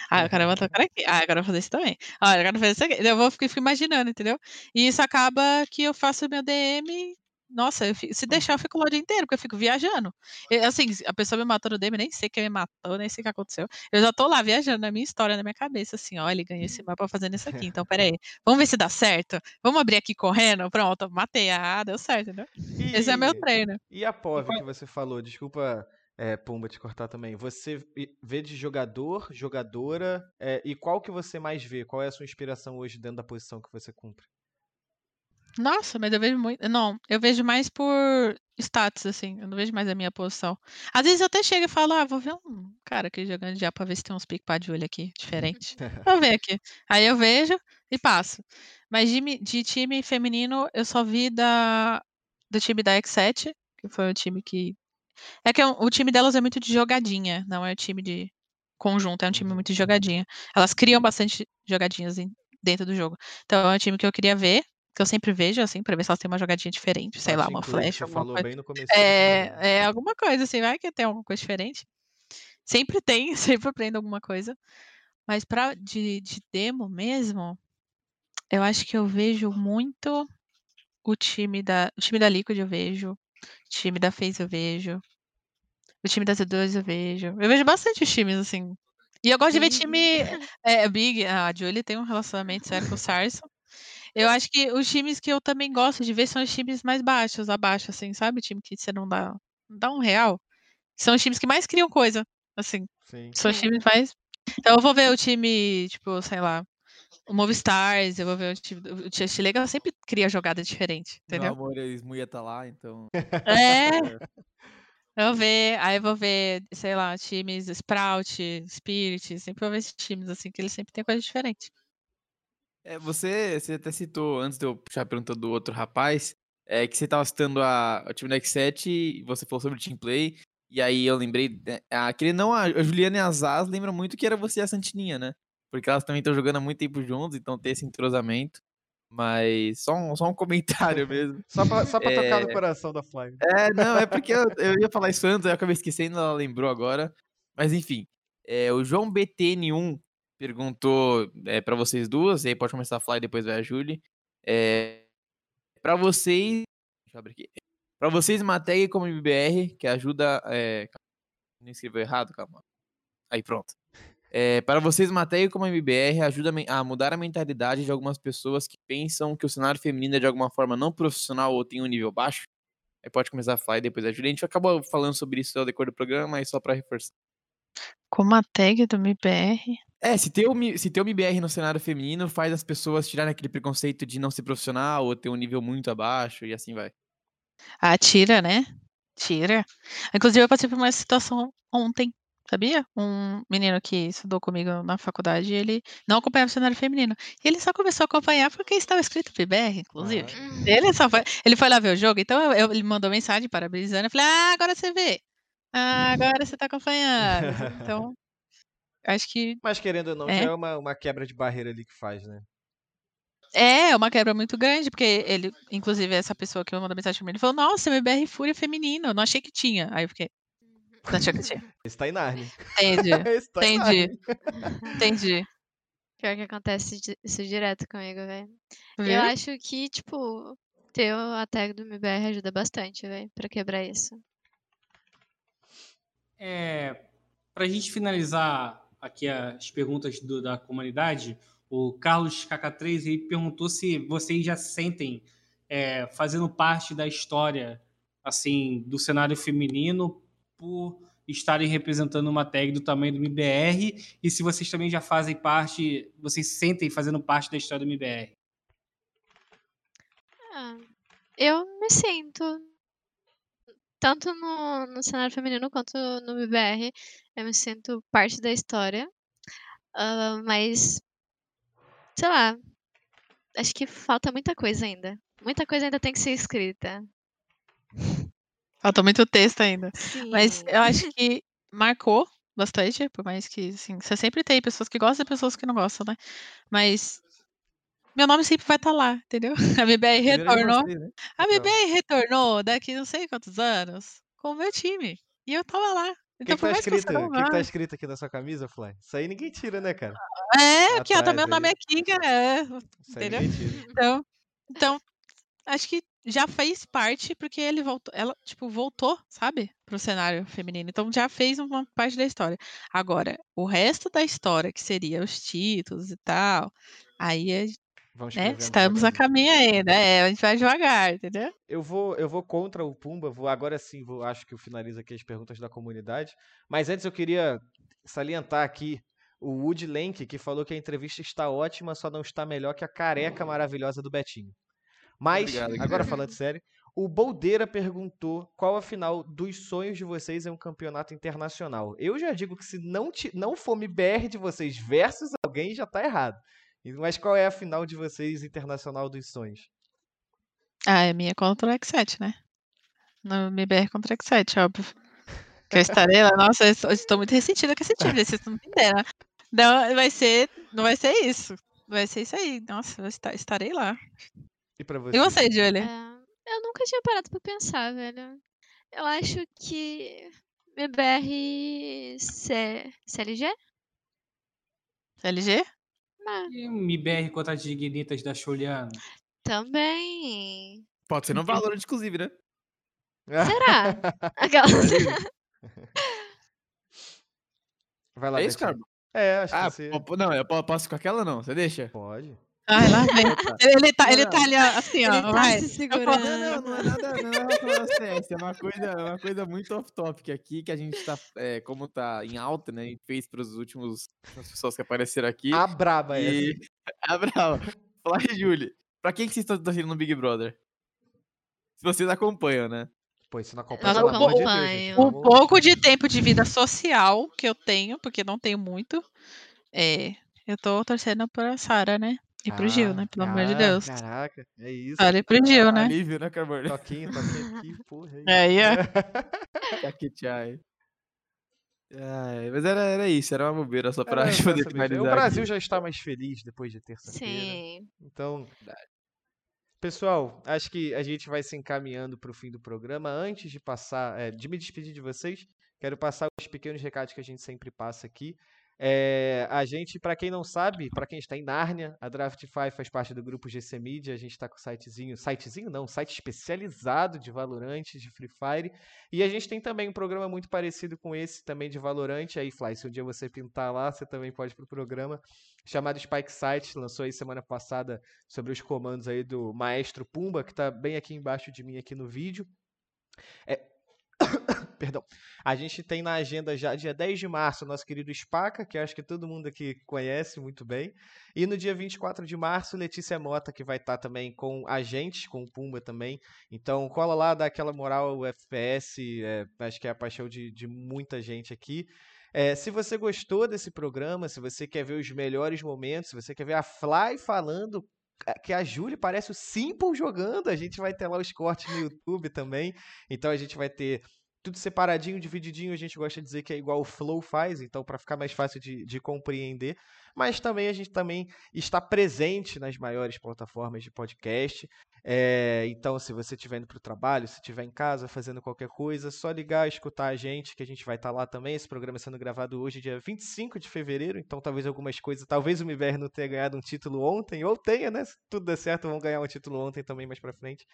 Ah, eu quero matar o cara aqui. Ah, agora eu vou fazer isso também. Ah, eu quero fazer isso aqui. Eu vou ficar fico imaginando, entendeu? E isso acaba que eu faço meu DM nossa, eu fi- se deixar eu fico lá o dia inteiro, porque eu fico viajando. Eu, assim, a pessoa me matou no DM, nem sei quem me matou, nem sei o que aconteceu. Eu já tô lá viajando na minha história, na minha cabeça, assim, ó, ele ganhou esse mapa fazendo isso aqui, então peraí, vamos ver se dá certo? Vamos abrir aqui correndo? Pronto, matei, ah, deu certo, entendeu? Esse é meu treino. e a POV que você falou, desculpa, é, Pumba, te cortar também. Você vê de jogador, jogadora, é, e qual que você mais vê? Qual é a sua inspiração hoje dentro da posição que você cumpre? Nossa, mas eu vejo muito. Não, eu vejo mais por status, assim. Eu não vejo mais a minha posição. Às vezes eu até chego e falo, ah, vou ver um cara aqui jogando já pra ver se tem uns pique de olho aqui, diferente. [LAUGHS] Vou ver aqui. Aí eu vejo e passo. Mas de, de time feminino, eu só vi da, do time da X7, que foi o time que. É que é um- o time delas é muito de jogadinha, não é um time de conjunto, é um time Uhum. muito de jogadinha. Elas criam bastante jogadinhas dentro do jogo. Então é um time que eu queria ver, que eu sempre vejo, assim, pra ver se elas têm uma jogadinha diferente, sei lá, uma Você alguma falou coisa. bem no começo. programa. É, é alguma coisa, assim, vai que tem alguma coisa diferente. Sempre tem, [LAUGHS] sempre aprendo alguma coisa. Mas pra, de, de demo mesmo, eu acho que eu vejo muito o time da, o time da Liquid eu vejo, o time da FaZe eu vejo, o time da Z2 eu vejo. Eu vejo bastante os times, assim. E eu gosto de ver time é, Big, a Julie tem um relacionamento sério com o [LAUGHS] Sarso. Eu acho que os times que eu também gosto de ver são os times mais baixos, abaixo, assim, sabe? Time que você não dá, não dá um real. São os times que mais criam coisa, assim. Sim. São os times mais. Então eu vou ver o time, tipo, sei lá, o Movistars, eu vou ver o time. O Chess Legal sempre cria jogada diferente, Meu entendeu? amor, a Smuia tá lá, então. É. Eu vou [LAUGHS] ver, aí eu vou ver, sei lá, times Sprout, Spirit, sempre vou ver esses times, assim, que eles sempre têm coisa diferente. É, você, você até citou, antes de eu puxar a pergunta do outro rapaz, é, que você tava citando a, o time da X7 e você falou sobre o team play. E aí eu lembrei, né, aquele não, a, Juliana e a Zaz lembram muito que era você e a Santininha, né? Porque elas também estão jogando há muito tempo juntos, então tem esse entrosamento. Mas só um, só um comentário [LAUGHS] mesmo. Só pra, só pra tocar no É. coração da Fly. É, não, é porque eu, eu ia falar isso antes, aí eu acabei esquecendo, ela lembrou agora. Mas enfim, é, o João BTN1 perguntou é, para vocês duas, e aí pode começar a falar e depois vai a Julie. É, para vocês. Deixa eu abrir aqui. Pra vocês, uma tag como MBR, que ajuda. É, não escreveu errado, calma. Aí, pronto. É, para vocês, uma tag como MBR ajuda a mudar a mentalidade de algumas pessoas que pensam que o cenário feminino é de alguma forma não profissional ou tem um nível baixo? Aí pode começar a falar e depois a Julia. A gente acabou falando sobre isso ao decorrer do programa, mas só pra reforçar. Como a tag do MBR. É, se ter, o, Mi- se ter MBR no cenário feminino faz as pessoas tirarem aquele preconceito de não ser profissional ou ter um nível muito abaixo e assim vai. Ah, tira, né? Tira. Inclusive, eu passei por uma situação ontem, sabia? Um menino que estudou comigo na faculdade, ele não acompanhava o cenário feminino. E ele só começou a acompanhar porque estava escrito PBR, inclusive. Ah, Ele só foi, ele foi lá ver o jogo, então eu- eu- ele mandou mensagem parabenizando. Eu falei, ah, agora você vê. Ah, agora você tá acompanhando. [LAUGHS] Então, acho que Mas querendo ou não, É. já é uma, uma quebra de barreira ali que faz, né? é uma quebra muito grande, porque ele, inclusive, essa pessoa que mandou mensagem pra mim, ele falou, nossa, MBR Fúria feminino, eu não achei que tinha. Aí eu fiquei, não achei que tinha. Esse tá em Narnia. Entendi, [LAUGHS] Esse tá em entendi, Narnia. entendi. Pior que acontece isso direto comigo, velho. Eu acho que, tipo, ter a tag do MBR ajuda bastante, velho, pra quebrar isso. É, para a gente finalizar aqui as perguntas do- da comunidade, o Carlos KK3 ele perguntou se vocês já sentem é, fazendo parte da história assim do cenário feminino por estarem representando uma tag do tamanho do MBR e se vocês também já fazem parte, vocês sentem fazendo parte da história do MBR. Ah, eu me sinto. Tanto no, no cenário feminino quanto no MBR, eu me sinto parte da história. Ah, mas, sei lá, acho que falta muita coisa ainda. Muita coisa ainda tem que ser escrita. Falta muito texto ainda. Mas Sim. eu acho que marcou bastante, por mais que, assim, você sempre tem pessoas que gostam e pessoas que não gostam, né? Mas meu nome sempre vai estar lá, entendeu? [LAUGHS] A MBR retornou. né? A. MBR retornou daqui não sei quantos anos com o meu time. E eu tava lá. O que, Então, que tá que você escrito? O que, que tá escrito aqui na sua camisa, Fly? Isso aí ninguém tira, né, cara? É, aqui, ó, Atrás também o nome é Kinga, é. Entendeu? Então, então, acho que já fez parte porque ele voltou, ela, tipo, voltou, sabe, pro cenário feminino. Então já fez uma parte da história. Agora, o resto da história, que seria os títulos e tal, aí é, Vamos né, estamos a caminho ainda. É, a gente vai devagar, entendeu? Eu vou, eu vou contra o Pumba, vou agora sim, vou, acho que eu finalizo aqui as perguntas da comunidade. Mas antes eu queria salientar aqui o Wood Lenk, que falou que a entrevista está ótima, só não está melhor que a careca maravilhosa do Betinho. Mas, Obrigado, agora falando sério, o Boldeira perguntou qual a final dos sonhos de vocês em um campeonato internacional. Eu já digo que se não, ti- não for MBR de vocês versus alguém, já tá errado. Mas qual é a final de vocês internacional dos sonhos? Ah, é minha contra o X7, né? No MBR contra o X7, óbvio. Que eu estarei lá. Nossa, eu estou- muito ressentida com esse time, vocês não entenderam. Não, vai ser, não vai ser isso. Vai ser isso aí. Nossa, eu esta- estarei lá. E pra E você, Julie? É, eu nunca tinha parado pra pensar, velho. Eu acho que BBR C... CLG? LG? Ah, E o MBR contra as Dignitas da Juliana. também. Pode ser no valor, inclusive, né? Será? [LAUGHS] Aquela... Vai lá, É isso, cara? É, acho Ah, que você... não, eu po- posso com aquela não? Você deixa? Pode. Ai, lá vem. Tá. Ele tá, ele tá ali, ó, assim, ó. Ele tá vai. se segurando. Não, não, não é nada, não é relacionado a ciência, é uma coisa, é uma coisa muito off-topic aqui, que a gente tá, é, como tá em alta, né, a gente fez pros últimos, as pessoas que apareceram aqui, A braba é e... essa. [LAUGHS] Ah, bravo. Fala aí, Júlia, pra quem que vocês estão torcendo no Big Brother? Se vocês acompanham, né? Pô, isso não acompanha, não acompanho. gente. O pouco de tempo de vida social que eu tenho, porque não tenho muito, é, eu tô torcendo pra Sara, né? E pro Gil, né? Pelo amor de ah, Deus. Caraca, é isso. E pro Gil, né? Alívio, né, Carmona? Toquinho, toquinho aqui, [LAUGHS] porra. aí. Aí, ó. [LAUGHS] Caquetiai. Ai, mas era, era isso, era uma bobeira só pra Era [LAUGHS] gente poder mesmo. finalizar. O Brasil já está mais feliz depois de terça-feira. Sim. Então, pessoal, acho que a gente vai se encaminhando para o fim do programa. Antes de passar, é, de me despedir de vocês, quero passar os pequenos recados que a gente sempre passa aqui. É, a gente, para quem não sabe, para quem está em Nárnia, a Draftify faz parte do grupo GC Media. A gente está com o sitezinho, sitezinho não, site especializado de Valorant, de Free Fire. E a gente tem também um programa muito parecido com esse, também de Valorant. Aí, Fly, se um dia você pintar lá, você também pode ir pro programa chamado Spike Site, lançou aí semana passada sobre os comandos aí do Maestro Pumba, que tá bem aqui embaixo de mim aqui no vídeo. É... [COUGHS] Perdão. A gente tem na agenda já dia 10 de março nosso querido Spaca, que acho que todo mundo aqui conhece muito bem. E no dia 24 de março, Letícia Mota, que vai estar também com a gente, com o Pumba também. Então cola lá, dá aquela moral, o FPS, é, acho que é a paixão de, de muita gente aqui. É, se você gostou desse programa, se você quer ver os melhores momentos, se você quer ver a Fly falando que a Júlia parece o Simple jogando, a gente vai ter lá os cortes no YouTube também. Então a gente vai ter tudo separadinho, divididinho, a gente gosta de dizer que é igual o Flow faz, então para ficar mais fácil de, de compreender. Mas também a gente também está presente nas maiores plataformas de podcast. É, então, se você estiver indo para o trabalho, se estiver em casa fazendo qualquer coisa, só ligar, escutar a gente, que a gente vai estar lá também. Esse programa sendo gravado hoje, dia 25 de fevereiro, então talvez algumas coisas, talvez o MIBR não tenha ganhado um título ontem, ou tenha, né? Se tudo der certo, vão ganhar um título ontem também mais para frente.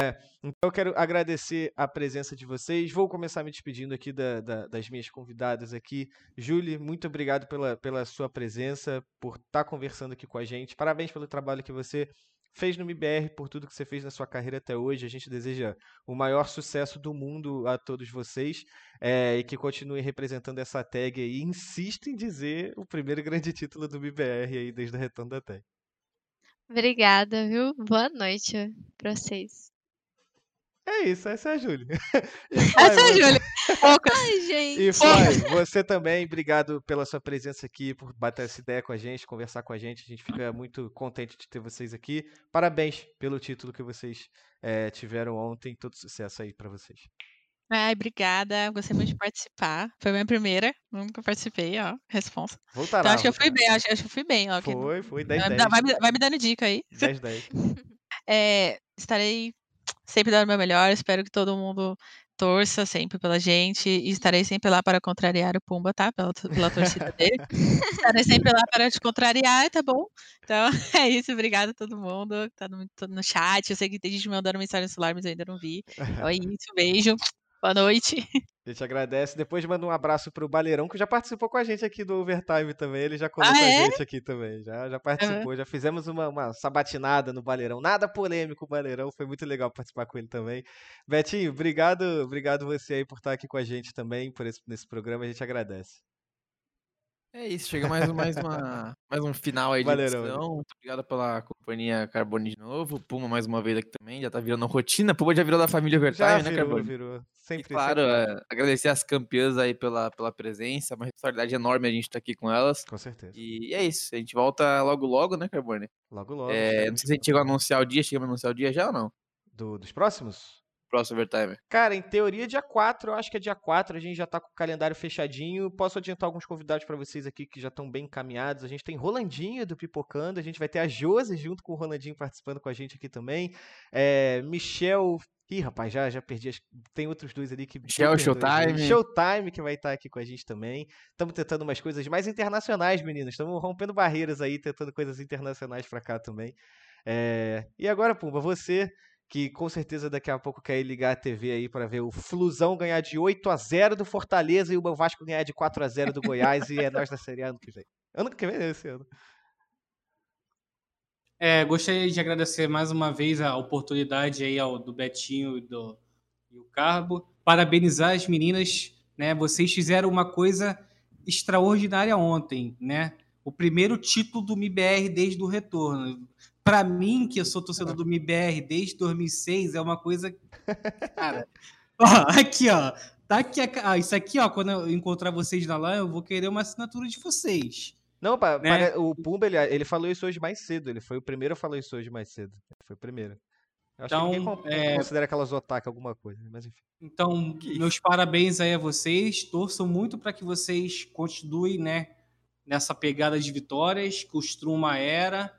É, então eu quero agradecer a presença de vocês. Vou começar me despedindo aqui da- da- das minhas convidadas aqui. Júlia, muito obrigado pela, pela sua presença, por estar conversando aqui com a gente. Parabéns pelo trabalho que você fez no MBR, por tudo que você fez na sua carreira até hoje. A gente deseja o maior sucesso do mundo a todos vocês é, e que continue representando essa tag aí. Insisto em dizer o primeiro grande título do MBR aí desde o retorno da tag. Obrigada, viu? Boa noite pra vocês. É isso, essa é a Júlia. [LAUGHS] Essa é a Júlia. Poucas. Ai, gente. E Fly, você também, obrigado pela sua presença aqui, por bater essa ideia com a gente, conversar com a gente. A gente fica muito contente de ter vocês aqui. Parabéns pelo título que vocês eh, tiveram ontem. Todo sucesso aí pra vocês. Ai, obrigada. Gostei muito de participar. Foi a minha primeira. Nunca participei, ó. Responsa. Voltará. Então acho que eu fui bem, acho, acho que eu fui bem, ó. Foi, foi, 10 vai, me 10. dar- vai vai me dando dica aí. 10 10. [LAUGHS] É, estarei sempre dando o meu melhor. Espero que todo mundo torça sempre pela gente e estarei sempre lá para contrariar o Pumba, tá? Pela, pela torcida dele. estarei sempre lá para te contrariar, tá bom? Então [LAUGHS] é isso, obrigada a todo mundo que tá no, no chat. Eu sei que tem gente me mandando mensagem no celular, mas eu ainda não vi. Então é isso, beijo. Boa noite. [LAUGHS] A gente agradece. Depois manda um abraço pro Baleirão, que já participou com a gente aqui do Overtime também. Ele já colou Ah, com a é? gente aqui também. Já, já participou. Já fizemos uma, uma sabatinada no Baleirão. Nada polêmico o Baleirão. Foi muito legal participar com ele também. Betinho, obrigado, obrigado você aí por estar aqui com a gente também, por esse, nesse programa. A gente agradece. É isso, chega mais, um- mais, uma, mais um final aí de Valeirão. edição. Muito obrigado pela companhia Carbone de novo. Puma mais uma vez aqui também, já tá virando rotina. Puma já virou da família Overtime, Já né, virou, Carbone? virou. E Sempre, claro, sempre. é, agradecer as campeãs aí pela, pela presença, uma responsabilidade enorme a gente tá aqui com elas. Com certeza. E é isso, a gente volta logo logo, né, Carbone? Logo, logo. É, não sei se a gente chegou a anunciar o dia, chegamos a anunciar o dia já ou não? do- dos próximos? Próximo Overtime. Cara, em teoria dia 4, eu acho que é dia 4, a gente já tá com o calendário fechadinho. Posso adiantar alguns convidados pra vocês aqui que já estão bem encaminhados. A gente tem Rolandinho do Pipocando, a gente vai ter a Josi junto com o Rolandinho participando com a gente aqui também. É, Michel. Ih, rapaz, já, já perdi. as- Tem outros dois ali que. Michel, aí. Showtime. Showtime que vai estar aqui com a gente também. Estamos tentando umas coisas mais internacionais, meninos. Estamos rompendo barreiras aí, tentando coisas internacionais pra cá também. É, E agora, Pumba, você que com certeza daqui a pouco quer ligar a TV aí para ver o Flusão ganhar de 8 a 0 do Fortaleza e o Vasco ganhar de 4 a 0 do Goiás e é nós da Série A ano que vem. Ano que vem é esse ano. É, gostaria de agradecer mais uma vez a oportunidade aí ao do Betinho e do e o Carbo. Parabenizar as meninas, né? Vocês fizeram uma coisa extraordinária ontem, né? O primeiro título do MIBR desde o retorno. Para mim, que eu sou torcedor do MIBR desde 2006, é uma coisa, [LAUGHS] cara. Ó, aqui, ó. Tá aqui, a- ah, isso aqui, ó. Quando eu encontrar vocês na LAN, eu vou querer uma assinatura de vocês. Não, Né? o Pumba, ele, ele falou isso hoje mais cedo. Ele foi o primeiro a falar isso hoje mais cedo. Ele foi o primeiro. Eu acho que ninguém Então, é- considera aquelas otaku alguma coisa, mas enfim. Então, meus parabéns aí a vocês. Torço muito para que vocês continuem, né, nessa pegada de vitórias, construam uma era.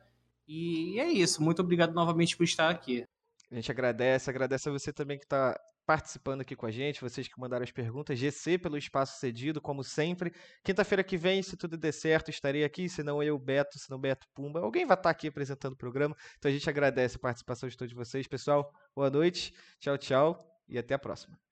E é isso. Muito obrigado novamente por estar aqui. A gente agradece, agradece a você também que está participando aqui com a gente, vocês que mandaram as perguntas, GC pelo espaço cedido, como sempre. Quinta-feira que vem, se tudo der certo, estarei aqui, se não eu, Beto, se não Beto Pumba. Alguém vai estar aqui apresentando o programa, então a gente agradece a participação de todos vocês. Pessoal, boa noite, tchau, tchau e até a próxima.